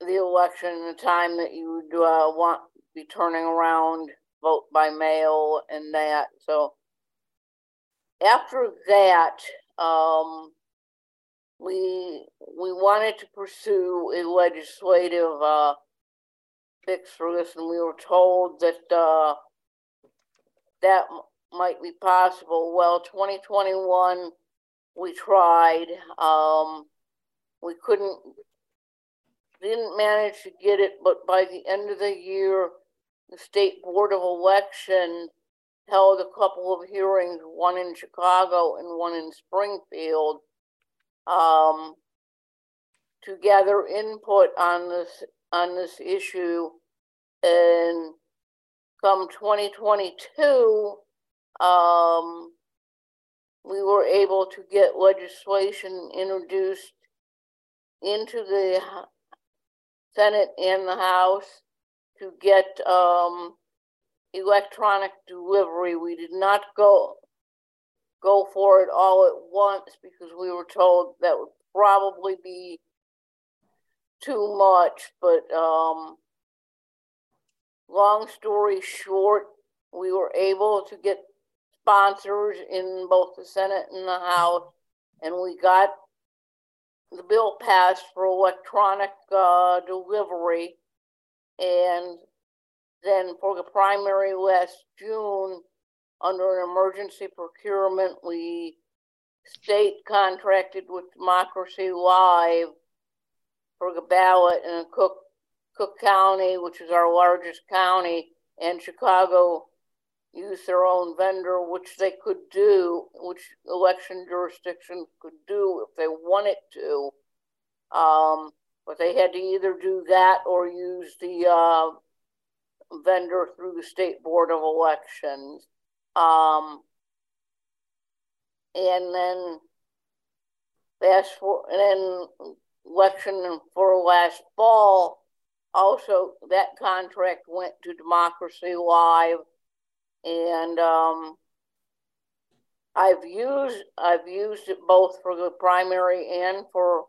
the election, the time that you would uh, want be turning around, vote by mail, and that. So after that, um, we we wanted to pursue a legislative uh, fix for this, and we were told that uh, that might be possible. Well, 2021, we tried. Um, we couldn't didn't manage to get it, but by the end of the year, the State Board of Election held a couple of hearings, one in Chicago and one in Springfield, um, to gather input on this on this issue. And come 2022, um, we were able to get legislation introduced into the Senate and the House to get um, electronic delivery. We did not go go for it all at once because we were told that would probably be too much. But um, long story short, we were able to get sponsors in both the Senate and the House, and we got the bill passed for electronic uh, delivery. And then for the primary last June, under an emergency procurement, we state contracted with Democracy Live for the ballot in Cook Cook County, which is our largest county, and Chicago use their own vendor, which they could do, which election jurisdictions could do if they wanted to. Um, but they had to either do that or use the uh, vendor through the State Board of Elections. Um, and then fast for and then election for last fall also that contract went to democracy live and um, I've used I've used it both for the primary and for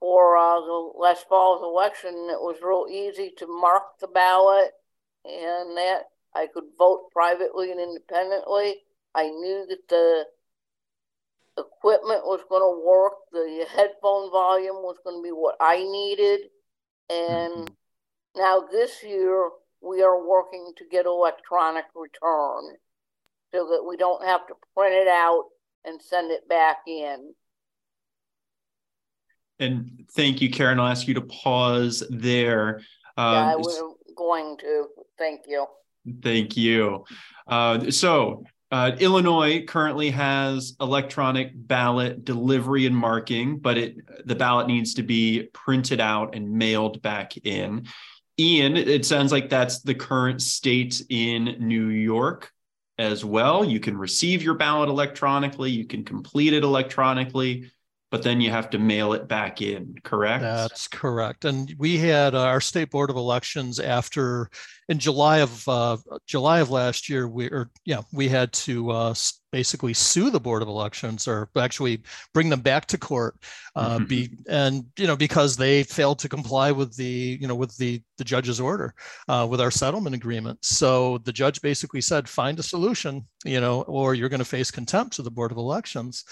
for uh, the last fall's election, it was real easy to mark the ballot and that I could vote privately and independently. I knew that the equipment was going to work, the headphone volume was going to be what I needed. And mm-hmm. now this year, we are working to get electronic return so that we don't have to print it out and send it back in. And thank you, Karyn. I'll ask you to pause there. Um, yeah, I was going to. Thank you. Thank you. Uh, so, uh, Illinois currently has electronic ballot delivery and marking, but it the ballot needs to be printed out and mailed back in. Ian, it sounds like that's the current state in New York as well. You can receive your ballot electronically, you can complete it electronically but then you have to mail it back in, correct? That's correct. And we had uh, our state board of elections after in July of uh, July of last year. We or yeah, we had to uh, basically sue the board of elections or actually bring them back to court uh, mm-hmm. be and you know because they failed to comply with the you know with the the judge's order uh, with our settlement agreement so the judge basically said find a solution you know or you're going to face contempt to the board of elections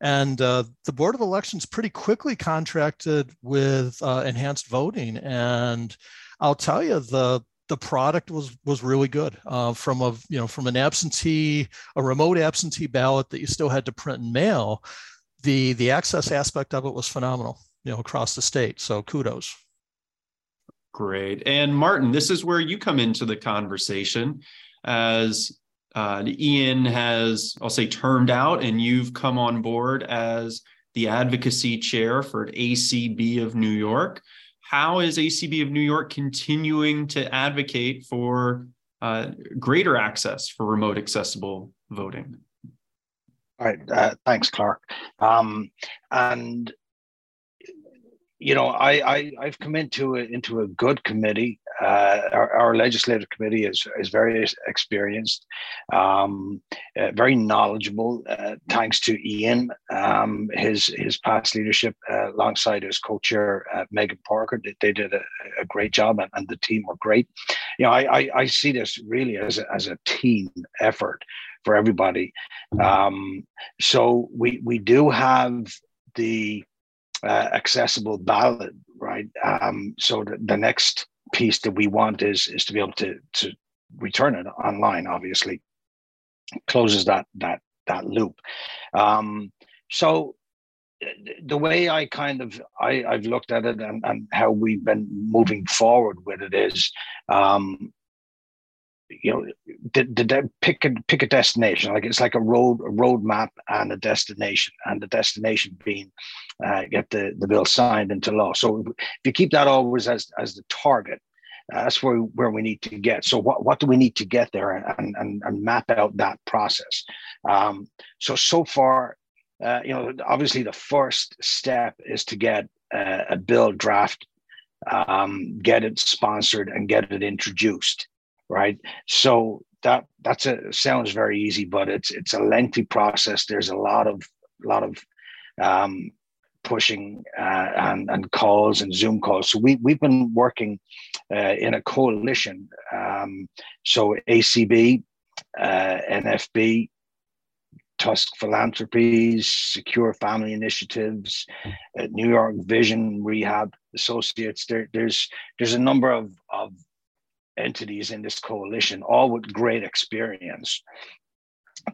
and uh, the board of elections pretty quickly contracted with uh, enhanced voting and i'll tell you the the product was was really good uh, from a you know from an absentee a remote absentee ballot that you still had to print and mail the the access aspect of it was phenomenal you know across the state so kudos. Great. And martin this is where you come into the conversation as uh, ian has i'll say termed out and you've come on board as the advocacy chair for acb of new york how is ACB of New York continuing to advocate for uh, greater access for remote accessible voting? All right, uh, thanks, Clark. Um, and you know, I, I I've come into a, into a good committee. Uh, our, our, legislative committee is is very experienced, um, uh, very knowledgeable. Uh, thanks to Ian, um, his his past leadership uh, alongside his co-chair uh, Megan Parker, they, they did a, a, great job, and, and the team were great. You know, I, I, I see this really as a, as a team effort for everybody. Um, so we we do have the uh, accessible ballot, right? Um, so the, the next piece that we want is is to be able to to return it online. Obviously, closes that that that loop. Um, so the way I kind of I, I've looked at it and, and how we've been moving forward with it is um, you know, pick a pick a destination. Like it's like a road a road map and a destination, and the destination being uh, get the the bill signed into law. So if you keep that always as as the target, uh, that's where where we need to get. So what what do we need to get there and and and map out that process. Um, so so far, uh, you know, obviously the first step is to get a bill draft, um, get it sponsored, and get it introduced right? So that that's a sounds very easy, but it's it's a lengthy process. There's a lot of a lot of um, pushing uh, and, and calls and Zoom calls. So we we've been working uh, in a coalition. Um, so ACB, uh, NFB, Tusk Philanthropies, Secure Family Initiatives, uh, New York Vision Rehab Associates. There, there's there's a number of, of entities in this coalition, all with great experience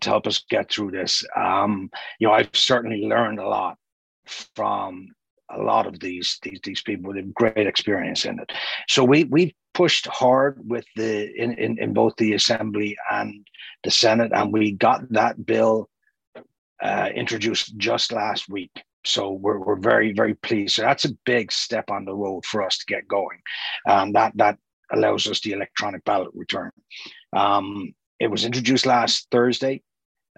to help us get through this. Um, you know, I've certainly learned a lot from a lot of these these these people with great experience in it. So we we pushed hard with the in, in, in both the assembly and the Senate, and we got that bill uh, introduced just last week. So we're, we're very very pleased. So that's a big step on the road for us to get going. Um, that that allows us the electronic ballot return. Um, it was introduced last Thursday,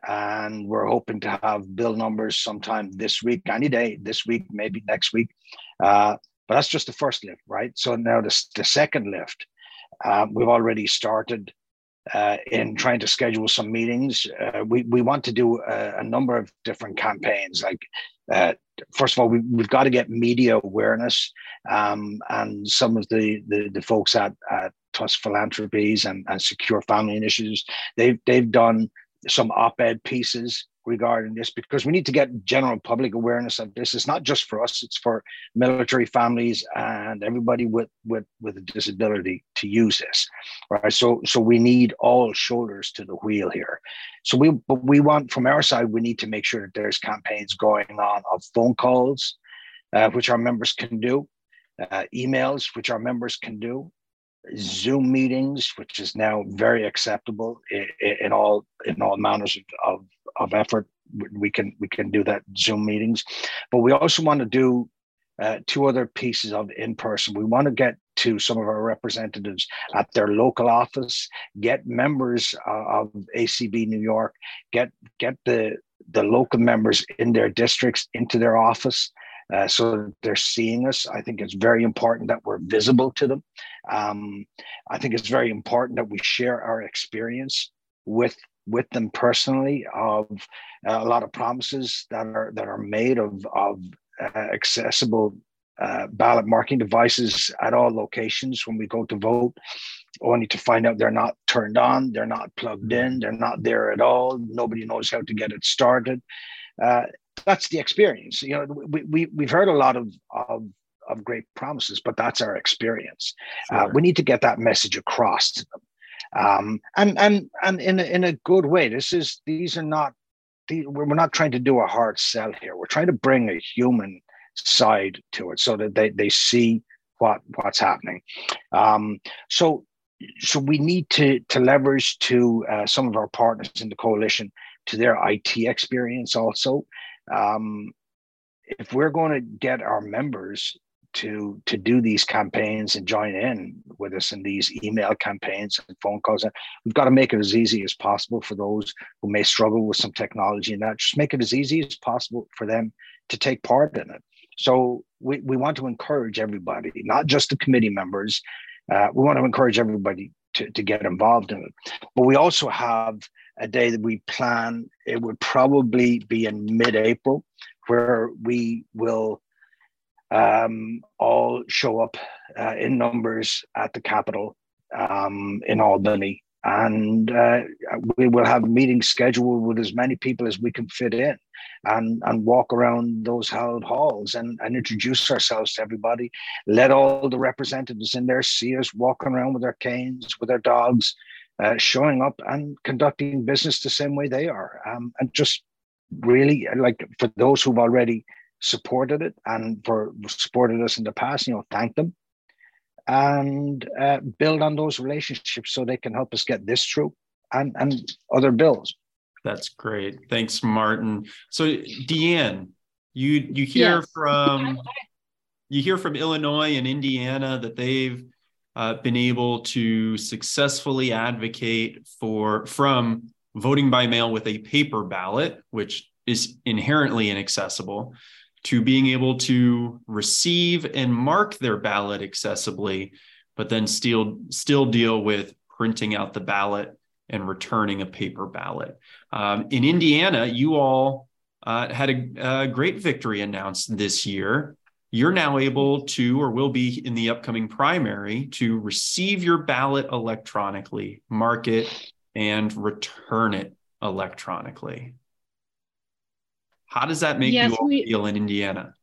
and we're hoping to have bill numbers sometime this week, any day this week, maybe next week. Uh, but that's just the first lift, right? So now the, the second lift, uh, we've already started uh, in trying to schedule some meetings. Uh, we, we want to do a, a, number of different campaigns, like uh, first of all, we, we've got to get media awareness. Um, and some of the, the, the folks at, at Tusk Philanthropies and, and Secure Family Initiatives, they've, they've done some op-ed pieces regarding this because we need to get general public awareness of this. It's not just for us; it's for military families and everybody with with with a disability to use this, right? So so we need all shoulders to the wheel here. So we but we want from our side we need to make sure that there's campaigns going on of phone calls, uh, which our members can do, uh, emails which our members can do, Zoom meetings, which is now very acceptable in, in all in all manners of, of effort. We can we can do that Zoom meetings, but we also want to do uh, two other pieces of in person. We want to get to some of our representatives at their local office, get members uh, of ACB New York, get get the the local members in their districts into their office uh, so they're seeing us. I think it's very important that we're visible to them. Um, I think it's very important that we share our experience with with them personally of uh, a lot of promises that are that are made of of uh, accessible uh, ballot marking devices at all locations when we go to vote only to find out they're not turned on they're not plugged in they're not there at all nobody knows how to get it started uh, that's the experience. You know, we, we we've heard a lot of of of great promises, but that's our experience. Uh, sure. Uh, we need to get that message across to them, um, and and and in a, in a good way. This is these are not we're not trying to do a hard sell here. We're trying to bring a human side to it so that they they see what what's happening. Um, so so we need to to leverage to uh, some of our partners in the coalition to their IT experience also um, if we're going to get our members to to do these campaigns and join in with us in these email campaigns and phone calls. We've got to make it as easy as possible for those who may struggle with some technology and that. Just make it as easy as possible for them to take part in it. So we, we want to encourage everybody, not just the committee members. Uh, we want to encourage everybody to, to get involved in it. But we also have a day that we plan. It would probably be in mid April, where we will um, all show up uh, in numbers at the Capitol um, in Albany. And uh, we will have meetings scheduled with as many people as we can fit in and, and walk around those held halls and, and introduce ourselves to everybody. Let all the representatives in there see us walking around with our canes, with our dogs, uh, showing up and conducting business the same way they are. Um, and just really like for those who've already supported it and for supported us in the past, you know, thank them and uh, build on those relationships so they can help us get this through and, and other bills. That's great. Thanks, Martin. So Dee Ann, you you hear yes. from you hear from Illinois and Indiana that they've uh, been able to successfully advocate for from voting by mail with a paper ballot, which is inherently inaccessible, to being able to receive and mark their ballot accessibly, but then still still deal with printing out the ballot and returning a paper ballot. Um, in Indiana, you all uh, had a, a, great victory announced this year you're now able to, or will be in the upcoming primary, to receive your ballot electronically, mark it, and return it electronically. How does that make yes, you all we, feel in Indiana?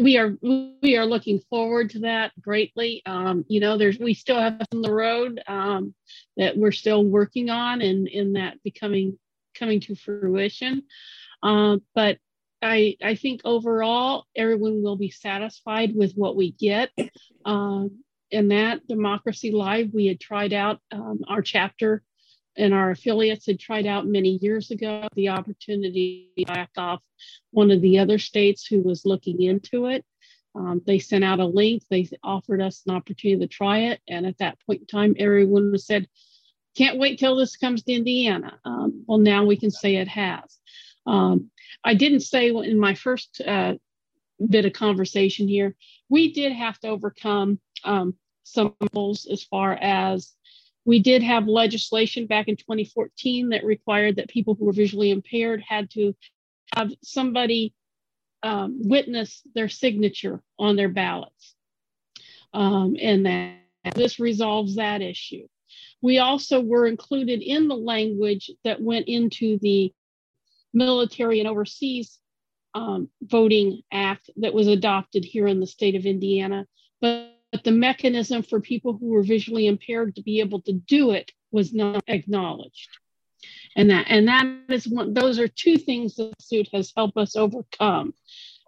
We are we are looking forward to that greatly. Um, you know, there's we still have on the road um, that we're still working on, and in that becoming coming to fruition. Uh, but I, I think overall everyone will be satisfied with what we get. Um, and that Democracy Live, we had tried out um, our chapter and our affiliates had tried out many years ago the opportunity to back off one of the other states who was looking into it. Um, they sent out a link, they offered us an opportunity to try it. And at that point in time, everyone said, can't wait till this comes to Indiana. Um, well, now we can say it has. Um, I didn't say in my first uh, bit of conversation here, we did have to overcome um, some rules as far as we did have legislation back in 2014 that required that people who were visually impaired had to have somebody um, witness their signature on their ballots. Um, and that this resolves that issue. We also were included in the language that went into the military and overseas um, voting act that was adopted here in the state of Indiana. But, but the mechanism for people who were visually impaired to be able to do it was not acknowledged. And that and that is one those are two things that the suit has helped us overcome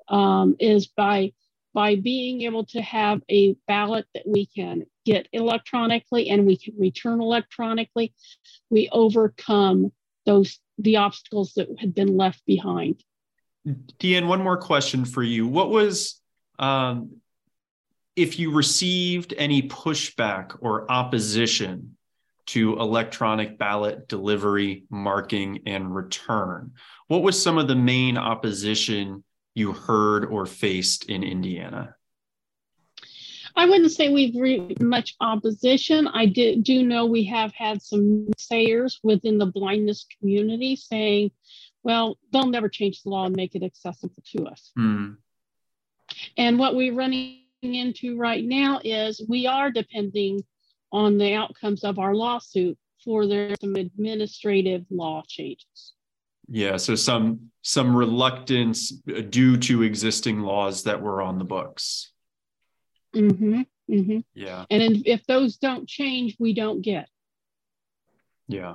um, is by by being able to have a ballot that we can get electronically and we can return electronically, we overcome those the obstacles that had been left behind. Dee Ann, one more question for you. What was um, if you received any pushback or opposition to electronic ballot delivery, marking, and return? What was some of the main opposition you heard or faced in Indiana? I wouldn't say we've read much opposition. I did, do know we have had some sayers within the blindness community saying, well, they'll never change the law and make it accessible to us. Mm. And what we're running into right now is we are depending on the outcomes of our lawsuit for there some administrative law changes. Yeah, so some some reluctance due to existing laws that were on the books. Mm-hmm. Mm-hmm. Yeah. And if those don't change, we don't get. Yeah.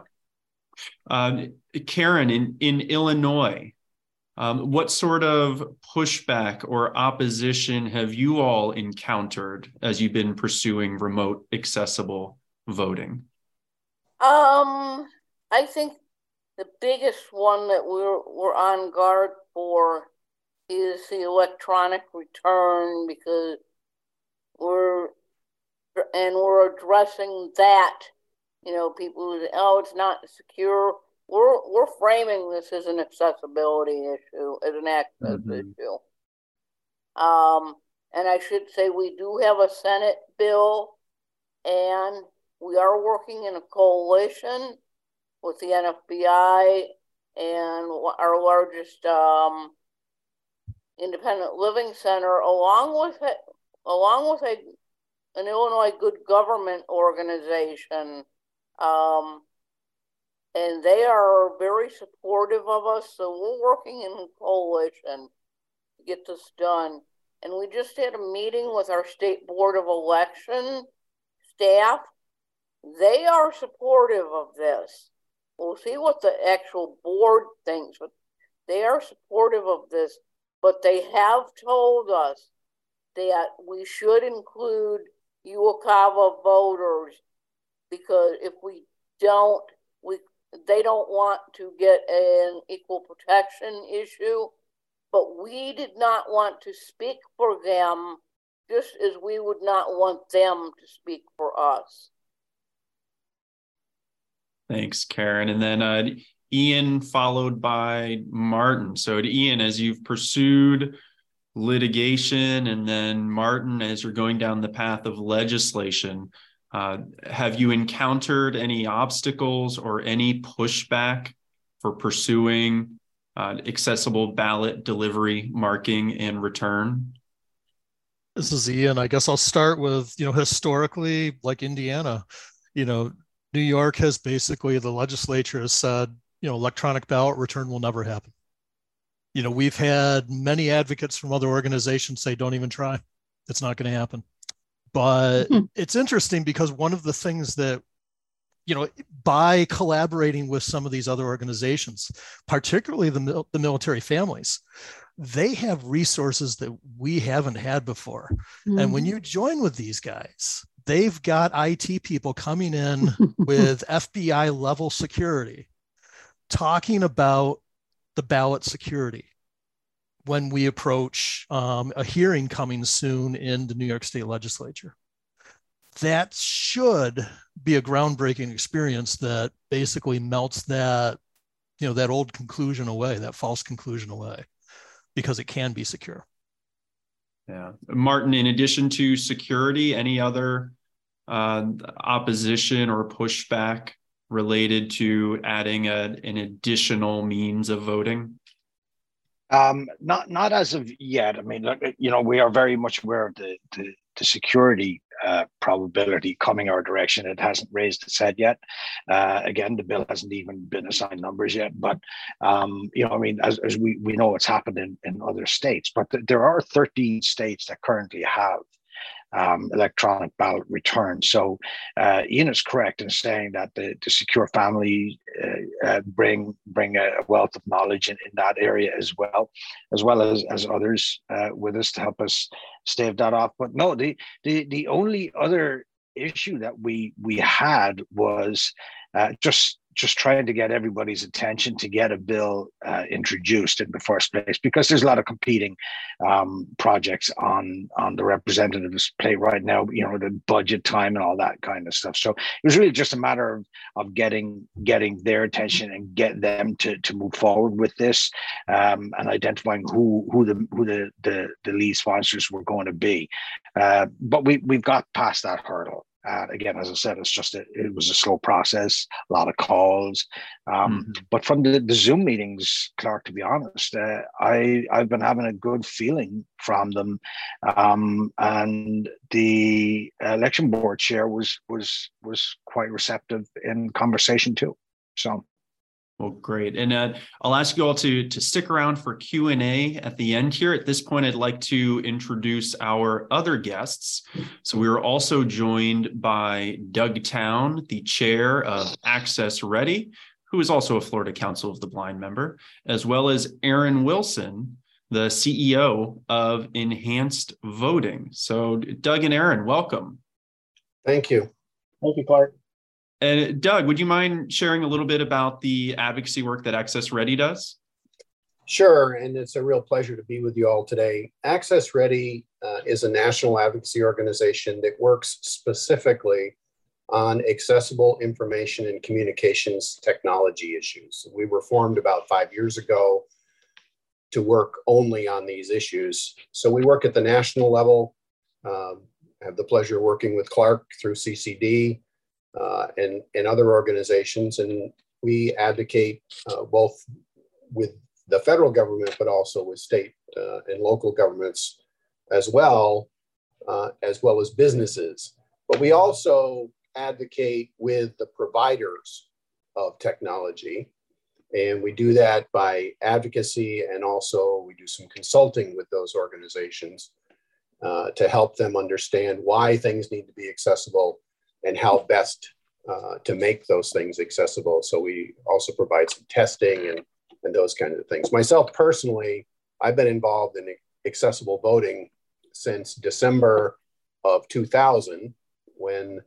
Uh, Karyn, in, in Illinois, um, what sort of pushback or opposition have you all encountered as you've been pursuing remote accessible voting? Um, I think the biggest one that we're we're on guard for is the electronic return because we're and we're addressing that. You know, people who oh it's not secure. We're we're framing this as an accessibility issue, as an access mm-hmm. issue. Um, and I should say we do have a Senate bill, and we are working in a coalition with the NFBI and our largest um, independent living center, along with it, along with a an Illinois good government organization. Um, and they are very supportive of us. So we're working in coalition to get this done. And we just had a meeting with our state board of election staff. They are supportive of this. We'll see what the actual board thinks, but they are supportive of this. But they have told us that we should include UOCAVA voters because if we don't, we they don't want to get an equal protection issue. But we did not want to speak for them, just as we would not want them to speak for us. Thanks, Karyn. And then uh, Ian followed by Martin. So, Ian, as you've pursued litigation and then Martin, as you're going down the path of legislation, uh, have you encountered any obstacles or any pushback for pursuing uh, accessible ballot delivery, marking, and return? This is Ian. I guess I'll start with, you know, historically, like Indiana, you know, New York has basically, the legislature has said, you know, electronic ballot return will never happen you know, we've had many advocates from other organizations say, don't even try. It's not going to happen. But mm-hmm. it's interesting because one of the things that, you know, by collaborating with some of these other organizations, particularly the, the military families, they have resources that we haven't had before. Mm-hmm. And when mm-hmm. you join with these guys, they've got IT people coming in with FBI level security talking about the ballot security when we approach um, a hearing coming soon in the New York State Legislature. That should be a groundbreaking experience that basically melts that, you know, that old conclusion away, that false conclusion away, because it can be secure. Yeah, Martin. In addition to security, any other uh, opposition or pushback related to adding a, an additional means of voting? Um, not not as of yet. I mean, you know, we are very much aware of the the, the security uh, probability coming our direction. It hasn't raised its head yet. Uh, again, the bill hasn't even been assigned numbers yet. But um, you know, I mean, as, as we we know, it's happened in, in other states. But th- there are 13 states that currently have um, electronic ballot return. So uh, Ian is correct in saying that the, the secure family uh, uh, bring bring a wealth of knowledge in, in that area as well, as well as as others uh, with us to help us stave that off. But no, the the the only other issue that we we had was uh, just just trying to get everybody's attention to get a bill uh, introduced in the first place because there's a lot of competing um, projects on on the representatives plate right now you know the budget time and all that kind of stuff. So it was really just a matter of, of getting getting their attention and get them to, to move forward with this um, and identifying who who the who the the, the lead sponsors were going to be. Uh, but we we've got past that hurdle uh, again, as I said, it's just a, it was a slow process, a lot of calls. Um, mm-hmm. But from the, the Zoom meetings, Clark, to be honest, uh, I I've been having a good feeling from them, um, and the election board chair was was was quite receptive in conversation too. So well, great. And uh, I'll ask you all to, to stick around for Q&A at the end here. At this point, I'd like to introduce our other guests. So we are also joined by Doug Town, the chair of Access Ready, who is also a Florida Council of the Blind member, as well as Aaron Wilson, the CEO of Enhanced Voting. So Doug and Aaron, welcome. Thank you. Thank you, Clark. And Doug, would you mind sharing a little bit about the advocacy work that Access Ready does? Sure, and it's a real pleasure to be with you all today. Access Ready uh, is a national advocacy organization that works specifically on accessible information and communications technology issues. We were formed about five years ago to work only on these issues. So we work at the national level. Um, I have the pleasure of working with Clark through CCD uh, and, and other organizations. And we advocate uh, both with the federal government, but also with state uh, and local governments as well, uh, as well as businesses. But we also advocate with the providers of technology. And we do that by advocacy and also we do some consulting with those organizations uh, to help them understand why things need to be accessible and how best uh, to make those things accessible. So we also provide some testing and, and those kinds of things. Myself personally, I've been involved in accessible voting since December of 2000 when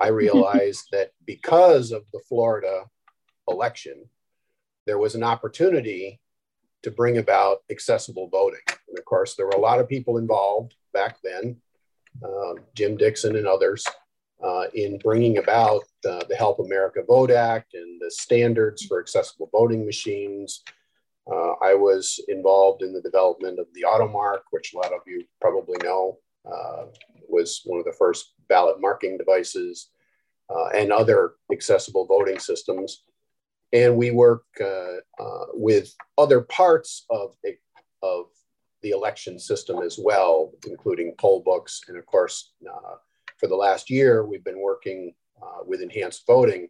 I realized that because of the Florida election, there was an opportunity to bring about accessible voting. And of course, there were a lot of people involved back then, uh, Jim Dixon and others, uh, in bringing about uh, the Help America Vote Act and the standards for accessible voting machines. Uh, I was involved in the development of the AutoMark, which a lot of you probably know uh, was one of the first ballot marking devices, uh, and other accessible voting systems. And we work uh, with other parts of, of the election system as well, including poll books and, of course, for the last year, we've been working uh, with enhanced voting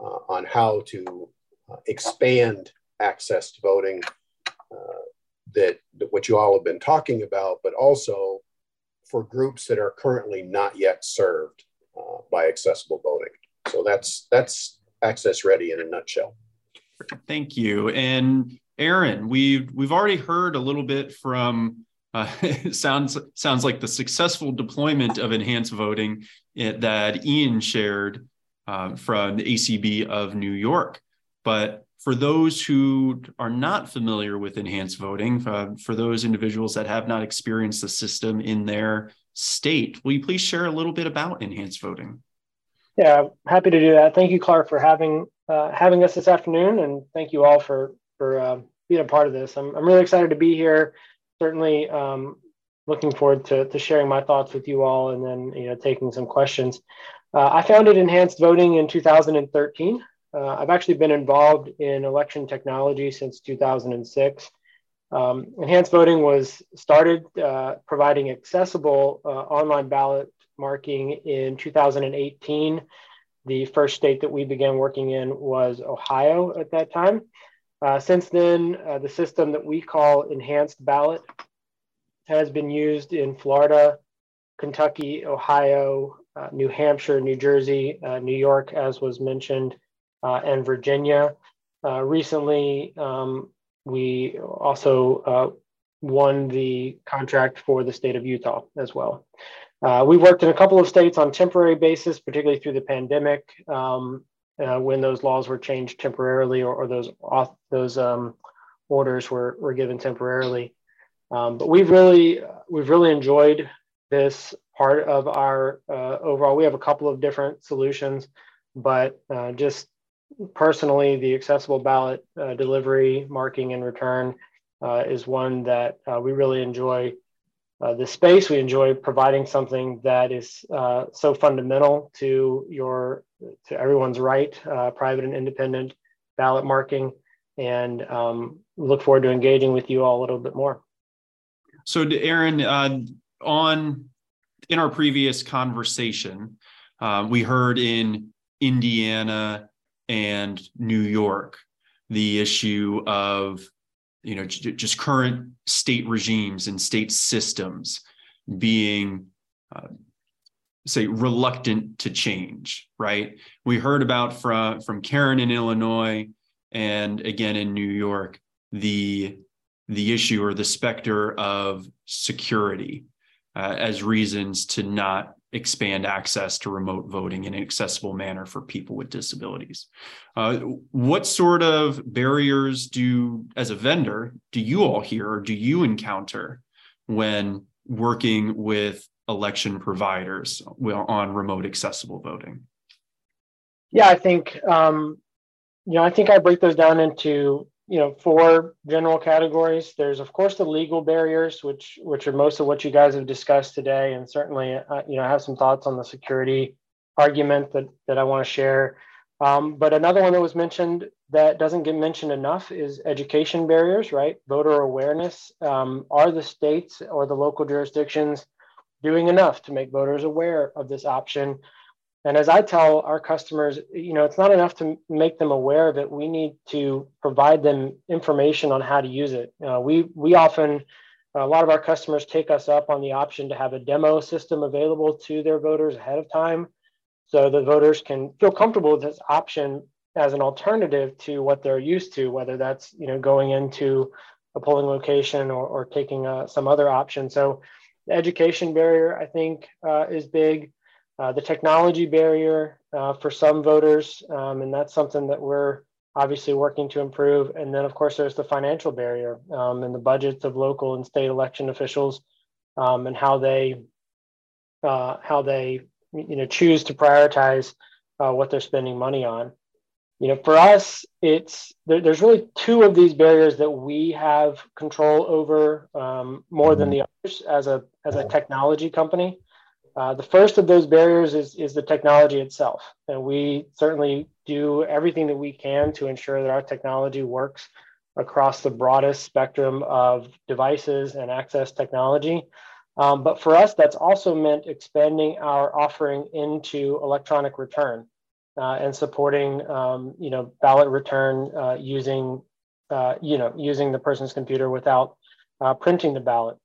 uh, on how to uh, expand access to voting uh, that, that what you all have been talking about, but also for groups that are currently not yet served uh, by accessible voting. So that's that's access ready in a nutshell. Thank you. And Aaron, we've we've already heard a little bit from uh, sounds sounds like the successful deployment of enhanced voting that Ian shared uh, from the ACB of New York. But for those who are not familiar with enhanced voting, uh, for those individuals that have not experienced the system in their state, will you please share a little bit about enhanced voting? Yeah, happy to do that. Thank you, Clark, for having uh, having us this afternoon, and thank you all for for uh, being a part of this. I'm I'm really excited to be here certainly um, looking forward to, to sharing my thoughts with you all and then you know taking some questions. Uh, I founded Enhanced Voting in 2013. Uh, I've actually been involved in election technology since 2006. Um, enhanced voting was started uh, providing accessible uh, online ballot marking in 2018. The first state that we began working in was Ohio at that time. Uh, since then, uh, the system that we call enhanced ballot has been used in Florida, Kentucky, Ohio, uh, New Hampshire, New Jersey, uh, New York, as was mentioned, uh, and Virginia. Recently, um, we also won the contract for the state of Utah as well. We worked in a couple of states on temporary basis, particularly through the pandemic, um, uh, when those laws were changed temporarily or, or those off, those um, orders were, were given temporarily. Um, but we've really we've really enjoyed this part of our uh, overall. We have a couple of different solutions, but uh, just personally, the accessible ballot uh, delivery, marking, and return uh, is one that we really enjoy uh, the space. We enjoy providing something that is uh, so fundamental to your to everyone's right, uh, private and independent ballot marking, and um, look forward to engaging with you all a little bit more. So, Aaron, uh, on in our previous conversation, uh, we heard in Indiana and New York the issue of you know just current state regimes and state systems being uh, say reluctant to change right we heard about from from Karyn in illinois and again in new york the the issue or the specter of security uh, as reasons to not expand access to remote voting in an accessible manner for people with disabilities. Uh, what sort of barriers do, as a vendor, do you all hear or do you encounter when working with election providers on remote accessible voting? Yeah, I think um, you know I think I break those down into you know four general categories. There's of course the legal barriers which which are most of what you guys have discussed today. And certainly uh, you know i have some thoughts on the security argument that that i want to share. Um, but another one that was mentioned that doesn't get mentioned enough is education barriers right? Voter awareness. Um, are the states or the local jurisdictions doing enough to make voters aware of this option and as I tell our customers, you know, it's not enough to make them aware of it. We need to provide them information on how to use it. Uh, we we often a lot of our customers take us up on the option to have a demo system available to their voters ahead of time, so the voters can feel comfortable with this option as an alternative to what they're used to, whether that's you know going into a polling location or, or taking uh, some other option. So the education barrier, I think, uh, is big. Uh, the technology barrier uh, for some voters, um, and that's something that we're obviously working to improve. And then, of course, there's the financial barrier um, and the budgets of local and state election officials um, and how they uh, how they you know choose to prioritize uh, what they're spending money on. You know, for us, it's there, there's really two of these barriers that we have control over um, more than the others as a as a technology company. Uh, the first of those barriers is, is the technology itself. And we certainly do everything that we can to ensure that our technology works across the broadest spectrum of devices and access technology. Um, but for us, that's also meant expanding our offering into electronic return uh, and supporting, um, you know, ballot return uh, using, uh, you know, using the person's computer without uh, printing the ballot.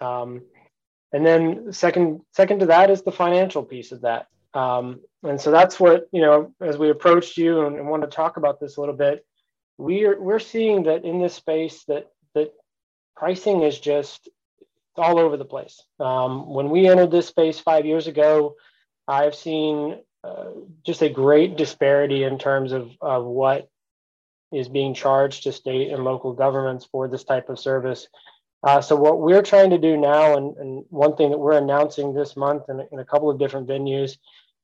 Um, and then second second to that is the financial piece of that. Um, and so that's what you know as we approached you and, and want to talk about this a little bit we are we're seeing that in this space that that pricing is just all over the place. Um, when we entered this space five years ago i've seen uh, just a great disparity in terms of, of what is being charged to state and local governments for this type of service uh, so what we're trying to do now, and, and, one thing that we're announcing this month in, in a couple of different venues,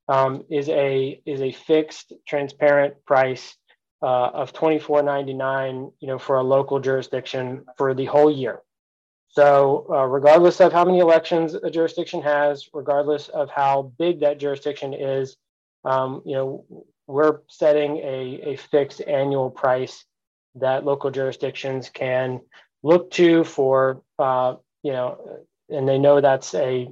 um, is a is a fixed, transparent price uh, of twenty four ninety nine. You know, for a local jurisdiction for the whole year. So uh, regardless of how many elections a jurisdiction has, regardless of how big that jurisdiction is, um, you know, we're setting a, a fixed annual price that local jurisdictions can look to for, uh, you know, and they know that's a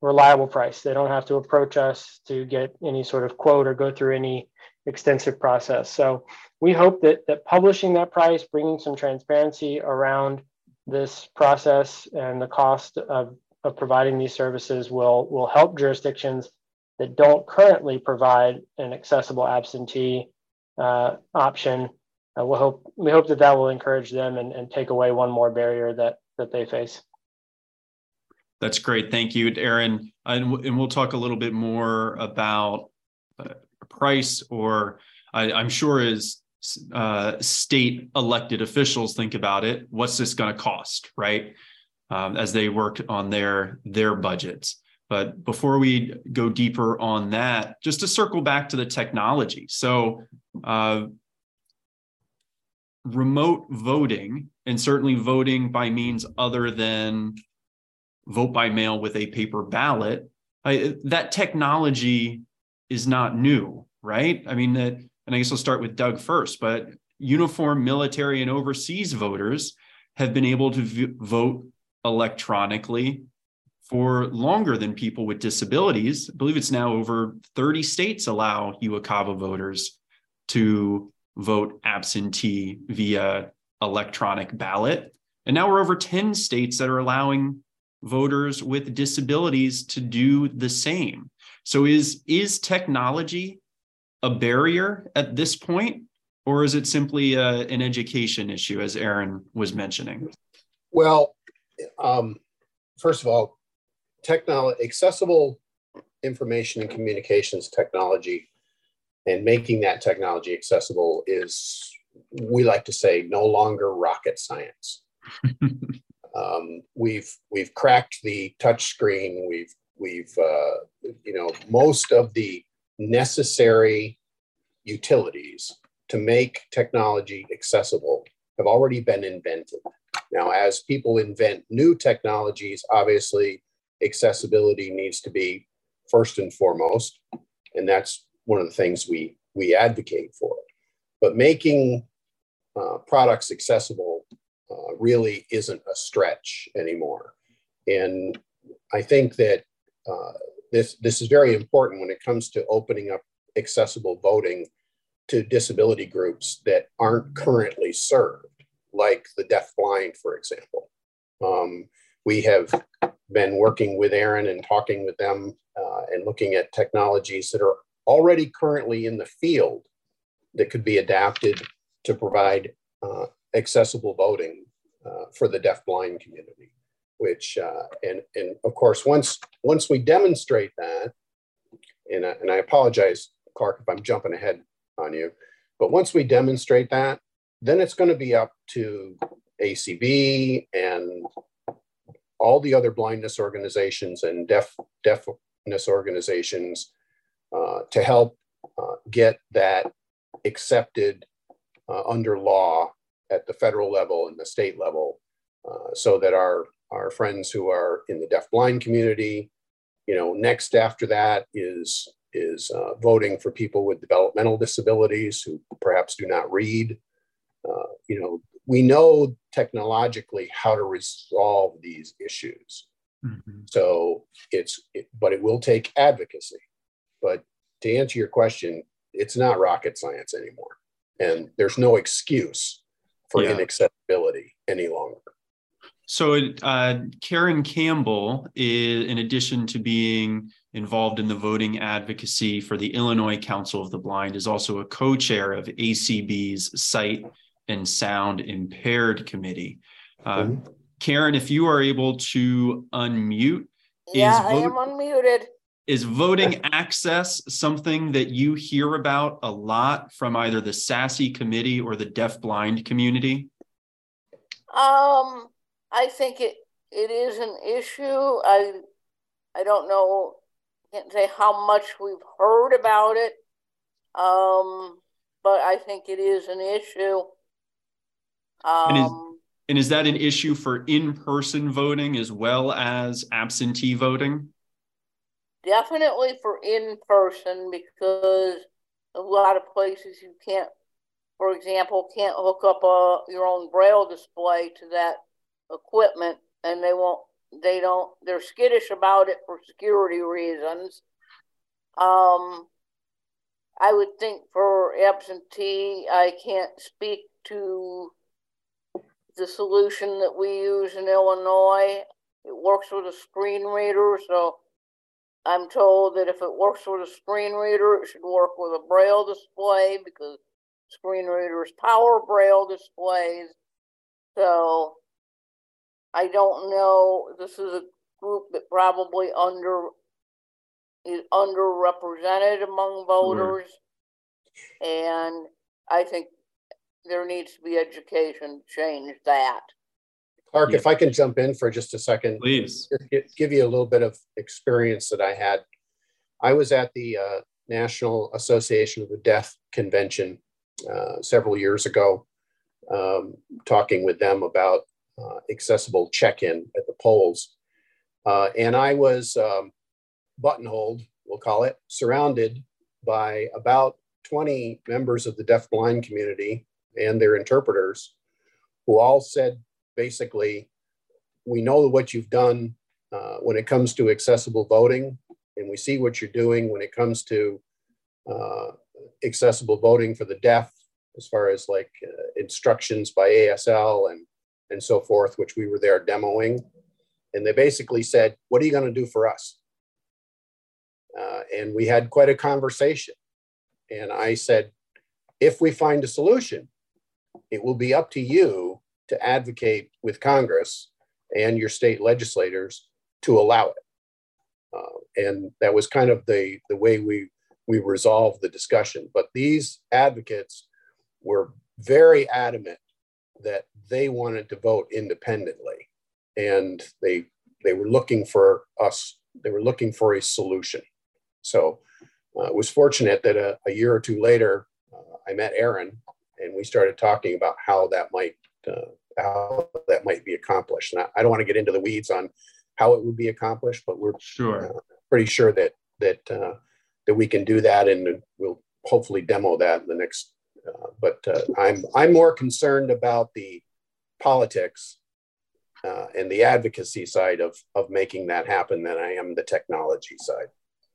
reliable price. They don't have to approach us to get any sort of quote or go through any extensive process. So we hope that that publishing that price, bringing some transparency around this process and the cost of, of providing these services will will help jurisdictions that don't currently provide an accessible absentee uh, option. Uh, we hope we hope that that will encourage them and, and take away one more barrier that that they face. That's great. Thank you, Aaron. And, and we'll talk a little bit more about uh, price, or I, am sure as uh, state elected officials think about it, what's this going to cost, right? Um, as they work on their their budgets. But before we go deeper on that, just to circle back to the technology. So, uh, remote voting, and certainly voting by means other than vote by mail with a paper ballot, I, that technology is not new, right? I mean, that, and I guess I'll start with Doug first, but uniform military and overseas voters have been able to v- vote electronically for longer than people with disabilities. I believe it's now over 30 states allow UOCAVA voters to vote absentee via electronic ballot. And now we're over 10 states that are allowing voters with disabilities to do the same. So is is technology a barrier at this point or is it simply a, uh, an education issue as Aaron was mentioning? Well, um, first of all, technology, accessible information and communications technology and making that technology accessible is, we like to say, no longer rocket science. um, we've we've cracked the touch screen. We've we've uh, you know most of the necessary utilities to make technology accessible have already been invented. Now, as people invent new technologies, obviously accessibility needs to be first and foremost, and that's one of the things we we advocate for. But making uh, products accessible uh, really isn't a stretch anymore, and I think that uh, this this is very important when it comes to opening up accessible voting to disability groups that aren't currently served, like the deafblind, for example. Um, we have been working with Aaron and talking with them uh, and looking at technologies that are already currently in the field that could be adapted to provide uh, accessible voting uh, for the deafblind community. Which uh, and and of course once once we demonstrate that, and I, and I apologize, Clark, if I'm jumping ahead on you, but once we demonstrate that, then it's going to be up to ACB and all the other blindness organizations and deaf deafness organizations uh, to help uh, get that accepted uh, under law at the federal level and the state level uh, so that our our friends who are in the deaf-blind community you know next after that is is uh, voting for people with developmental disabilities who perhaps do not read uh, you know we know technologically how to resolve these issues. Mm-hmm. So it's, it, but it will take advocacy. But to answer your question, it's not rocket science anymore. And there's no excuse for yeah. inaccessibility any longer. So, uh, Karyn Campbell, is, in addition to being involved in the voting advocacy for the Illinois Council of the Blind, is also a co chair of ACB's Sight and Sound Impaired Committee. Uh, mm-hmm. Karyn, if you are able to unmute, yeah, I am unmuted. Is voting access something that you hear about a lot from either the SASE committee or the deaf-blind community? Um, I think it it is an issue. I I don't know, can't say how much we've heard about it. Um, but I think it is an issue. Um, and, is, um, and is that an issue for in-person voting as well as absentee voting? Definitely for in-person because a lot of places you can't for example, can't hook up a your own braille display to that equipment, and they won't. They don't. They're skittish about it for security reasons. Um, I would think for absentee, I can't speak to the solution that we use in Illinois. It works with a screen reader, so I'm told that if it works with a screen reader, it should work with a braille display because screen readers power braille displays. So I don't know. This is a group that probably under is underrepresented among voters. And I think there needs to be education to change that. Clark, yeah. if I can jump in for just a second, please give you a little bit of experience that I had. I was at the uh, National Association of the Deaf convention uh, several years ago, um, talking with them about uh, accessible check-in at the polls, uh, and I was um, buttonholed, we'll call it, surrounded by about 20 members of the deaf-blind community and their interpreters, who all said basically, we know what you've done uh, when it comes to accessible voting, and we see what you're doing when it comes to uh, accessible voting for the deaf, as far as like uh, instructions by ASL and and so forth, which we were there demoing. And they basically said, "What are you going to do for us?" Uh, and we had quite a conversation. And I said, "If we find a solution, it will be up to you to advocate with Congress and your state legislators to allow it. Uh, and that was kind of the, the way we, we resolved the discussion. But these advocates were very adamant that they wanted to vote independently. And they, they were looking for us, they were looking for a solution. So uh, it was fortunate that a, a year or two later, uh, I met Aaron and we started talking about how that might uh, how that might be accomplished. And I, I, don't want to get into the weeds on how it would be accomplished, but we're sure uh, pretty sure that that uh, that we can do that, and we'll hopefully demo that in the next. Uh, but uh, I'm I'm more concerned about the politics uh, and the advocacy side of of making that happen than I am the technology side.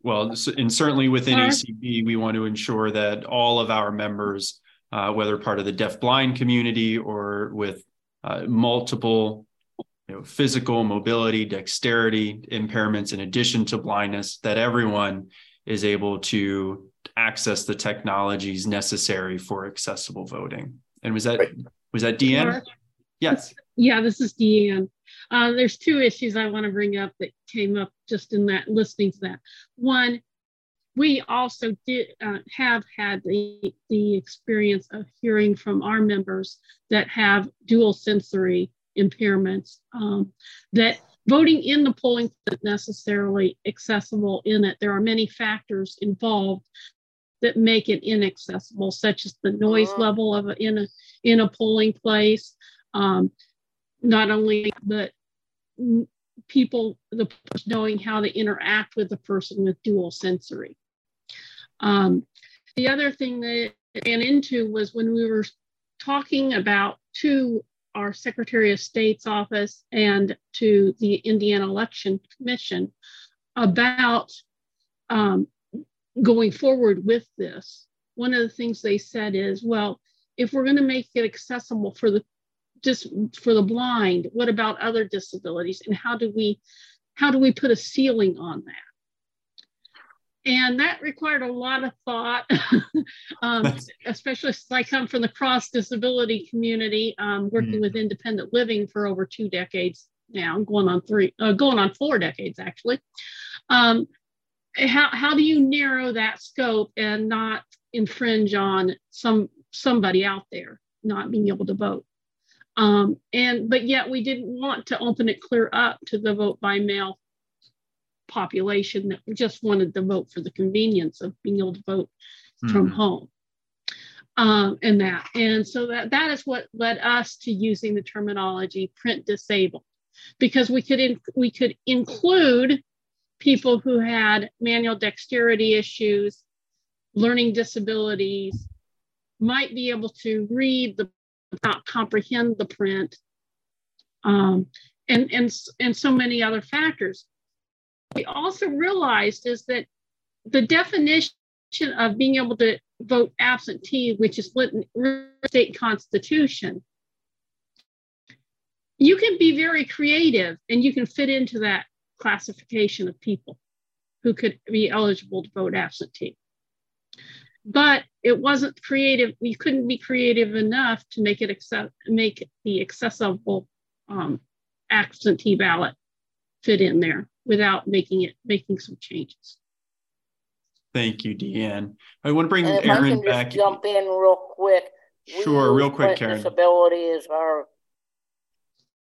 Well, and certainly within ACB, we want to ensure that all of our members uh, whether part of the deaf-blind community or with uh, multiple you know, physical mobility, dexterity impairments in addition to blindness, that everyone is able to access the technologies necessary for accessible voting. And was that right. was that Dee Ann? Yes. Yeah, this is Dee Ann. Uh, there's two issues I want to bring up that came up just in that listening to that. One, we also did uh, have had the, the experience of hearing from our members that have dual sensory impairments um, that voting in the polling isn't necessarily accessible in it. There are many factors involved that make it inaccessible, such as the noise uh-huh. level of a, in a in a polling place. Um, not only but people the knowing how to interact with the person with dual sensory. Um, the other thing that I ran into was when we were talking about to our Secretary of State's office and to the Indiana Election Commission about um, going forward with this. One of the things they said is, well, if we're going to make it accessible for the just for the blind, what about other disabilities, and how do we how do we put a ceiling on that? And that required a lot of thought, um, especially since I come from the cross disability community, um, working mm. with independent living for over two decades now, going on three, uh, going on four decades actually. Um, how, how do you narrow that scope and not infringe on some somebody out there not being able to vote? Um, and but yet we didn't want to open it clear up to the vote by mail population that just wanted to vote for the convenience of being able to vote mm-hmm. from home. Um, and that, and so that that is what led us to using the terminology print disabled, because we could in, we could include people who had manual dexterity issues, learning disabilities, might be able to read the not comprehend the print um, and and and so many other factors we also realized is that the definition of being able to vote absentee which is written in the state constitution you can be very creative and you can fit into that classification of people who could be eligible to vote absentee but it wasn't creative. We couldn't be creative enough to make it accept, make the accessible um, absentee ballot fit in there without making it making some changes. Thank you, Dee Ann. I want to bring and Aaron back. Jump in real quick. Sure, real quick, Karyn. Disability is our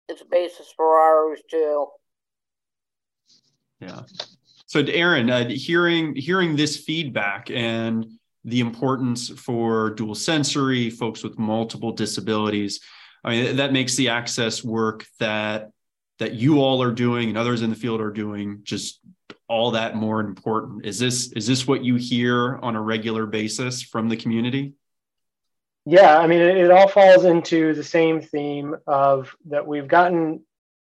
it's a basis for ours too. Yeah. So, Aaron, uh, hearing hearing this feedback and the importance for dual sensory, folks with multiple disabilities. I mean, that makes the access work that that you all are doing and others in the field are doing just all that more important. Is this is this what you hear on a regular basis from the community? Yeah, I mean, it, it all falls into the same theme of that we've gotten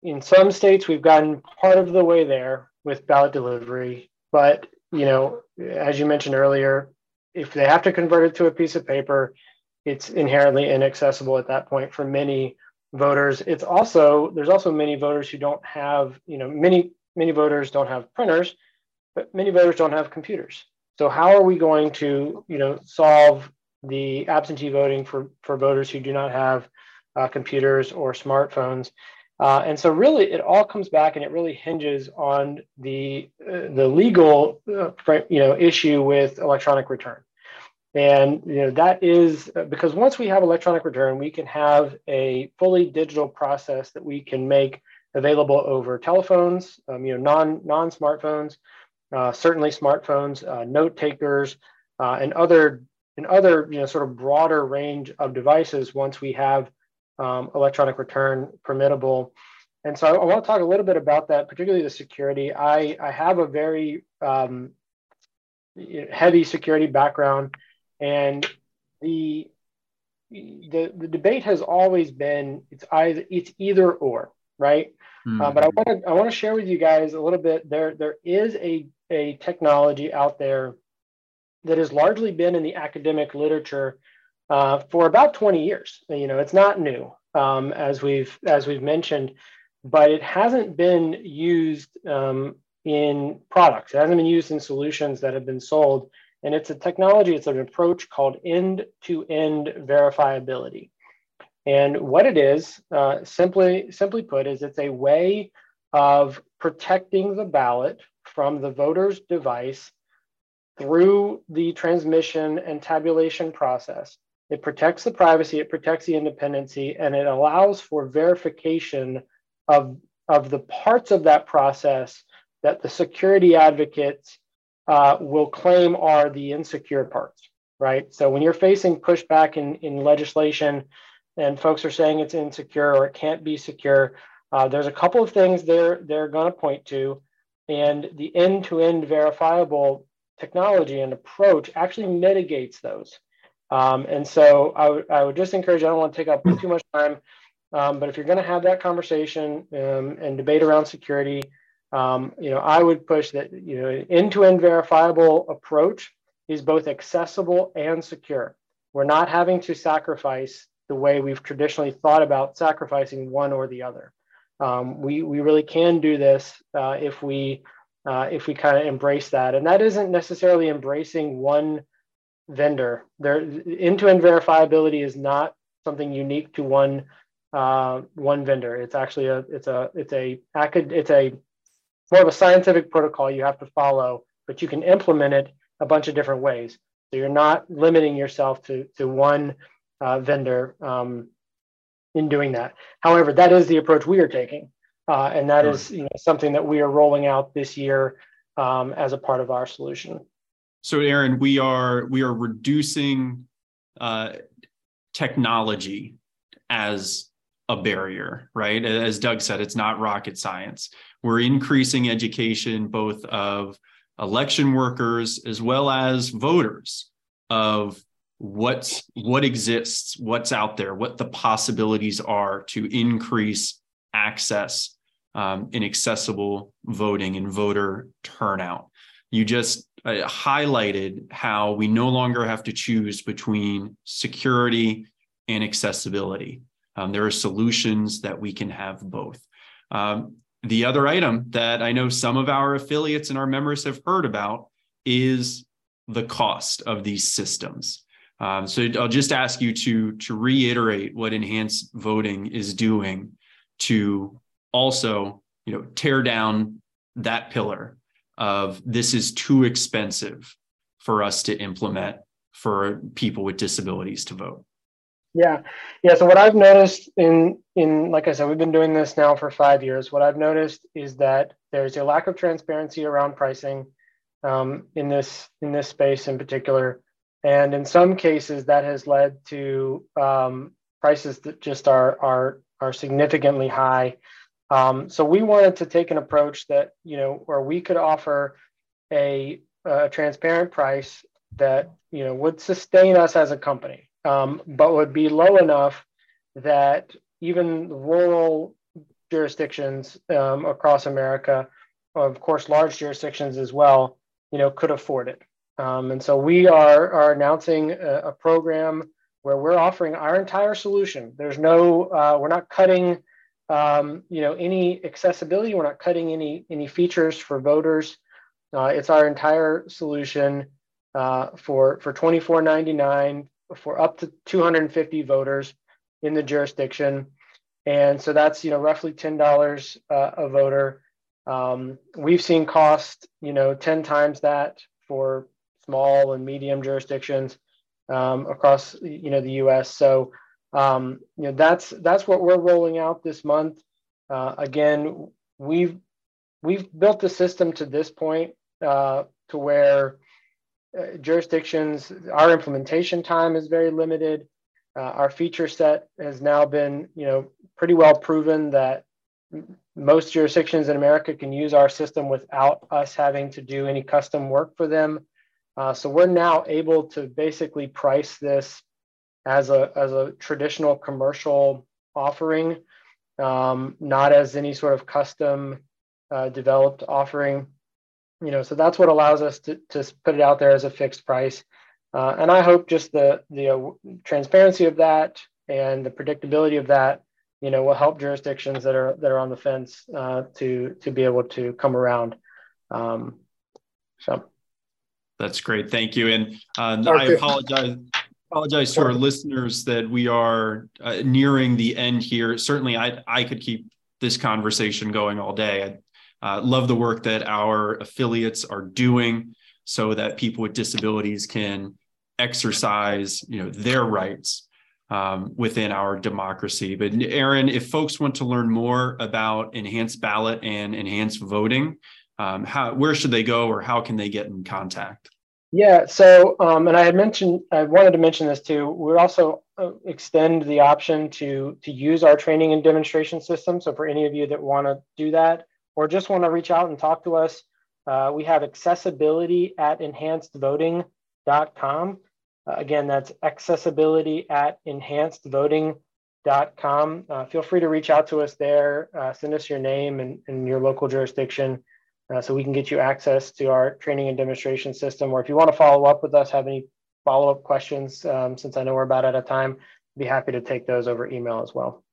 in some states we've gotten part of the way there with ballot delivery, but you know, as you mentioned earlier, if they have to convert it to a piece of paper, it's inherently inaccessible at that point for many voters. It's also there's also many voters who don't have, you know, many many voters don't have printers, but many voters don't have computers. So how are we going to, you know, solve the absentee voting for for voters who do not have uh, computers or smartphones? Uh, and so really it all comes back and it really hinges on the uh, the legal uh, you know issue with electronic return and you know that is uh, because once we have electronic return, we can have a fully digital process that we can make available over telephones, um, you know, non non smartphones, uh, certainly smartphones, uh, note takers, uh, and other and other you know sort of broader range of devices. Once we have um, electronic return permittable. And so I, I, want to talk a little bit about that, particularly the security. I, I have a very um, heavy security background and the the the debate has always been it's either it's either or right? Mm-hmm. uh, but i want to i want to share with you guys a little bit there there is a a technology out there that has largely been in the academic literature uh, for about 20 years. You know it's not new um, as we've as we've mentioned but it hasn't been used um, in products. It hasn't been used in solutions that have been sold and it's a technology, it's an approach called end to end verifiability. And what it is, uh, simply, simply put, is it's a way of protecting the ballot from the voter's device through the transmission and tabulation process. It protects the privacy, it protects the independency, and it allows for verification of, of the parts of that process that the security advocates uh, will claim are the insecure parts, right? So when you're facing pushback in, in legislation and folks are saying it's insecure or it can't be secure, uh, there's a couple of things they're, they're going to point to. And the end to end verifiable technology and approach actually mitigates those. Um, and so I, w- I would just encourage, I don't want to take up too much time, um, but if you're going to have that conversation um, and debate around security, um, you know, I would push that, you know, end-to-end verifiable approach is both accessible and secure. We're not having to sacrifice the way we've traditionally thought about sacrificing one or the other. Um, we, we really can do this uh, if we uh, if we kind of embrace that. And that isn't necessarily embracing one vendor. There, end-to-end verifiability is not something unique to one uh, one vendor. It's actually a it's a it's a it's a more of a scientific protocol you have to follow, but you can implement it a bunch of different ways. So you're not limiting yourself to, to one uh, vendor um, in doing that. However, that is the approach we are taking. Uh, and that is you know, something that we are rolling out this year um, as a part of our solution. So, Aaron, we are we are reducing uh, technology as a barrier, right? As Doug said, it's not rocket science. We're increasing education both of election workers as well as voters of what's what exists, what's out there, what the possibilities are to increase access um, in accessible voting and voter turnout. You just uh, highlighted how we no longer have to choose between security and accessibility. Um, there are solutions that we can have both. Um, the other item that I know some of our affiliates and our members have heard about is the cost of these systems. Um, so I'll just ask you to, to reiterate what enhanced voting is doing to also you know, tear down that pillar of this is too expensive for us to implement for people with disabilities to vote. Yeah. Yeah. So what I've noticed in in like I said, we've been doing this now for five years. What I've noticed is that there's a lack of transparency around pricing um, in this in this space in particular, and in some cases that has led to um, prices that just are are are significantly high. Um, so we wanted to take an approach that you know where we could offer a, a transparent price that you know would sustain us as a company um, but would be low enough that even rural jurisdictions um, across America, of course, large jurisdictions as well, you know, could afford it. Um, and so we are, are announcing a, a, program where we're offering our entire solution. There's no, uh, we're not cutting, um, you know, any accessibility. We're not cutting any any features for voters. Uh, it's our entire solution uh, for for 24.99 for up to 250 voters in the jurisdiction. And so that's, you know, roughly $10 uh, a voter. Um, we've seen cost, you know, 10 times that for small and medium jurisdictions um, across, you know, the U.S. So, um, you know, that's that's what we're rolling out this month. Uh, again, we've we've built the system to this point uh, to where uh, jurisdictions, our implementation time is very limited. Uh, our feature set has now been, you know, pretty well proven that most jurisdictions in America can use our system without us having to do any custom work for them. Uh, so we're now able to basically price this as a as a traditional commercial offering, um, not as any sort of custom uh, developed offering you know, so that's what allows us to, to put it out there as a fixed price. Uh, and I hope just the the uh, transparency of that and the predictability of that, you know, will help jurisdictions that are that are on the fence uh, to to be able to come around. Um, so that's great, thank you. And uh, I apologize apologize to our listeners that we are uh, nearing the end here. Certainly, I I could keep this conversation going all day. I, uh, love the work that our affiliates are doing so that people with disabilities can exercise you know their rights um, within our democracy. But aaron if folks want to learn more about enhanced ballot and enhanced voting um, how where should they go or how can they get in contact? Yeah so um, and i had mentioned i wanted to mention this too. We also uh, extend the option to to use our training and demonstration system. So for any of you that want to do that or just want to reach out and talk to us, uh, we have accessibility at enhancedvoting.com. Uh, again, that's accessibility at enhancedvoting.com. Uh, feel free to reach out to us there, uh, send us your name and, and your local jurisdiction uh, so we can get you access to our training and demonstration system. Or if you want to follow up with us, have any follow up questions, um, since I know we're about out of time, be happy to take those over email as well.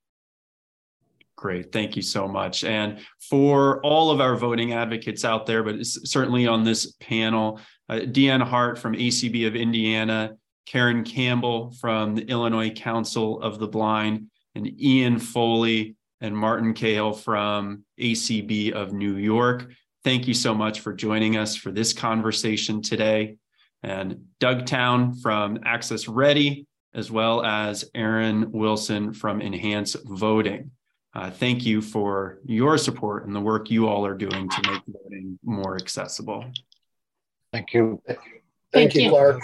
Great. Thank you so much. And for all of our voting advocates out there, but certainly on this panel, uh, Dee Ann Hart from ACB of Indiana, Karyn Campbell from the Illinois Council of the Blind, and Ian Foley and Martin Cahill from ACB of New York. Thank you so much for joining us for this conversation today. And Doug Town from Access Ready, as well as Aaron Wilson from Enhance Voting. Uh, thank you for your support and the work you all are doing to make voting more accessible. Thank you. Thank, thank you, Clark.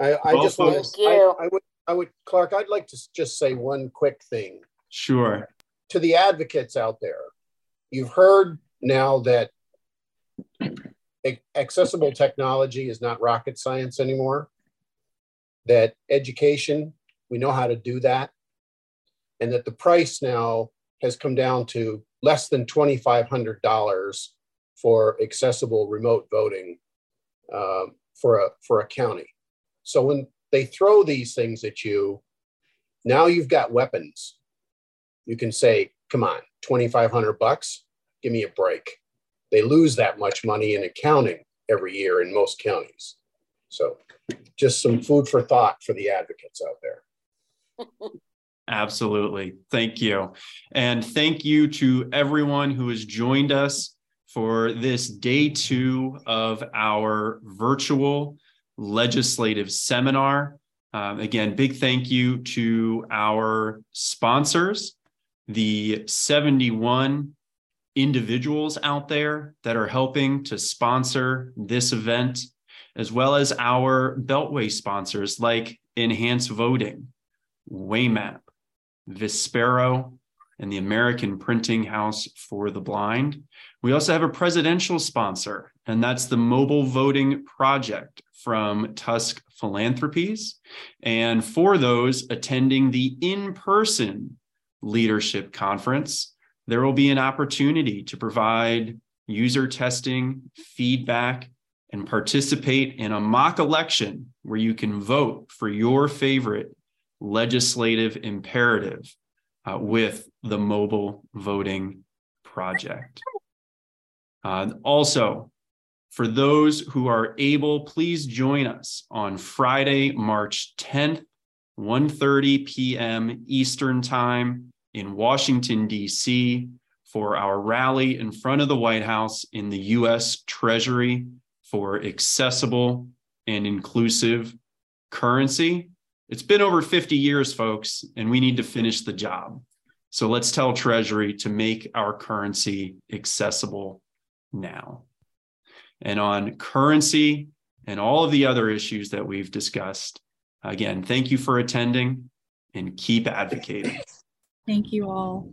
I, I just want to, I, I, would, I would, Clark, I'd like to just say one quick thing. Sure. To the advocates out there, you've heard now that accessible technology is not rocket science anymore. that education, we know how to do that, and that the price now has come down to less than $2,500 for accessible remote voting uh, for, a, for a county. So when they throw these things at you, now you've got weapons. You can say, come on, 2,500 bucks, give me a break. They lose that much money in accounting every year in most counties. So just some food for thought for the advocates out there. Absolutely. Thank you. And thank you to everyone who has joined us for this day two of our virtual legislative seminar. Um, again, big thank you to our sponsors, the 71 individuals out there that are helping to sponsor this event, as well as our Beltway sponsors like Enhance Voting, Waymap, Vispero, and the American Printing House for the Blind. We also have a presidential sponsor, and that's the Mobile Voting Project from Tusk Philanthropies. And for those attending the in person leadership conference, there will be an opportunity to provide user testing, feedback, and participate in a mock election where you can vote for your favorite legislative imperative uh, with the mobile voting project. Uh, also, for those who are able, please join us on Friday, March 10th, 1.30 p.m. Eastern Time in Washington, D.C. for our rally in front of the White House in the U.S. Treasury for accessible and inclusive currency it's been over 50 years, folks, and we need to finish the job. So let's tell Treasury to make our currency accessible now. And on currency and all of the other issues that we've discussed, again, thank you for attending and keep advocating. Thank you all.